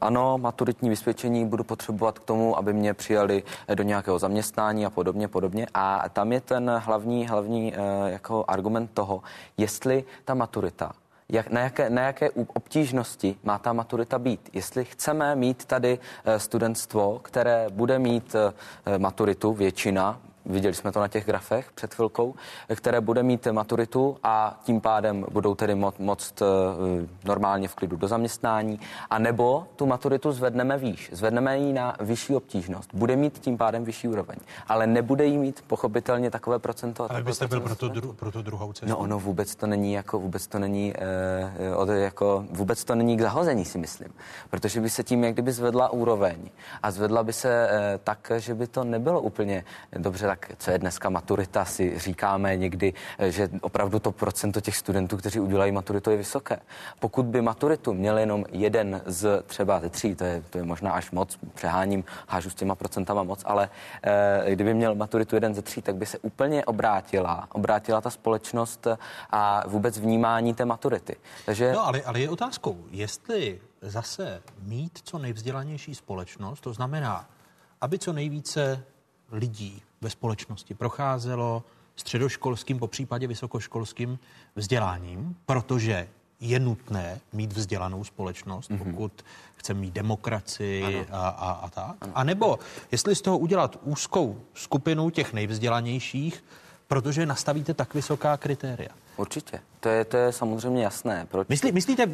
ano, maturitní vysvědčení budu potřebovat k tomu, aby mě přijali do nějakého zaměstnání a podobně, podobně. A tam je ten hlavní, hlavní jako argument toho, jestli ta maturita jak, na, jaké, na jaké obtížnosti má ta maturita být. Jestli chceme mít tady eh, studentstvo, které bude mít eh, maturitu, většina, viděli jsme to na těch grafech před chvilkou, které bude mít maturitu a tím pádem budou tedy mo- moct uh, normálně v klidu do zaměstnání, a nebo tu maturitu zvedneme výš, zvedneme ji na vyšší obtížnost, bude mít tím pádem vyšší úroveň, ale nebude jí mít pochopitelně takové procento. Ale byste byl pro, to dru- pro tu druhou cestu? No ono vůbec to není jako, vůbec to není, uh, od, jako, vůbec to není k zahození si myslím, protože by se tím jak kdyby zvedla úroveň a zvedla by se uh, tak, že by to nebylo úplně dobře tak co je dneska maturita, si říkáme někdy, eh, že opravdu to procento těch studentů, kteří udělají maturitu, je vysoké. Pokud by maturitu měl jenom jeden z třeba ze tří, to je, to je možná až moc, přeháním, hážu s těma procentama moc, ale e, kdyby měl maturitu jeden ze tří, tak by se úplně obrátila, obrátila ta společnost a vůbec vnímání té maturity. Takže... No, ale, ale je otázkou, jestli zase mít co nejvzdělanější společnost, to znamená, aby co nejvíce lidí ve společnosti procházelo středoškolským, po případě vysokoškolským vzděláním, protože je nutné mít vzdělanou společnost, mm-hmm. pokud chceme mít demokracii a, a, a tak. Ano. A nebo jestli z toho udělat úzkou skupinu těch nejvzdělanějších, protože nastavíte tak vysoká kritéria. Určitě. To je, to je samozřejmě jasné. Proč? Myslí, myslíte,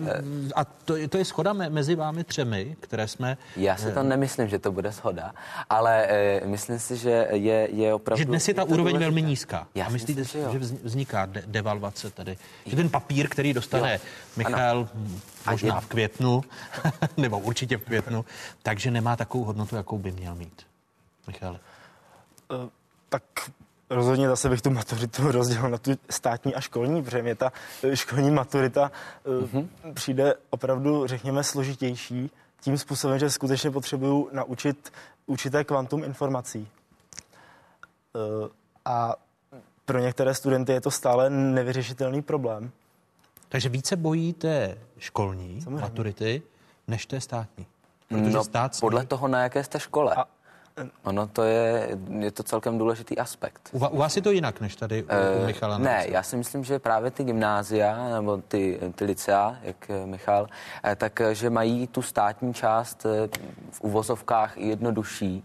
a to, to je schoda mezi vámi třemi, které jsme... Já si to nemyslím, že to bude schoda, ale e, myslím si, že je, je opravdu... Že dnes je ta je úroveň důležité. velmi nízká. Já a myslíte, myslím, že, že vzniká de- devalvace tady? Že ten papír, který dostane jo. Michal ano. možná je... v květnu, nebo určitě v květnu, takže nemá takovou hodnotu, jakou by měl mít. Michal. Uh, tak Rozhodně zase bych tu maturitu rozdělil na tu státní a školní, protože mě ta eh, školní maturita mm-hmm. přijde opravdu, řekněme, složitější tím způsobem, že skutečně potřebuju naučit určité kvantum informací. Eh, a pro některé studenty je to stále nevyřešitelný problém. Takže více bojíte školní Samozřejmě. maturity než té státní? Protože no, stát podle toho, na jaké jste škole. A Ono to je, je to celkem důležitý aspekt. U, u vás je to jinak, než tady u, u eh, Michala? Ne, já si myslím, že právě ty gymnázia, nebo ty, ty licea, jak Michal, eh, tak že mají tu státní část eh, v uvozovkách jednodušší,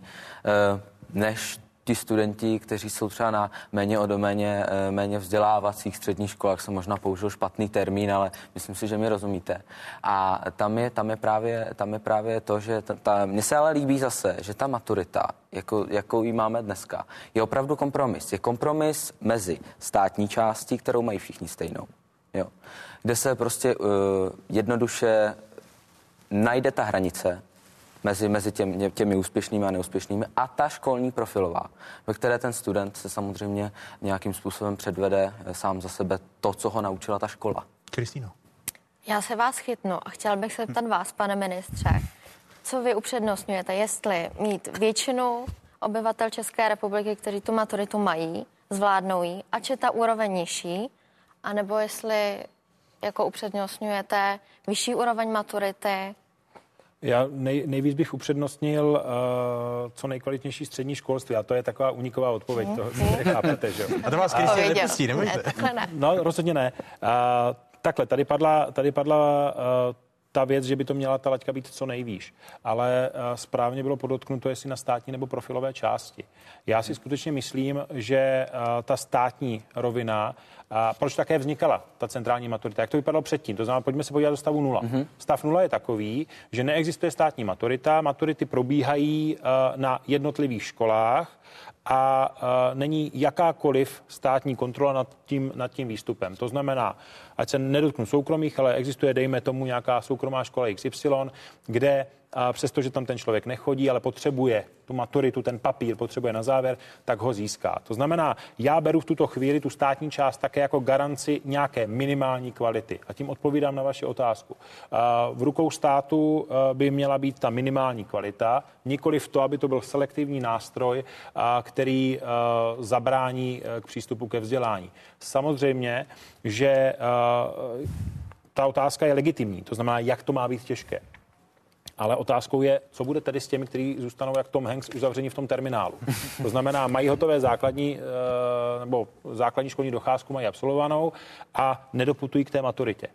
než ti studenti, kteří jsou třeba na méně o doméně, eh, méně vzdělávacích středních školách, jsem možná použil špatný termín, ale myslím si, že mi rozumíte. A tam je, tam je, právě, tam je právě to, že ta, ta, mně se ale líbí zase, že ta maturita, jako, jakou ji máme dneska, je opravdu kompromis. Je kompromis mezi státní částí, kterou mají všichni stejnou, jo, kde se prostě uh, jednoduše najde ta hranice, mezi, mezi těmi, těmi úspěšnými a neúspěšnými a ta školní profilová, ve které ten student se samozřejmě nějakým způsobem předvede eh, sám za sebe to, co ho naučila ta škola. Kristýno. Já se vás chytnu a chtěl bych se ptat vás, pane ministře, co vy upřednostňujete, jestli mít většinu obyvatel České republiky, kteří tu maturitu mají, zvládnou ji, ač je ta úroveň nižší, anebo jestli jako upřednostňujete vyšší úroveň maturity, Já nej, nejvíc bych upřednostnil uh, co nejkvalitnější střední školství a to je taková uniková odpověď, Mhm. to nechápete, že jo? A to vás Kristě nepustí, nemůžete? Ne, ne. No, rozhodně ne. Uh, takhle, tady padla, tady padla uh, ta věc, že by to měla ta laťka být co nejvýš. Ale uh, správně bylo podotknuto, jestli na státní nebo profilové části. Já si skutečně myslím, že uh, ta státní rovina, a proč také vznikala ta centrální maturita? Jak to vypadalo předtím? To znamená, pojďme se podívat do stavu nula. Mm-hmm. Stav nula je takový, že neexistuje státní maturita, maturity probíhají uh, na jednotlivých školách a není jakákoliv státní kontrola nad tím, nad tím výstupem. To znamená, ať se nedotknu soukromých, ale existuje, dejme tomu, nějaká soukromá škola XY, kde a přestože tam ten člověk nechodí, ale potřebuje tu maturitu, ten papír potřebuje na závěr, tak ho získá. To znamená, já beru v tuto chvíli tu státní část také jako garanci nějaké minimální kvality. A tím odpovídám na vaši otázku. V rukou státu eh, by měla být ta minimální kvalita, nikoli v to, aby to byl selektivní nástroj, který eh, zabrání eh, k přístupu ke vzdělání. Samozřejmě, že ta otázka je legitimní, to znamená, jak to má být těžké. Ale otázkou je, co bude tedy s těmi, kteří zůstanou jak Tom Hanks uzavření v tom terminálu. To znamená, mají hotové základní eh, nebo základní školní docházku mají absolvovanou a nedoputují k té maturitě.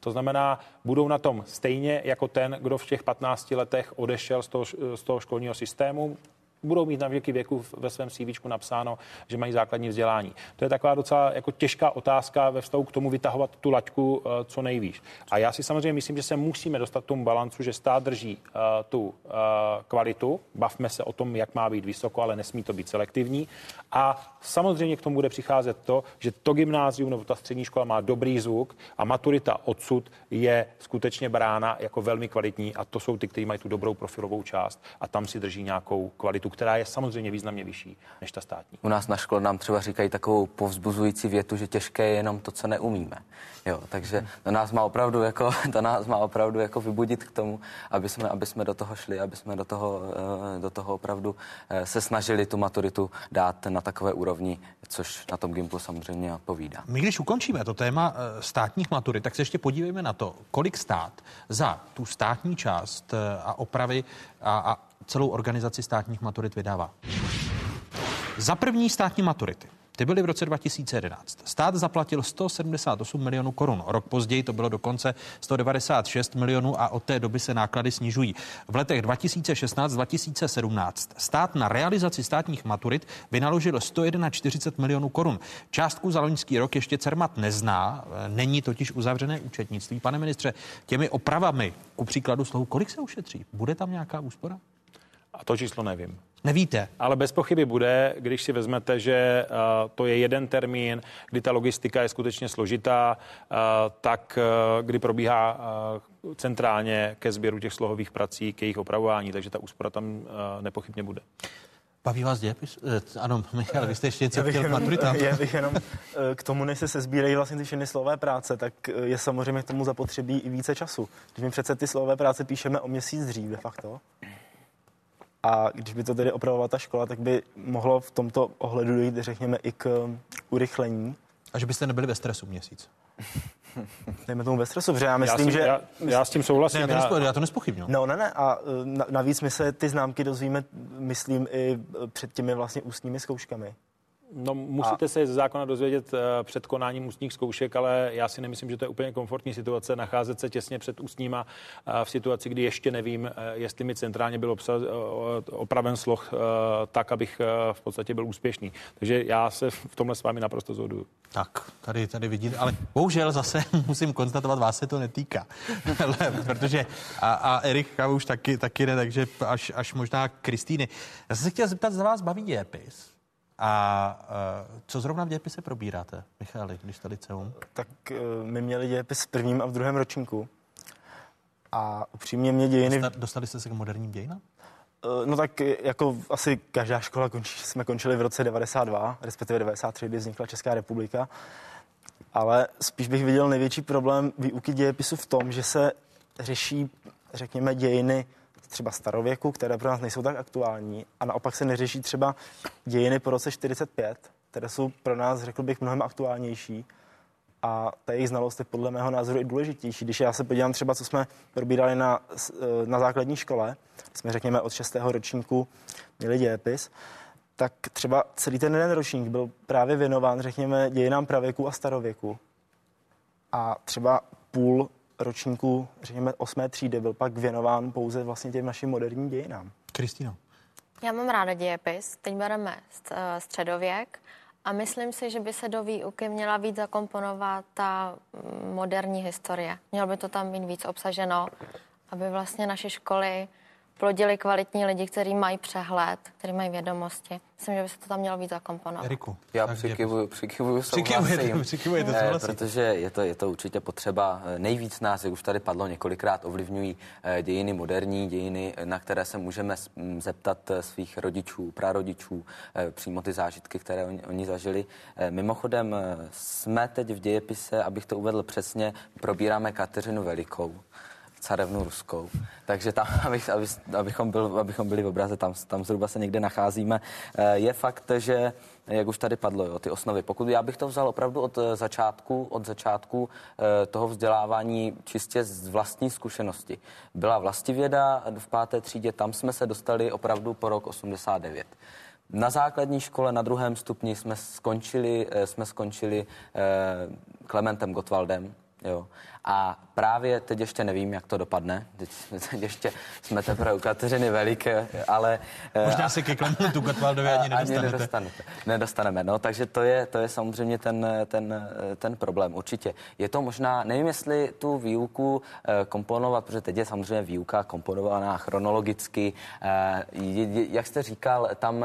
To znamená, budou na tom stejně jako ten, kdo v těch 15 letech odešel z toho, z toho školního systému, budou mít na věky věku ve svém CV napsáno, že mají základní vzdělání. To je taková docela jako těžká otázka ve vztahu k tomu vytahovat tu laťku eh, co nejvíš. A já si samozřejmě myslím, že se musíme dostat tomu balancu, že stát drží uh, tu uh, kvalitu, bavme se o tom, jak má být vysoko, ale nesmí to být selektivní. A samozřejmě k tomu bude přicházet to, že to gymnázium nebo ta střední škola má dobrý zvuk a maturita odsud je skutečně brána jako velmi kvalitní a to jsou ty, kteří mají tu dobrou profilovou část a tam si drží nějakou kvalitu, která je samozřejmě významně vyšší než ta státní. U nás na škole nám třeba říkají takovou povzbuzující větu, že těžké je jenom to, co neumíme. Jo, takže to nás má opravdu jako, to nás má opravdu jako vybudit k tomu, aby jsme, aby jsme do toho šli, aby jsme do toho, eh, do toho opravdu eh, se snažili tu maturitu dát na takové úrovni, což na tom Gimplu samozřejmě odpovídá. My když ukončíme to téma eh, státních maturit, tak se ještě podívejme na to, kolik stát za tu státní část a opravy a, a celou organizaci státních maturit vydává. Za první státní maturity. Ty byly v roce 2011. Stát zaplatil 178 milionů korun. Rok později to bylo dokonce 196 milionů a od té doby se náklady snižují. V letech 2016-2017 stát na realizaci státních maturit vynaložil 141 milionů korun. Částku za loňský rok ještě Cermat nezná, není totiž uzavřené účetnictví. Pane ministře, těmi opravami, ku příkladu slohu, kolik se ušetří? Bude tam nějaká úspora? A to číslo nevím. Nevíte? Ale bez pochyby bude, když si vezmete, že uh, to je jeden termín, kdy ta logistika je skutečně složitá, uh, tak uh, kdy probíhá centrálně ke sběru těch slohových prací, k jejich opravování, takže ta úspora tam nepochybně bude. Baví vás dějepis? Eh, Ano, Michal, vy jste ještě něco chtěl maturitám. já bych jenom eh, k tomu, než se sezbírají vlastně ty všechny slové práce, tak eh, je samozřejmě k tomu zapotřebí i více času. Když my přece ty slové práce píšeme o měsíc dřív de facto, a když by to tedy opravovala ta škola, tak by mohlo v tomto ohledu dojít, řekněme, i k urychlení. A že byste nebyli ve stresu měsíc. Dejme tomu ve stresu, protože já myslím, si- že... já- já s tím souhlasím, Ne, já to, já- nespo, já to nespochybnu. No, ne, ne. A eh, na, navíc my se ty známky dozvíme, myslím, i před těmi vlastně ústními zkouškami. No, musíte A- se ze zákona dozvědět eh, před konáním ústních zkoušek, ale já si nemyslím, že to je úplně komfortní situace nacházet se těsně před ústníma eh, v situaci, kdy ještě nevím, eh, jestli mi centrálně byl obsa- eh, opraven sloh tak, abych v podstatě byl úspěšný. Takže já se v tomhle s vámi naprosto zhoduju. Tak, tady, tady vidíte, ale bohužel zase musím konstatovat, vás se to netýká. Protože a, a Erika už taky, taky ne, takže až, až možná Kristýny. Já jsem se chtěl zeptat, za vás baví dějepis? A uh, co zrovna v dějepise probíráte, Michali, když jste liceum? Tak eh, my měli dějepis v prvním a v druhém ročníku. A upřímně mě dějiny... Dosta- Dostali jste se k moderním dějinám? Eh, No tak eh, jako asi každá škola končí, jsme končili v roce 92, respektive 93, kdy vznikla Česká republika. Ale spíš bych viděl největší problém výuky dějepisu v tom, že se řeší, řekněme, dějiny třeba starověku, které pro nás nejsou tak aktuální a naopak se neřeší třeba dějiny po roce 45, které jsou pro nás, řekl bych, mnohem aktuálnější a ta jejich znalost je podle mého názoru i důležitější. Když já se podívám třeba, co jsme probírali na, e, na základní škole, jsme řekněme od 6. ročníku měli dějepis, tak třeba celý ten jeden ročník byl právě věnován, řekněme, dějinám pravěku a starověku. A třeba půl ročníku, řekněme, osmé třídy byl pak věnován pouze vlastně těm našim moderním dějinám. Kristýno. Já mám ráda dějepis, teď bereme eh, středověk a myslím si, že by se do výuky měla víc zakomponovat ta mm, moderní historie. Mělo by to tam být víc obsaženo, aby vlastně naše školy plodili kvalitní lidi, kteří mají přehled, kteří mají vědomosti. Myslím, že by se to tam mělo víc zakomponovat. Eriku. Já přikivuju, přikivuju, souhlasím. Přikivujete, eh, protože je to, je to určitě potřeba. Eh, nejvíc nás, jak už tady padlo několikrát, ovlivňují eh, dějiny moderní, dějiny, na které se můžeme zeptat svých rodičů, prarodičů, přímo ty zážitky, které oni, oni zažili. Mimochodem, jsme teď v dějepise, abych to uvedl přesně, probíráme Kateřinu Velikou carevnu ruskou. Takže tam, abych, abychom, byl, abychom byli v obraze, tam, tam zhruba se někde nacházíme. Eh, je fakt, že jak už tady padlo, jo, ty osnovy. Pokud já bych to vzal opravdu od eh, začátku, od začátku eh, toho vzdělávání čistě z vlastní zkušenosti. Byla vlastivěda v páté třídě, tam jsme se dostali opravdu po rok 89. Na základní škole na druhém stupni jsme skončili, jsme skončili Klementem Gottwaldem, jo. A právě teď ještě nevím, jak to dopadne. Teď, teď ještě jsme teprve u Kateřiny Veliké, ale... Eh, Možná se ke Klementu Gottwaldovi ani nedostanete. Ani nedostanete. Nedostaneme, no, takže to je, to je samozřejmě ten, ten, ten problém, určitě. Je to možná, nevím, jestli tu výuku eh, komponovat, protože teď je samozřejmě výuka komponovaná chronologicky. Eh, jak jste říkal, tam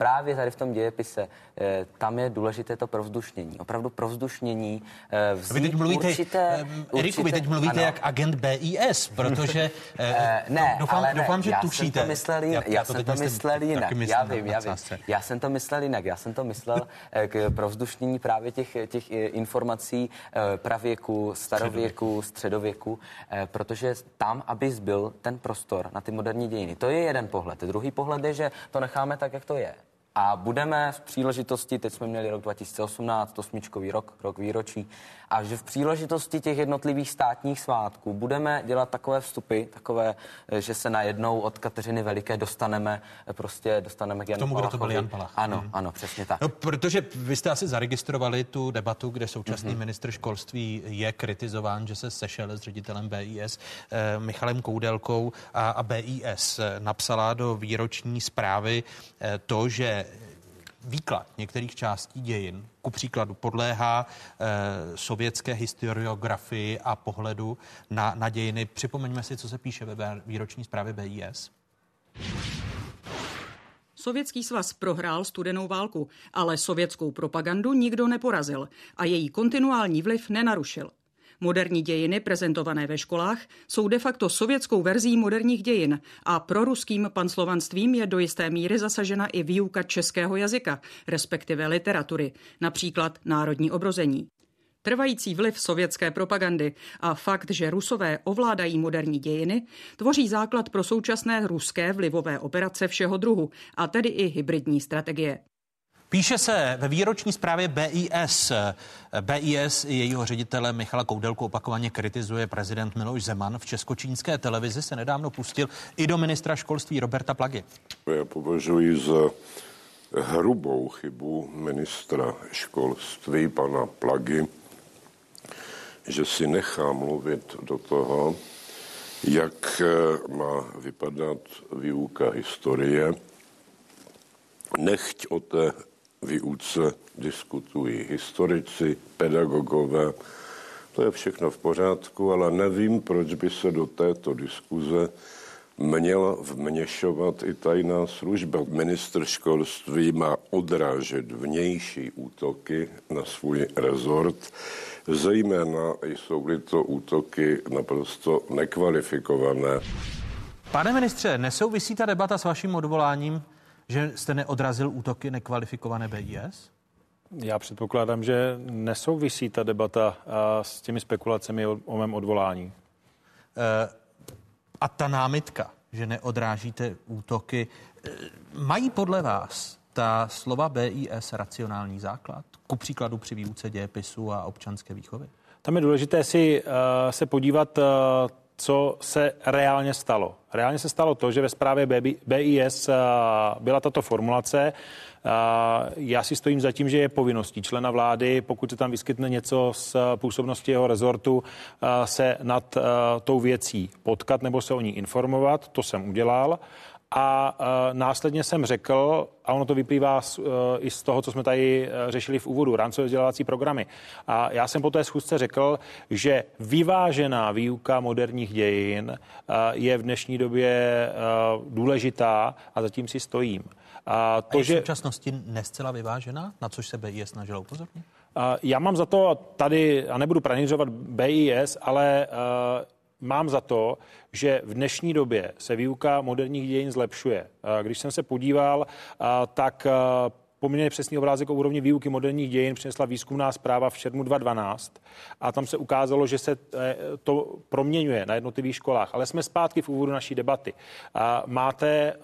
právě tady v tom dějepise, eh, tam je důležité to provzdušnění. Opravdu provzdušnění. Eh, vy teď mluvíte, určité, Eriku, vy teď mluvíte ano. jak agent BIS, protože ne, doufám, ale doufám ne, že já tušíte. Jsem to myslel jinak. Já, já, jsem to myslel jinak. Já vím, já vím. Já jsem to myslel jinak. Já jsem to myslel k provzdušnění právě těch, těch informací pravěku, starověku, středověku, protože tam, aby zbyl ten prostor na ty moderní dějiny. To je jeden pohled. Druhý pohled je, že to necháme tak, jak to je. A budeme v příležitosti, teď jsme měli rok 2018, osmičkový rok, rok výročí, a že v příležitosti těch jednotlivých státních svátků budeme dělat takové vstupy, takové, že se najednou od Kateřiny Veliké dostaneme, prostě dostaneme k Janu tomu, Palachovi. kdo to byl Jan Palach. Ano, hmm. ano, přesně tak. No, protože vy jste asi zaregistrovali tu debatu, kde současný hmm. ministr školství je kritizován, že se sešel s ředitelem BIS eh, Michalem Koudelkou a, a BIS napsala do výroční zprávy eh, to, že výklad některých částí dějin, ku příkladu, podléhá eh, sovětské historiografii a pohledu na, na dějiny. Připomeňme si, co se píše ve výroční zprávě BIS. Sovětský svaz prohrál studenou válku, ale sovětskou propagandu nikdo neporazil a její kontinuální vliv nenarušil. Moderní dějiny prezentované ve školách jsou de facto sovětskou verzí moderních dějin a proruským panslovanstvím je do jisté míry zasažena i výuka českého jazyka, respektive literatury, například národní obrození. Trvající vliv sovětské propagandy a fakt, že Rusové ovládají moderní dějiny, tvoří základ pro současné ruské vlivové operace všeho druhu, a tedy i hybridní strategie. Píše se ve výroční zprávě BIS. BIS i jejího ředitele Michala Koudelku opakovaně kritizuje prezident Miloš Zeman. V českočínské televizi se nedávno pustil i do ministra školství Roberta Plagy. Já považuji za hrubou chybu ministra školství pana Plagy, že si nechá mluvit do toho, jak má vypadat výuka historie, nechť o té výuce diskutují historici, pedagogové. To je všechno v pořádku, ale nevím, proč by se do této diskuze měla vměšovat i tajná služba. Ministr školství má odrážet vnější útoky na svůj rezort, zejména jsou-li to útoky naprosto nekvalifikované. Pane ministře, nesouvisí ta debata s vaším odvoláním? Že jste neodrazil útoky nekvalifikované BIS? Já předpokládám, že nesouvisí ta debata s těmi spekulacemi o, o mém odvolání. E, a ta námitka, že neodrážíte útoky. Eh, mají podle vás ta slova BIS racionální základ? Ku příkladu při výuce dějepisu a občanské výchovy? Tam je důležité si uh, se podívat, uh, co se reálně stalo. Reálně se stalo to, že ve zprávě BIS byla tato formulace. Já si stojím za tím, že je povinností člena vlády, pokud se tam vyskytne něco z působnosti jeho rezortu, se nad tou věcí potkat nebo se o ní informovat. To jsem udělal. A uh, následně jsem řekl, a ono to vyplývá z, uh, i z toho, co jsme tady uh, řešili v úvodu, rámcové vzdělávací programy. A já jsem po té schůzce řekl, že vyvážená výuka moderních dějin uh, je v dnešní době uh, důležitá a zatím si stojím. A to, a je že v současnosti nescela vyvážená, na což se BIS snažila upozornit? Uh, já mám za to tady, a nebudu pranířovat BIS, ale uh, mám za to, že v dnešní době se výuka moderních dějin zlepšuje. Když jsem se podíval, tak poměrně přesný obrázek o úrovni výuky moderních dějin přinesla výzkumná zpráva v červnu 2012 a tam se ukázalo, že se e, to proměňuje na jednotlivých školách. Ale jsme zpátky v úvodu naší debaty. Máte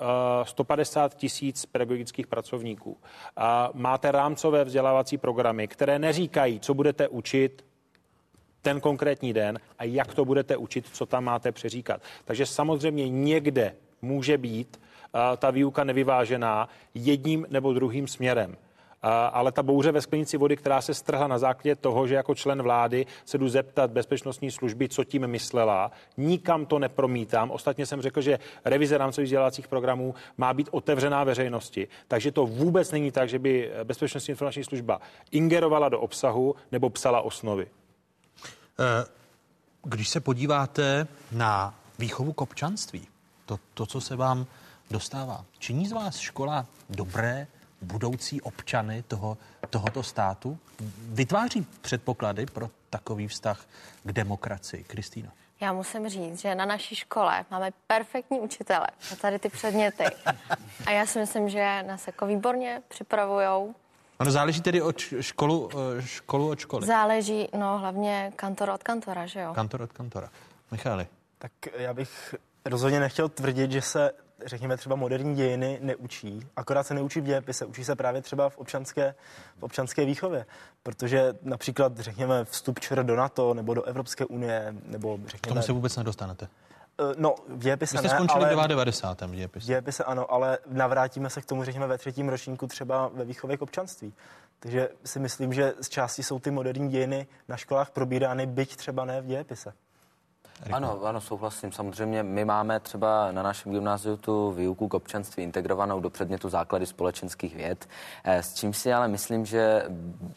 150 e, tisíc pedagogických pracovníků. Máte rámcové vzdělávací programy, které neříkají, co budete učit, ten konkrétní den a jak to budete učit, co tam máte přeříkat. Takže samozřejmě někde může být uh, ta výuka nevyvážená jedním nebo druhým směrem. Uh, ale ta bouře ve sklenici vody, která se strhla na základě toho, že jako člen vlády se jdu zeptat bezpečnostní služby, co tím myslela, nikam to nepromítám. Ostatně jsem řekl, že revize rámcových vzdělávacích programů má být otevřená veřejnosti. Takže to vůbec není tak, že by bezpečnostní informační služba ingerovala do obsahu nebo psala osnovy. Eh, když se podíváte na výchovu k občanství, to, to, co se vám dostává, činí z vás škola dobré budoucí občany toho, tohoto státu? Vytváří předpoklady pro takový vztah k demokracii? Kristýna. Já musím říct, že na naší škole máme perfektní učitele na tady ty předměty. A já si myslím, že nás jako výborně připravujou Ono záleží tedy od školu, eh, školu od školy. Záleží, no hlavně kantor od kantora, že jo? Kantor od kantora. Michály. Tak já bych rozhodně nechtěl tvrdit, že se řekněme třeba moderní dějiny neučí, akorát se neučí v dějepise, učí se právě třeba v občanské, v občanské výchově, protože například řekněme vstup ČR do NATO nebo do Evropské unie, nebo řekněme... K tomu se vůbec nedostanete. Eh, no, v dějepise Vy jste ne, skončili ale... v 90. v dějepise. Dějepise ano, ale navrátíme se k tomu, řekněme, ve třetím ročníku třeba ve výchově k občanství. Takže si myslím, že z části jsou ty moderní dějiny na školách probírány, byť třeba ne v dějepise. Ano, ano, souhlasím. Samozřejmě my máme třeba na našem gymnáziu tu výuku k občanství integrovanou do předmětu základy společenských věd, eh, s čím si ale myslím, že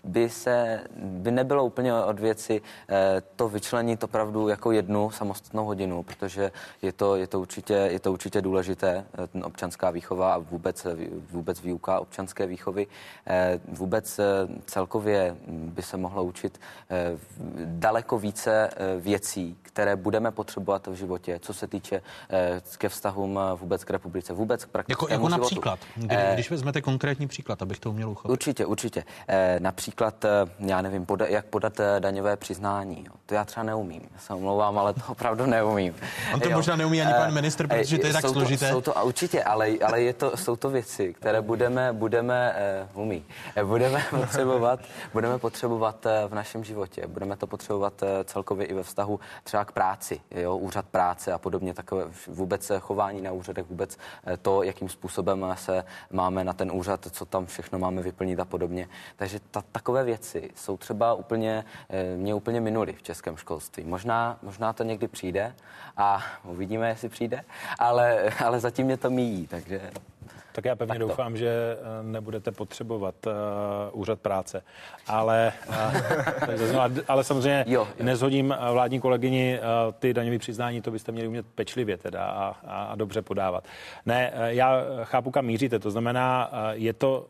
by se, by nebylo úplně od věci eh, to vyčlenit opravdu jako jednu samostatnou hodinu, protože je to, je to, určitě, je to určitě důležité, eh, ten občanská výchova a vůbec, vůbec výuka občanské výchovy. Vůbec celkově by se mohlo učit daleko více věcí, které budeme potřebovat v životě, co se týče eh, ke vztahům eh, vůbec k republice, vůbec k praktickému Jako, jako například, kdy, eh, když vezmete konkrétní příklad, abych to uměl uchopit. Určitě, určitě. Například, já nevím, poda, jak podat daňové přiznání. Jo. To já třeba neumím. Já se omlouvám, ale to opravdu neumím. On to jo. možná neumí ani pan ministr, protože to je tak jsou složité. To, jsou to, a určitě, ale, ale je to, jsou to věci, které budeme, budeme uh, umí, budeme potřebovat, budeme potřebovat v našem životě. Budeme to potřebovat celkově i ve vztahu třeba k práci práci, jo, úřad práce a podobně, takové vůbec chování na úřadech, vůbec eh, to, jakým způsobem se máme na ten úřad, co tam všechno máme vyplnit a podobně. Takže ta, takové věci jsou třeba úplně, eh, mě úplně minuly v českém školství. Možná, možná to někdy přijde a uvidíme, jestli přijde, ale, ale zatím mě to míjí, takže tak já pevně tak doufám, že eh, nebudete potřebovat uh, úřad práce. Ale, uh, ale samozřejmě jo, jo. nezhodím vládní kolegyni uh, ty daňové přiznání, to byste měli umět pečlivě teda a, a, a dobře podávat. Ne, já chápu, kam míříte. To znamená, uh, je to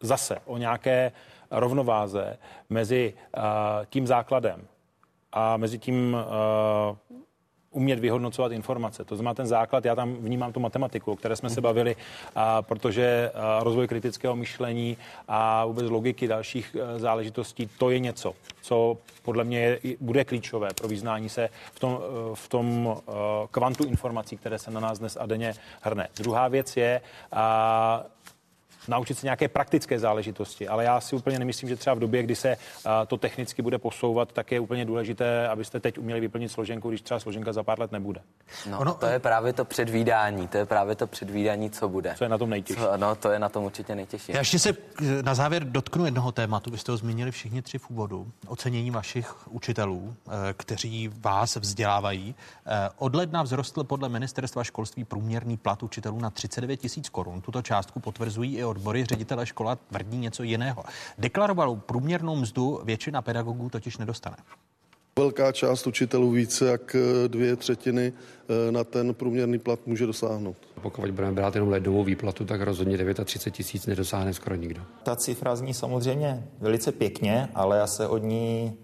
zase o nějaké rovnováze mezi uh, tím základem a mezi tím uh, umět vyhodnocovat informace. To znamená ten základ, já tam vnímám tu matematiku, o které jsme se bavili, a protože rozvoj kritického myšlení a vůbec logiky dalších e, záležitostí, to je něco, co podle mě je, bude klíčové pro vyznání se v tom, e, v tom e, kvantu informací, které se na nás dnes a denně hrne. Druhá věc je, a naučit se nějaké praktické záležitosti, ale já si úplně nemyslím, že třeba v době, kdy se to technicky bude posouvat, tak je úplně důležité, abyste teď uměli vyplnit složenku, když třeba složenka za pár let nebude. No, ono, to je právě to předvídání, to je právě to předvídání, co bude. Co je na tom nejtěžší? Co, no, to je na tom určitě nejtěžší. Já ještě se na závěr dotknu jednoho tématu. Vy jste ho zmínili všichni tři v úvodu. Ocenění vašich učitelů, eh, kteří vás vzdělávají. Eh, od ledna vzrostl podle ministerstva školství průměrný plat učitelů na 39 tisíc korun. Tuto částku potvrzují i od odbory ředitele škola tvrdí něco jiného. Deklarovanou průměrnou mzdu většina pedagogů totiž nedostane. Velká část učitelů více jak eh, dvě třetiny eh, na ten průměrný plat může dosáhnout. Pokud budeme brát jenom ledovou výplatu, tak rozhodně 39 tisíc nedosáhne skoro nikdo. Ta cifra zní samozřejmě velice pěkně, ale já se od ní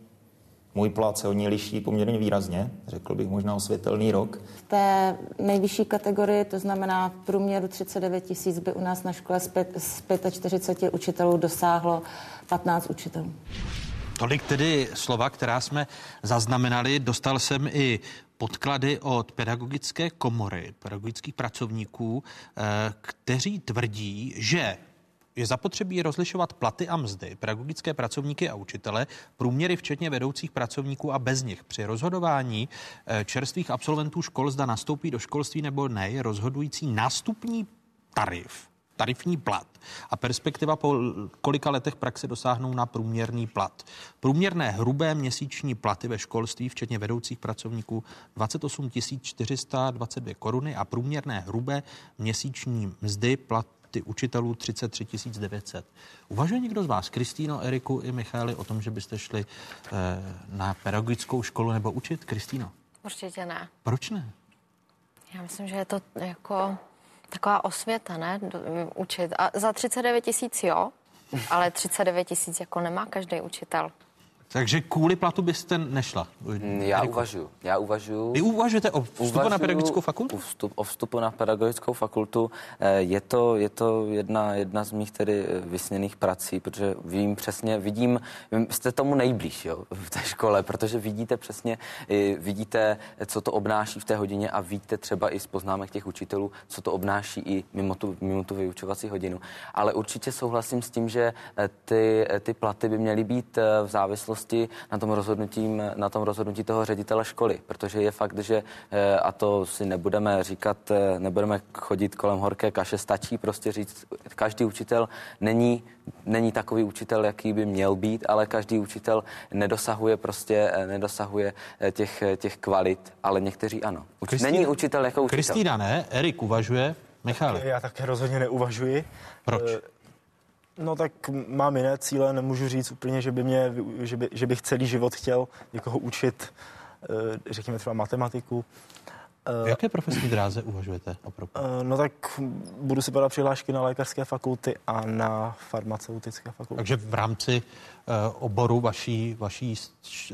můj plat se od ní liší poměrně výrazně, řekl bych možná osvětelný rok. V té nejvyšší kategorii, to znamená v průměru 39 tisíc, by u nás na škole z, z 45 učitelů dosáhlo 15 učitelů. Tolik tedy slova, která jsme zaznamenali. Dostal jsem i podklady od pedagogické komory, pedagogických pracovníků, eh, kteří tvrdí, že je zapotřebí rozlišovat platy a mzdy, pedagogické pracovníky a učitele, průměry včetně vedoucích pracovníků a bez nich. Při rozhodování eh, čerstvých absolventů škol zda nastoupí do školství nebo ne, je rozhodující nástupní tarif, tarifní plat a perspektiva po kolika letech praxe dosáhnou na průměrný plat. Průměrné hrubé měsíční platy ve školství, včetně vedoucích pracovníků, 28 422 koruny a průměrné hrubé měsíční mzdy plat platy učitelů 33 900. Uvažuje někdo z vás, Kristýno, Eriku i Micháli, o tom, že byste šli eh, na pedagogickou školu nebo učit? Kristýno? Určitě ne. Proč ne? Já myslím, že je to jako taková osvěta, ne? Učit. A za 39 tisíc jo, ale 39 tisíc jako nemá každý učitel. Takže kvůli platu byste nešla? Já uvažuji. Já uvažuji. Vy uvažujete o vstupu uvažuji na pedagogickou fakultu? Vstup, o vstupu na pedagogickou fakultu. Eh, je to, je to jedna, jedna z mých tedy eh, vysněných prací, protože vím přesně, vidím, jste tomu nejblíž jo, v té škole, protože vidíte přesně, vidíte, co to obnáší v té hodině a víte třeba i z poznámek těch učitelů, co to obnáší i mimo tu, mimo tu vyučovací hodinu. Ale určitě souhlasím s tím, že eh, ty, ty platy by měly být v závislosti závislosti na tom, rozhodnutím, na tom rozhodnutí toho ředitele školy, protože je fakt, že eh, a to si nebudeme říkat, eh, nebudeme chodit kolem horké kaše, stačí prostě říct, každý učitel není, není takový učitel, jaký by měl být, ale každý učitel nedosahuje prostě, eh, nedosahuje těch, těch kvalit, ale někteří ano. Kristýna, není učitel jako učitel. Kristýna ne, Erik uvažuje, Michal. Já také rozhodně neuvažuji. Proč? No tak mám jiné cíle, nemůžu říct úplně, že, by mě, že, by, že bych celý život chtěl někoho učit, eh, řekněme třeba matematiku. V jaké profesní dráze uvažujete opravdu? Eh, no tak budu si podat přihlášky na lékařské fakulty a na farmaceutické fakulty. Takže v rámci Eh, oboru vaší, vaší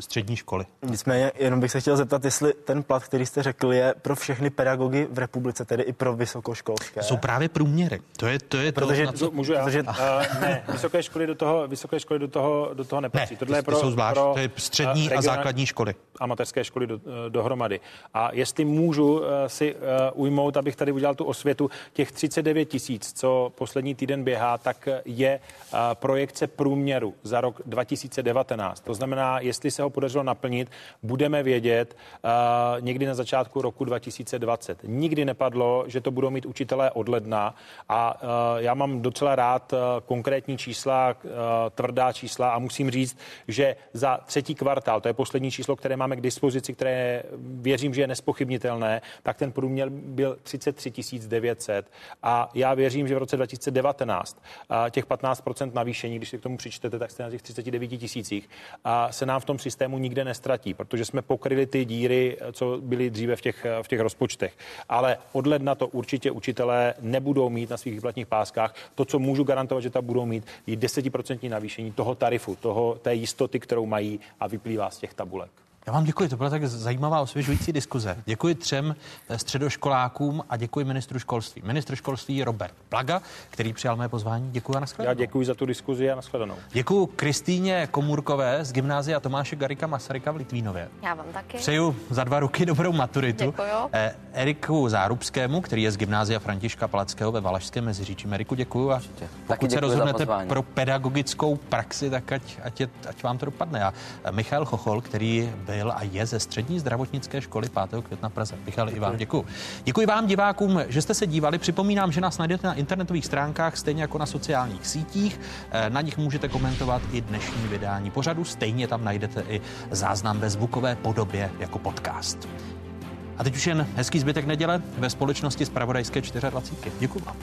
střední školy. Nicméně jenom bych se chtěl zeptat, jestli ten plat, který jste řekl, je pro všechny pedagogy v republice, tedy i pro vysokoškolské. Jsou právě průměry. To je, to je protože, to, to, můžu já? Protože, uh, ne, vysoké školy do toho, vysoké školy do toho, do toho nepatří. Ne, Tohle je pro, jsou zvlášť, pro, to je střední uh, a základní školy. Amatérské školy do, uh, dohromady. A jestli můžu uh, si uh, ujmout, abych tady udělal tu osvětu, těch 39 tisíc, co poslední týden běhá, tak je uh, projekce průměru za rok 2019. To znamená, jestli se ho podařilo naplnit, budeme vědět někdy na začátku roku 2020. Nikdy nepadlo, že to budou mít učitelé od ledna a já mám docela rád konkrétní čísla, tvrdá čísla a musím říct, že za třetí kvartál, to je poslední číslo, které máme k dispozici, které věřím, že je nespochybnitelné, tak ten průměr byl 33 900 a já věřím, že v roce 2019 uh, těch 15% navýšení, když si k tomu přičtete, tak jste na těch 39 tisících se nám v tom systému nikde nestratí, protože jsme pokryli ty díry, co byly dříve v těch, v těch rozpočtech. Ale od ledna to určitě učitelé nebudou mít na svých výplatních páskách. To, co můžu garantovat, že ta budou mít, je 10% navýšení toho tarifu, toho, té jistoty, kterou mají a vyplývá z těch tabulek. Já vám děkuji, to byla tak zajímavá osvěžující diskuze. Děkuji třem eh, středoškolákům a děkuji ministru školství. Ministr školství Robert Plaga, který přijal mé pozvání. Děkuji a nashledanou. Já děkuji za tu diskuzi a nashledanou. Děkuji Kristýně Komůrkové z gymnázia Tomáše Garika Masaryka v Litvínově. Já vám taky. Přeju za dva roky dobrou maturitu. Děkuju. Eh, Eriku Zárubskému, který je z gymnázia Františka Palackého ve Valašském Meziříčí. Eriku, děkuji. A pokud se děkuji za rozhodnete pozvání. pro pedagogickou praxi, tak ať, ať, je, ať vám to dopadne. A eh, Michal Chochol, který byl a je ze střední zdravotnické školy 5. května v Praze. Michal, i vám děkuji. Děkuji vám, divákům, že jste se dívali. Připomínám, že nás najdete na internetových stránkách, stejně jako na sociálních sítích. Eh, Na nich můžete komentovat i dnešní vydání pořadu. Stejně tam najdete i záznam ve zvukové podobě jako podcast. A teď už jen hezký zbytek neděle ve společnosti z Pravodajské 24. Děkuji vám.